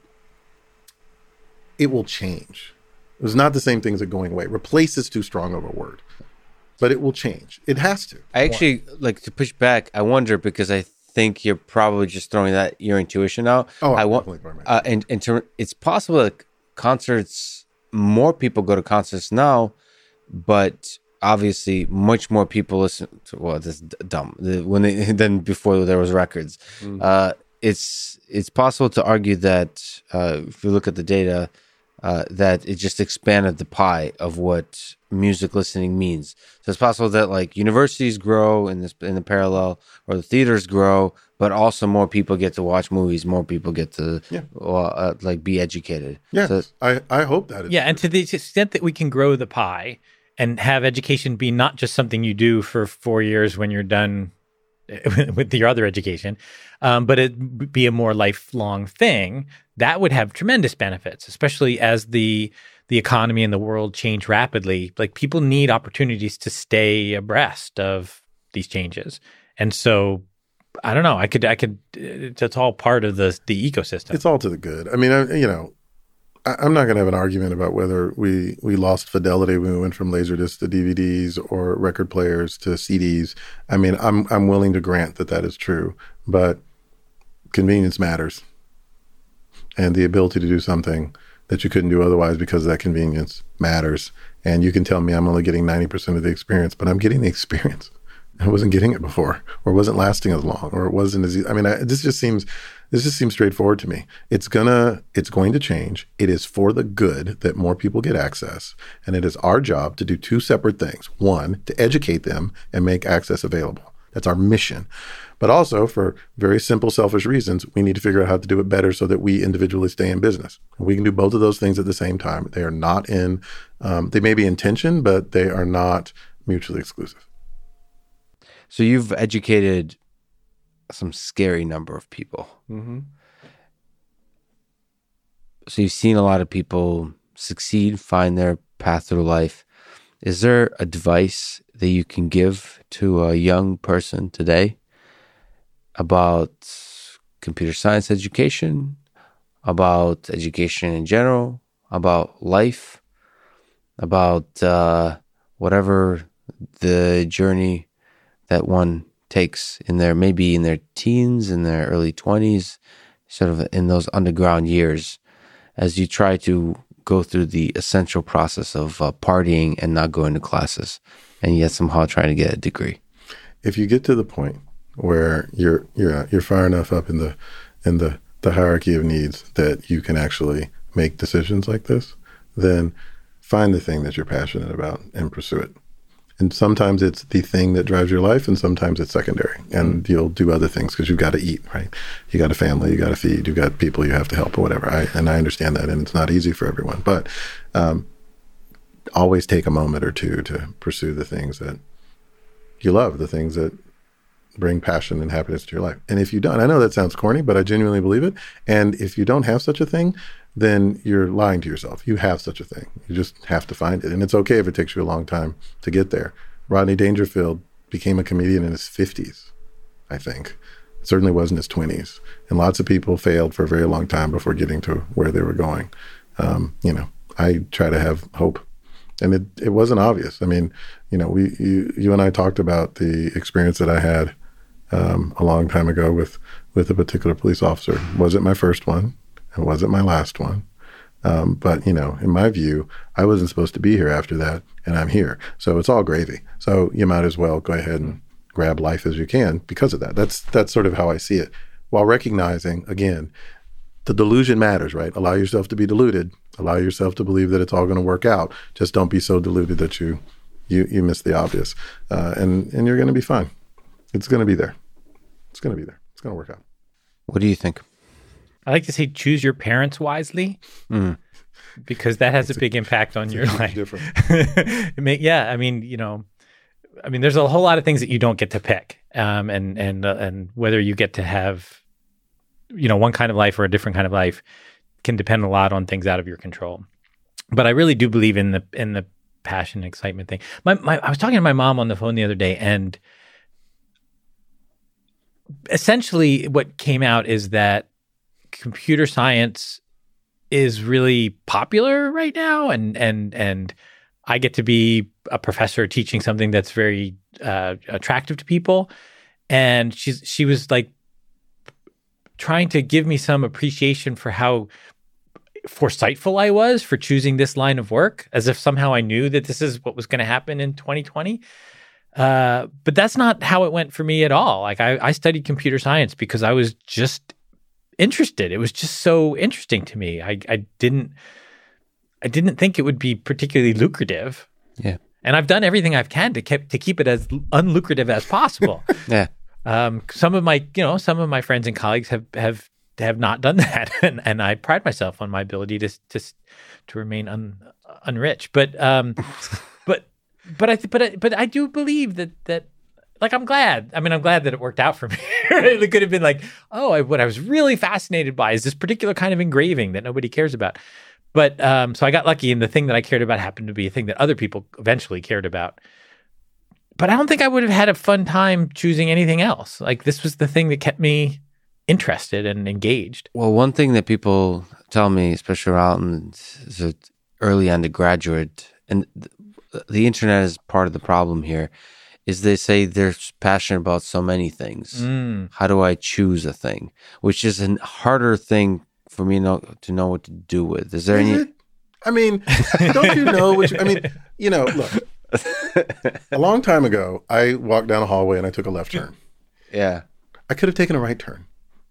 it will change. It was not the same thing as it going away. Replace is too strong of a word, but it will change. It has to. I actually like to push back. I wonder because I think you're probably just throwing that your intuition out. Oh, I I'm want, uh, and in ter- it's possible that concerts, more people go to concerts now, but obviously much more people listen to. Well, this dumb the, when they, than before there was records. Uh, it's it's possible to argue that uh, if you look at the data, uh, that it just expanded the pie of what music listening means. So it's possible that like universities grow in this in the parallel, or the theaters grow, but also more people get to watch movies, more people get to Yeah. well, uh, like be educated. Yeah, So- I, I hope that Yeah, and to the extent that we can grow the pie and have education be not just something you do for four years when you're done with your other education, um, but it be a more lifelong thing, that would have tremendous benefits, especially as the the economy and the world change rapidly. Like people need opportunities to stay abreast of these changes, and so I don't know. I could, I could. Uh, it's all part of the the ecosystem. it's all to the good. I mean, I, you know, I, I'm not going to have an argument about whether we we lost fidelity when we went from laserdisc to DVDs or record players to CDs. I mean, I'm I'm willing to grant that that is true, but convenience matters, and the ability to do something that you couldn't do otherwise because that convenience matters. And you can tell me I'm only getting 90% of the experience, but I'm getting the experience. I wasn't getting it before, or wasn't lasting as long, or it wasn't as. easy. I mean, I, this just seems this just seems straightforward to me. It's gonna it's going to change. It is for the good that more people get access, and it is our job to do two separate things. One, to educate them and make access available. That's our mission. But also, for very simple, selfish reasons, we need to figure out how to do it better so that we individually stay in business. We can do both of those things at the same time. They are not in. Um, they may be in tension, but they are not mutually exclusive. So you've educated some scary number of people. Mm-hmm. So you've seen a lot of people succeed, find their path through life. Is there advice that you can give to a young person today about computer science education, about education in general, about life, about uh, whatever the journey that one takes in their maybe in their teens, in their early twenties, sort of in those underground years, as you try to go through the essential process of uh, partying and not going to classes, and yet somehow trying to get a degree. If you get to the point where you're you're you're far enough up in the in the the hierarchy of needs that you can actually make decisions like this, then find the thing that you're passionate about and pursue it. And sometimes it's the thing that drives your life, and sometimes it's secondary. And you'll do other things because you've got to eat, right? You got a family, you got to feed, you got people you have to help, or whatever. I, and I understand that, and it's not easy for everyone. But um, always take a moment or two to pursue the things that you love, the things that bring passion and happiness to your life. And if you don't, I know that sounds corny, but I genuinely believe it. And if you don't have such a thing, then you're lying to yourself. You have such a thing. You just have to find it. And it's okay if it takes you a long time to get there. Rodney Dangerfield became a comedian in his 50s, I think. It certainly wasn't his 20s. And lots of people failed for a very long time before getting to where they were going. Um, you know, I try to have hope. And it, it wasn't obvious. I mean, you know, we you, you and I talked about the experience that I had um, a long time ago with with a particular police officer. Was it my first one? And was it my last one? Um, but you know, in my view, I wasn't supposed to be here after that, and I'm here. So it's all gravy. So you might as well go ahead and grab life as you can because of that. That's that's sort of how I see it. While recognizing again, the delusion matters, right? Allow yourself to be deluded. Allow yourself to believe that it's all going to work out. Just don't be so deluded that you you you miss the obvious, uh, and and you're going to be fine. It's going to be there. It's going to be there. It's going to work out. What do you think? I like to say choose your parents wisely Mm. because that has a big impact on your life. difference. It may- yeah, I mean, you know, I mean, there's a whole lot of things that you don't get to pick, um, and and uh, and whether you get to have, you know, one kind of life or a different kind of life can depend a lot on things out of your control. But I really do believe in the in the passion and excitement thing. My, my I was talking to my mom on the phone the other day, and essentially what came out is that computer science is really popular right now and and and I get to be a professor teaching something that's very uh, attractive to people. And she's she was like trying to give me some appreciation for how foresightful I was for choosing this line of work as if somehow I knew that this is what was going to happen in 2020 uh, but that's not how it went for me at all. Like I, I studied computer science because I was just interested. It was just so interesting to me. I, I didn't, I didn't think it would be particularly lucrative. Yeah. And I've done everything I've can to keep to keep it as unlucrative as possible. Yeah. um, some of my, you know, some of my friends and colleagues have have have not done that, and and I pride myself on my ability to to to remain un, unrich. But um, but I th- but I, but I do believe that that like I'm glad. I mean, I'm glad that it worked out for me. it could have been like, oh, I, what I was really fascinated by is this particular kind of engraving that nobody cares about. But um, so I got lucky, and the thing that I cared about happened to be a thing that other people eventually cared about. But I don't think I would have had a fun time choosing anything else. Like this was the thing that kept me interested and engaged. Well, one thing that people tell me, especially around the early undergraduate, and the internet is part of the problem here, is they say they're passionate about so many things. Mm. How do I choose a thing? Which is a harder thing for me know, to know what to do with. Is there Is any? it? I mean, don't you know? Which I mean, you know, look. a long time ago, I walked down a hallway and I took a left turn. Yeah. I could have taken a right turn,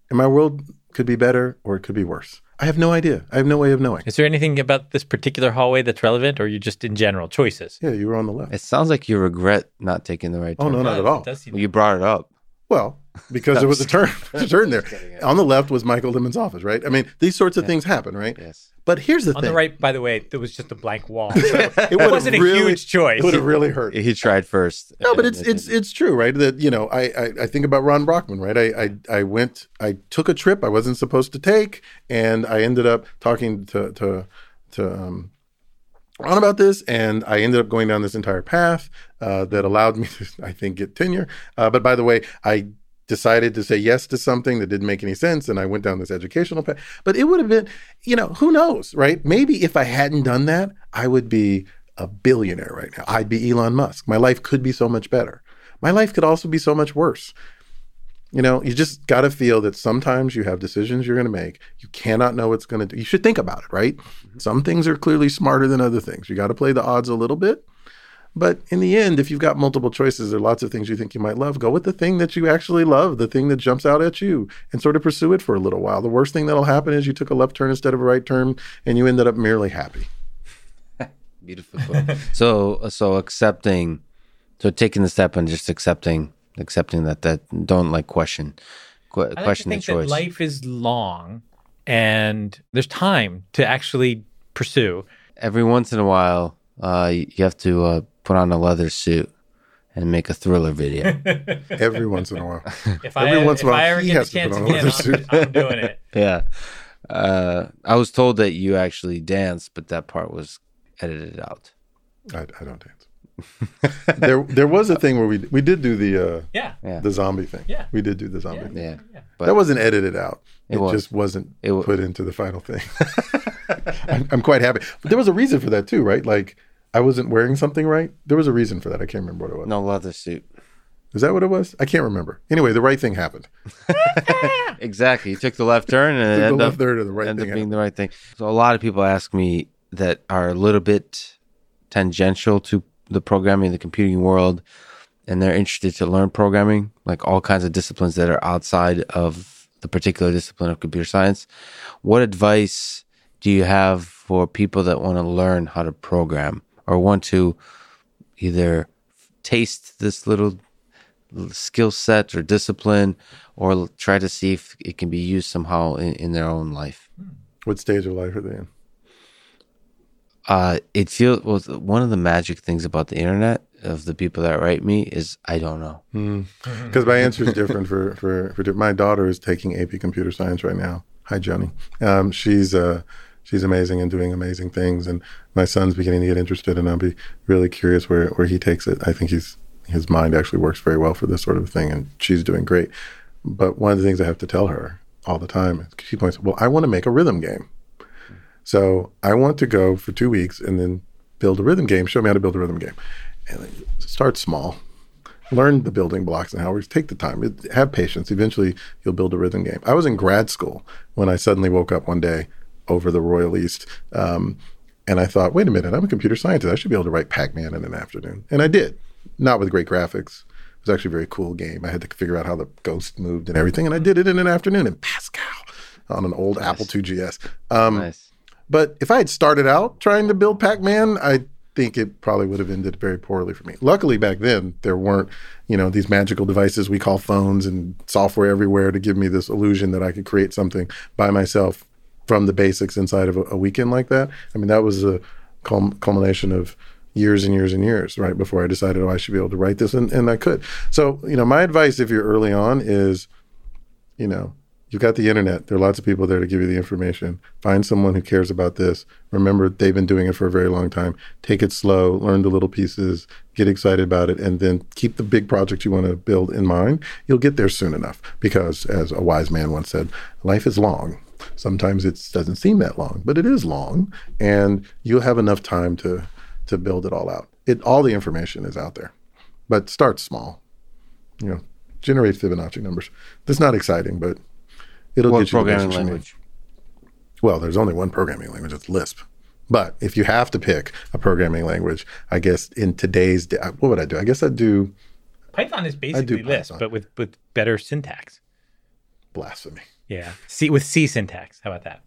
and my world could be better or it could be worse. I have no idea. I have no way of knowing. Is there anything about this particular hallway that's relevant, or you just in general choices? Yeah, you were on the left. It sounds like you regret not taking the right Oh turn. no, not at all. It does seem- Well, you brought it up. Well, because there was a turn, a turn there. On the left was Michael Littman's office, right? I mean, these sorts of things happen, right? Yes. But here's the On thing: On the right, by the way, there was just a blank wall. it it wasn't a huge choice. It would have really hurt. He tried first. No, but it's it's it's true, right? That you know, I, I I think about Ron Brachman, right? I, I I went, I took a trip I wasn't supposed to take, and I ended up talking to to to um, Ron about this, and I ended up going down this entire path uh, that allowed me to, I think, get tenure. Uh, but by the way, I decided to say yes to something that didn't make any sense, and I went down this educational path. But it would have been, you know, who knows, right? Maybe if I hadn't done that, I would be a billionaire right now. I'd be Elon Musk. My life could be so much better. My life could also be so much worse. You know, you just got to feel that sometimes you have decisions you're going to make. You cannot know what's going to do. You should think about it, right? Mm-hmm. Some things are clearly smarter than other things. You got to play the odds a little bit. But in the end, if you've got multiple choices, there are lots of things you think you might love. Go with the thing that you actually love, the thing that jumps out at you, and sort of pursue it for a little while. The worst thing that'll happen is you took a left turn instead of a right turn, and you ended up merely happy. Beautiful. so so accepting, so taking the step and just accepting, accepting that that don't like question, que- I like to question the think that choice. life is long, and there's time to actually pursue. Every once in a while, uh, you you have to uh, put on a leather suit and make a thriller video. Every once in a while. If Every I once in a while, I ever he get has the to put on a again, leather suit. I'm, I'm doing it. yeah. Uh, I was told that you actually danced, but that part was edited out. I, I don't dance. there, there was a thing where we we did do the uh, Yeah. Yeah. the zombie thing. Yeah. we did do the zombie. thing. Yeah. Yeah. But- that wasn't edited out. It, It was. just wasn't It wa- put into the final thing. I'm, I'm quite happy, but there was a reason for that too, right? Like I wasn't wearing something right. There was a reason for that. I can't remember what it was. No leather suit. Is that what it was? I can't remember. Anyway, the right thing happened. exactly. You took the left turn and the ended left up, turn the right ended thing up being happened. the right thing. So a lot of people ask me that are a little bit tangential to the programming, the computing world, and they're interested to learn programming, like all kinds of disciplines that are outside of the particular discipline of computer science. What advice do you have for people that want to learn how to program or want to either taste this little skill set or discipline or try to see if it can be used somehow in, in their own life? What stage of life are they in? Uh, it feels well, one of the magic things about the internet of the people that write me is I don't know. Because my answer is different for, for, for my daughter is taking AP computer science right now. Hi, Johnny. Um, she's uh, she's amazing and doing amazing things, and my son's beginning to get interested, and I'll be really curious where where he takes it. I think he's his mind actually works very well for this sort of thing, and she's doing great. But one of the things I have to tell her all the time is she points, well, I want to make a rhythm game. So I want to go for two weeks and then build a rhythm game. Show me how to build a rhythm game, and start small learn the building blocks and how. Take the time, have patience. Eventually, you'll build a rhythm game. I was in grad school when I suddenly woke up one day over the Royal East, um, and I thought, wait a minute, I'm a computer scientist. I should be able to write Pac-Man in an afternoon, and I did. Not with great graphics. It was actually a very cool game. I had to figure out how the ghost moved and everything, and I did it in an afternoon in Pascal on an old Apple II GS. Um, Nice. but if I had started out trying to build Pac Man, I think it probably would have ended very poorly for me. Luckily, back then, there weren't, you know, these magical devices we call phones and software everywhere to give me this illusion that I could create something by myself from the basics inside of a, a weekend like that. I mean, that was a cul- culmination of years and years and years, right? Before I decided, oh, I should be able to write this, and, and I could. So, you know, my advice if you're early on is, you know, you've got the internet. There are lots of people there to give you the information. Find someone who cares about this. Remember, they've been doing it for a very long time. Take it slow, learn the little pieces, get excited about it, and then keep the big project you want to build in mind. You'll get there soon enough because, as a wise man once said, life is long. Sometimes it doesn't seem that long, but it is long, and you'll have enough time to to build it all out. It all the information is out there, but start small. You know, generate Fibonacci numbers. That's not exciting, but it'll What get you the programming basics you language? Well, there's only one programming language. It's Lisp. But if you have to pick a programming language, I guess in today's day, what would I do? I guess I'd do Python is basically Lisp, Python. but with with better syntax. blasphemy. Yeah, C with C syntax. How about that?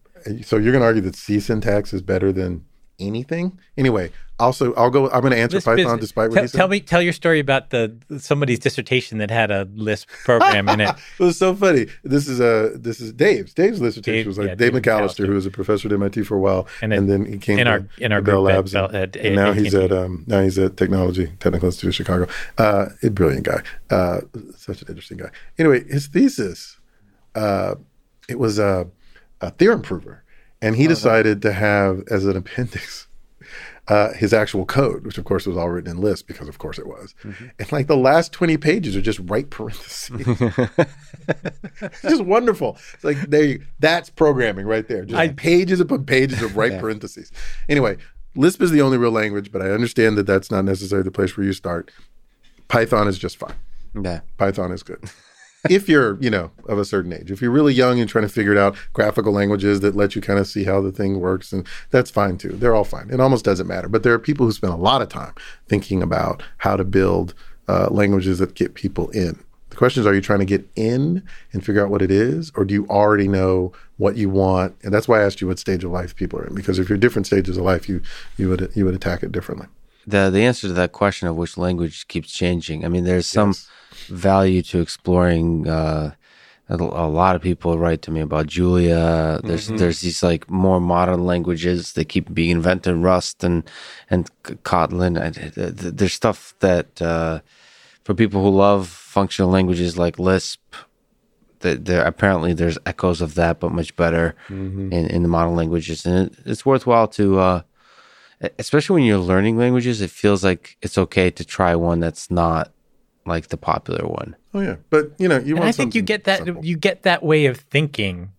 So you're going to argue that C syntax is better than anything? Anyway, also I'll go. I'm going to answer Lisp Python despite what tell, he said. tell me, tell your story about the somebody's dissertation that had a Lisp program in it. it was so funny. This is uh, this is Dave's. Dave's dissertation Dave- was like yeah, Dave, Dave McAllester, McAllester. who was a professor at MIT for a while, And and, then then he came in to- our- in our Bell group at Labs, and, at- and now at he's at um, now he's at Technology Technical Institute of Chicago. Uh, a brilliant guy, uh, such an interesting guy. Anyway, his thesis, uh, it was a, a theorem prover, and he decided to have as an appendix uh, his actual code, which of course was all written in Lisp because of course it was. And like the last 20 pages are just right parentheses. it's just wonderful. It's like they that's programming right there. Just I- pages upon pages of right parentheses. Anyway, Lisp is the only real language, but I understand that that's not necessarily the place where you start. Python is just fine. Yeah. Python is good. if you're, you know, of a certain age. If you're really young and trying to figure it out, graphical languages that let you kind of see how the thing works, and that's fine too. They're all fine. It almost doesn't matter. But there are people who spend a lot of time thinking about how to build uh, languages that get people in. The question is, are you trying to get in and figure out what it is, or do you already know what you want? And that's why I asked you what stage of life people are in, because if you're different stages of life, you you would you would attack it differently. The the answer to that question of which language keeps changing. I mean, there's some Yes. Value to exploring. Uh, a, a lot of people write to me about Julia. There's Mm-hmm. there's these like more modern languages that keep being invented, Rust and and Kotlin. I- th- There's stuff that uh, for people who love functional languages like Lisp. That there apparently there's echoes of that, but much better Mm-hmm. in, in the modern languages, and it, it's worthwhile to. Uh, especially when you're learning languages, it feels like it's okay to try one that's not like the popular one. Oh yeah, but you know, you And want I think you get that simple. you get that way of thinking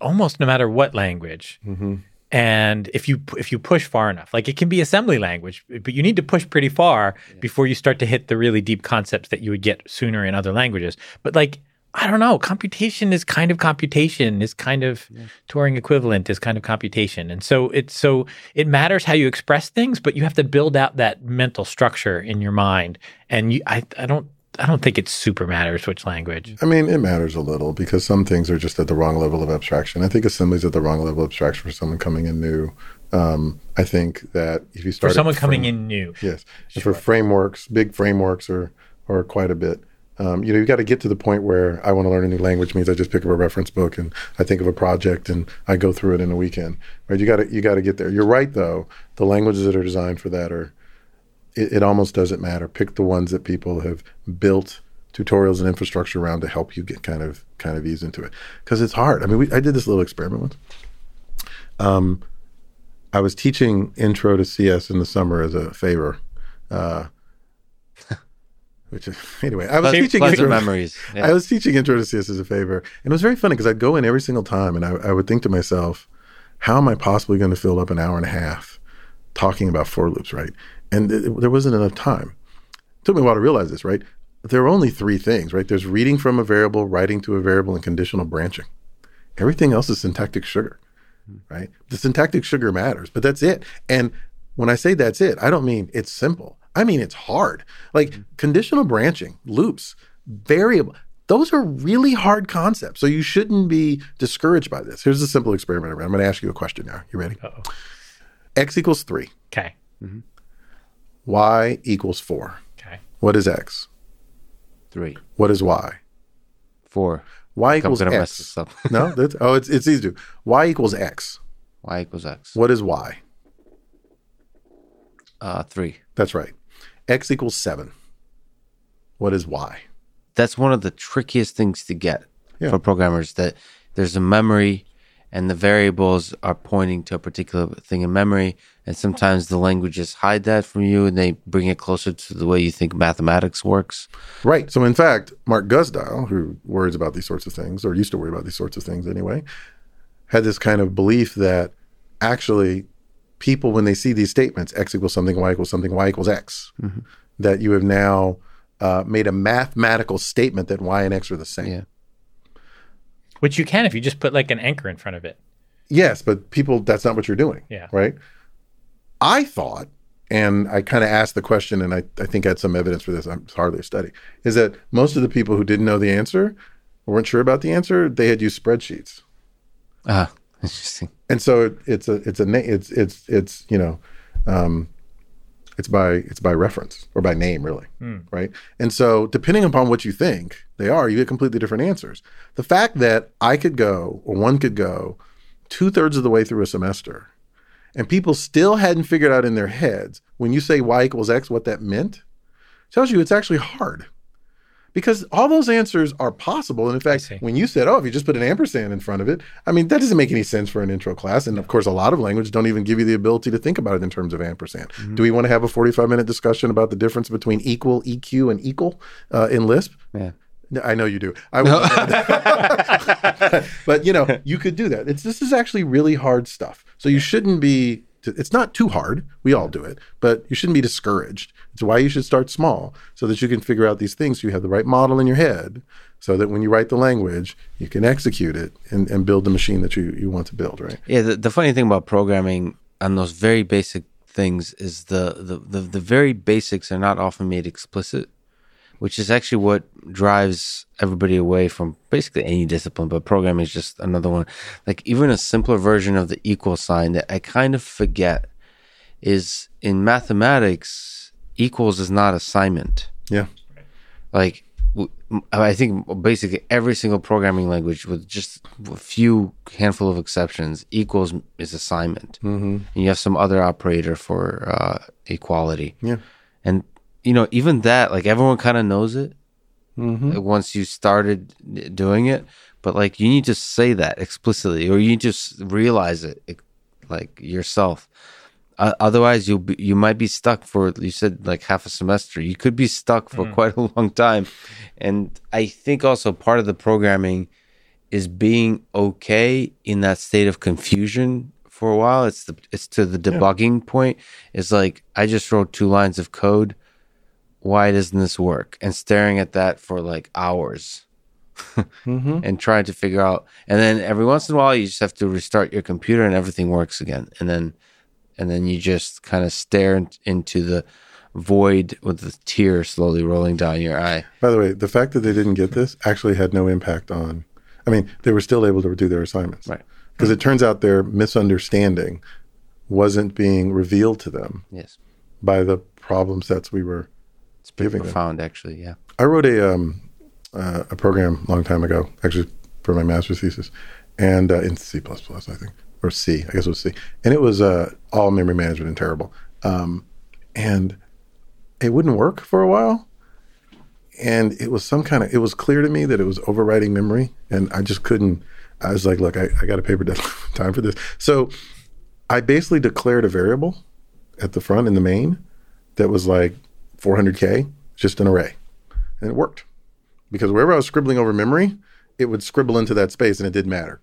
almost no matter what language. Mm-hmm. and if you if you push far enough like it can be assembly language but you need to push pretty far yeah. before you start to hit the really deep concepts that you would get sooner in other languages but like i don't know computation is kind of computation is kind of yeah. turing equivalent is kind of computation and so it's so it matters how you express things but you have to build out that mental structure in your mind and you i, I don't I don't think it super matters which language. I mean, it matters a little because some things are just at the wrong level of abstraction. I think assembly's at the wrong level of abstraction for someone coming in new. Um, I think that if you start for someone coming in new, yes, sure. for frameworks, big frameworks are are quite a bit. Um, you know, you got to get to the point where I want to learn a new language means I just pick up a reference book and I think of a project and I go through it in a weekend. Right? You got to you got to get there. You're right though. The languages that are designed for that are it, it almost doesn't matter. Pick the ones that people have built tutorials and infrastructure around to help you get kind of kind of ease into it because it's hard. I mean, we, I did this little experiment once. Um, I was teaching Intro to CS in the summer as a favor. Uh, which is, anyway, I was teaching intro, memories. Yeah. I was teaching Intro to CS as a favor, and it was very funny because I'd go in every single time, and I, I would think to myself, "How am I possibly going to fill up an hour and a half talking about for loops?" Right? and it, there wasn't enough time. It took me a while to realize this, right? There are only three things, right? There's reading from a variable, writing to a variable, and conditional branching. Everything else is syntactic sugar, right? The syntactic sugar matters, but that's it. And when I say that's it, I don't mean it's simple. I mean it's hard. Like mm-hmm. conditional branching, loops, variable, those are really hard concepts. So you shouldn't be discouraged by this. Here's a simple experiment. I'm going to ask you a question now. You ready? Uh-oh. X equals three. Okay. Mm-hmm y equals 4. Okay. What is x? 3. What is y? 4. y equals x. no, that's, oh, it's, it's easy to do. y equals x. y equals x. What is y? Uh, 3. That's right. X equals 7. What is y? That's one of the trickiest things to get yeah. for programmers that there's a memory and the variables are pointing to a particular thing in memory. And sometimes the languages hide that from you and they bring it closer to the way you think mathematics works. Right. So, in fact, Mark Guzdial, who worries about these sorts of things, or used to worry about these sorts of things anyway, had this kind of belief that actually people, when they see these statements, x equals something, y equals something, y equals x, mm-hmm. that you have now uh, made a mathematical statement that y and x are the same. Yeah. Which you can if you just put like an anchor in front of it. Yes, but people, that's not what you're doing. Yeah. Right. I thought, and I kind of asked the question, and I, I think I had some evidence for this. It's hardly a study. Is that most of the people who didn't know the answer, weren't sure about the answer, they had used spreadsheets. Ah, interesting. And so it, it's a it's a name it's it's it's you know, um, it's by it's by reference or by name really mm. right and so depending upon what you think they are you get completely different answers the fact that i could go or one could go two-thirds of the way through a semester and people still hadn't figured out in their heads when you say y equals x what that meant tells you it's actually hard because all those answers are possible. And in fact, when you said, "Oh, if you just put an ampersand in front of it," I mean, that doesn't make any sense for an intro class. And of course, a lot of languages don't even give you the ability to think about it in terms of ampersand. Mm-hmm. Do we want to have a forty-five minute discussion about the difference between equal, EQ, and equal uh, in Lisp? Yeah. I know you do. I no. but you know, you could do that. It's this is actually really hard stuff. So you shouldn't be it's not too hard. We all do it, but you shouldn't be discouraged. It's why you should start small so that you can figure out these things. So you have the right model in your head so that when you write the language, you can execute it and, and build the machine that you, you want to build, right? Yeah. The, the funny thing about programming on those very basic things is the, the, the, the very basics are not often made explicit which is actually what drives everybody away from basically any discipline, but programming is just another one. Like even a simpler version of the equal sign that I kind of forget is in mathematics, equals is not assignment. Yeah. Like I think basically every single programming language, with just a few handful of exceptions, equals is assignment. Mm-hmm. And you have some other operator for uh, equality. Yeah. And you know, even that, like everyone kind of knows it mm-hmm. once you started doing it, but like you need to say that explicitly, or you just realize it, like yourself. Uh, otherwise, you you might be stuck for you said like half a semester. You could be stuck for mm. quite a long time, and I think also part of the programming is being okay in that state of confusion for a while. It's the it's to the debugging point. It's like I just wrote two lines of code. Why doesn't this work? And staring at that for like hours. Mm-hmm. and trying to figure out and then every once in a while you just have to restart your computer and everything works again and then and then you just kind of stare in- into the void with the tear slowly rolling down your eye By the way, the fact that they didn't get this actually had no impact on. I mean, they were still able to do their assignments. Right. Because it turns out their misunderstanding wasn't being revealed to them yes by the problem sets we were it's pretty Giving them. profound actually yeah I wrote a um, uh, a program a long time ago, actually for my master's thesis, and uh, in I think, or C, I guess it was C, and it was uh, all memory management and terrible, um, and it wouldn't work for a while, and it was some kind of. It was clear to me that it was overwriting memory, and I just couldn't. I was like, look, I, I got a paper deadline time for this, so I basically declared a variable at the front in the main that was like 400k, just an array, and it worked because wherever I was scribbling over memory, it would scribble into that space and it didn't matter.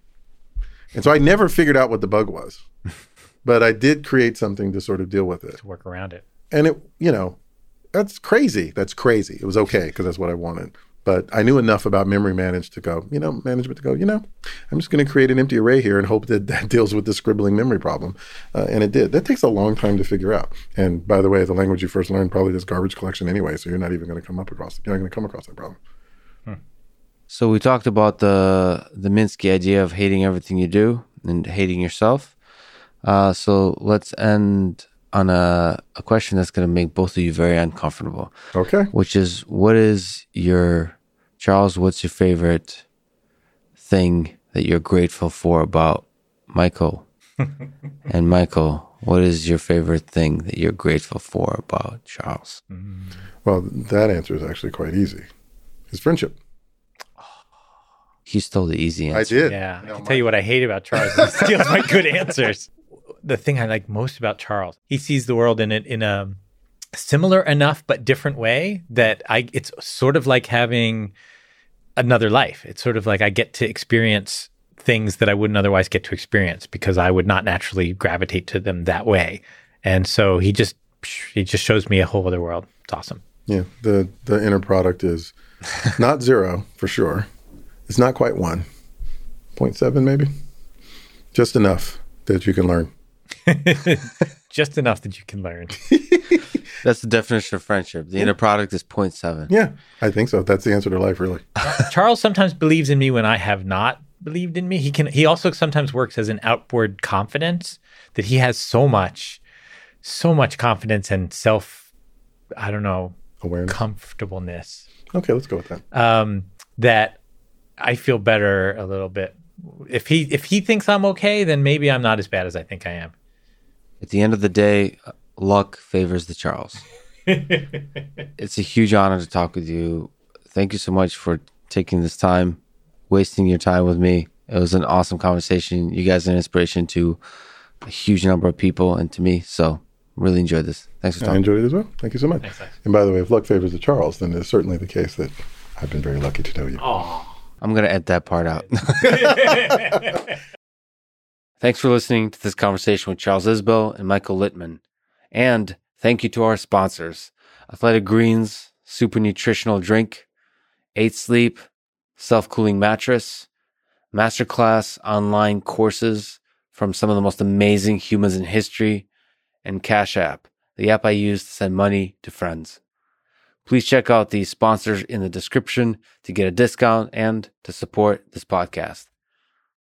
And so I never figured out what the bug was, but I did create something to sort of deal with it. to work around it. And it, you know, that's crazy. That's crazy. It was okay because that's what I wanted. But I knew enough about memory manage to go, you know, management to go, you know, I'm just going to create an empty array here and hope that that deals with the scribbling memory problem. Uh, and it did. That takes a long time to figure out. And by the way, the language you first learned probably does garbage collection anyway, so you're not even going to come up across. You're not going to come across that problem. So we talked about the the Minsky idea of hating everything you do and hating yourself. Uh, so let's end on a, a question that's going to make both of you very uncomfortable, Okay. which is what is your Charles? What's your favorite thing that you're grateful for about Michael? and Michael, what is your favorite thing that you're grateful for about Charles? Mm. Well, that answer is actually quite easy. His friendship. He stole the easy answer. I did. Yeah, I No, can tell you what I hate about Charles. He steals my good answers. The thing I like most about Charles, he sees the world in it in a similar enough but different way that I. It's sort of like having another life. It's sort of like I get to experience things that I wouldn't otherwise get to experience because I would not naturally gravitate to them that way. And so he just he just shows me a whole other world. It's awesome. Yeah. The the inner product is not zero for sure. It's not quite one. 0.7 maybe. Just enough that you can learn. Just enough that you can learn. That's the definition of friendship. The inner product is 0.7. Yeah, I think so. That's the answer to life, really. Charles sometimes believes in me when I have not believed in me. He can he also sometimes works as an outward confidence that he has so much so much confidence and self I don't know, Awareness. comfortableness Okay, let's go with that. um that I feel better a little bit. If he if he thinks I'm okay, then maybe I'm not as bad as I think I am. At the end of the day, luck favors the Charles. it's a huge honor to talk with you. Thank you so much for taking this time, wasting your time with me. It was an awesome conversation. You guys are an inspiration to a huge number of people and to me. So, really enjoyed this. Thanks for talking. I talking. enjoyed it as well. Thank you so much. Thanks, Lex. And by the way, if luck favors the Charles, then it's certainly the case that I've been very lucky to know you. I'm going to edit that part out. Thanks for listening to this conversation with Charles Isbell and Michael Littman. And thank you to our sponsors Athletic Greens, Super Nutritional Drink, Eight Sleep, Self Cooling Mattress, Masterclass online courses from some of the most amazing humans in history, and Cash App, the app I use to send money to friends. Please check out the sponsors in the description to get a discount and to support this podcast.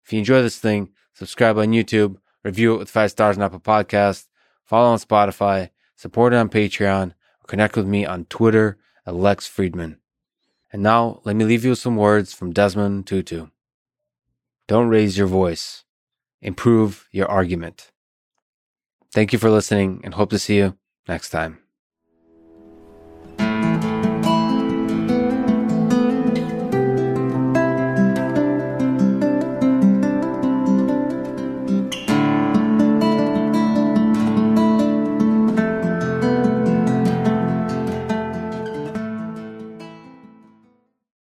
If you enjoy this thing, subscribe on YouTube, review it with five stars on Apple Podcast, follow on Spotify, support it on Patreon, or connect with me on Twitter at Lex Fridman. And now, let me leave you with some words from Desmond Tutu. Don't raise your voice. Improve your argument. Thank you for listening and hope to see you next time.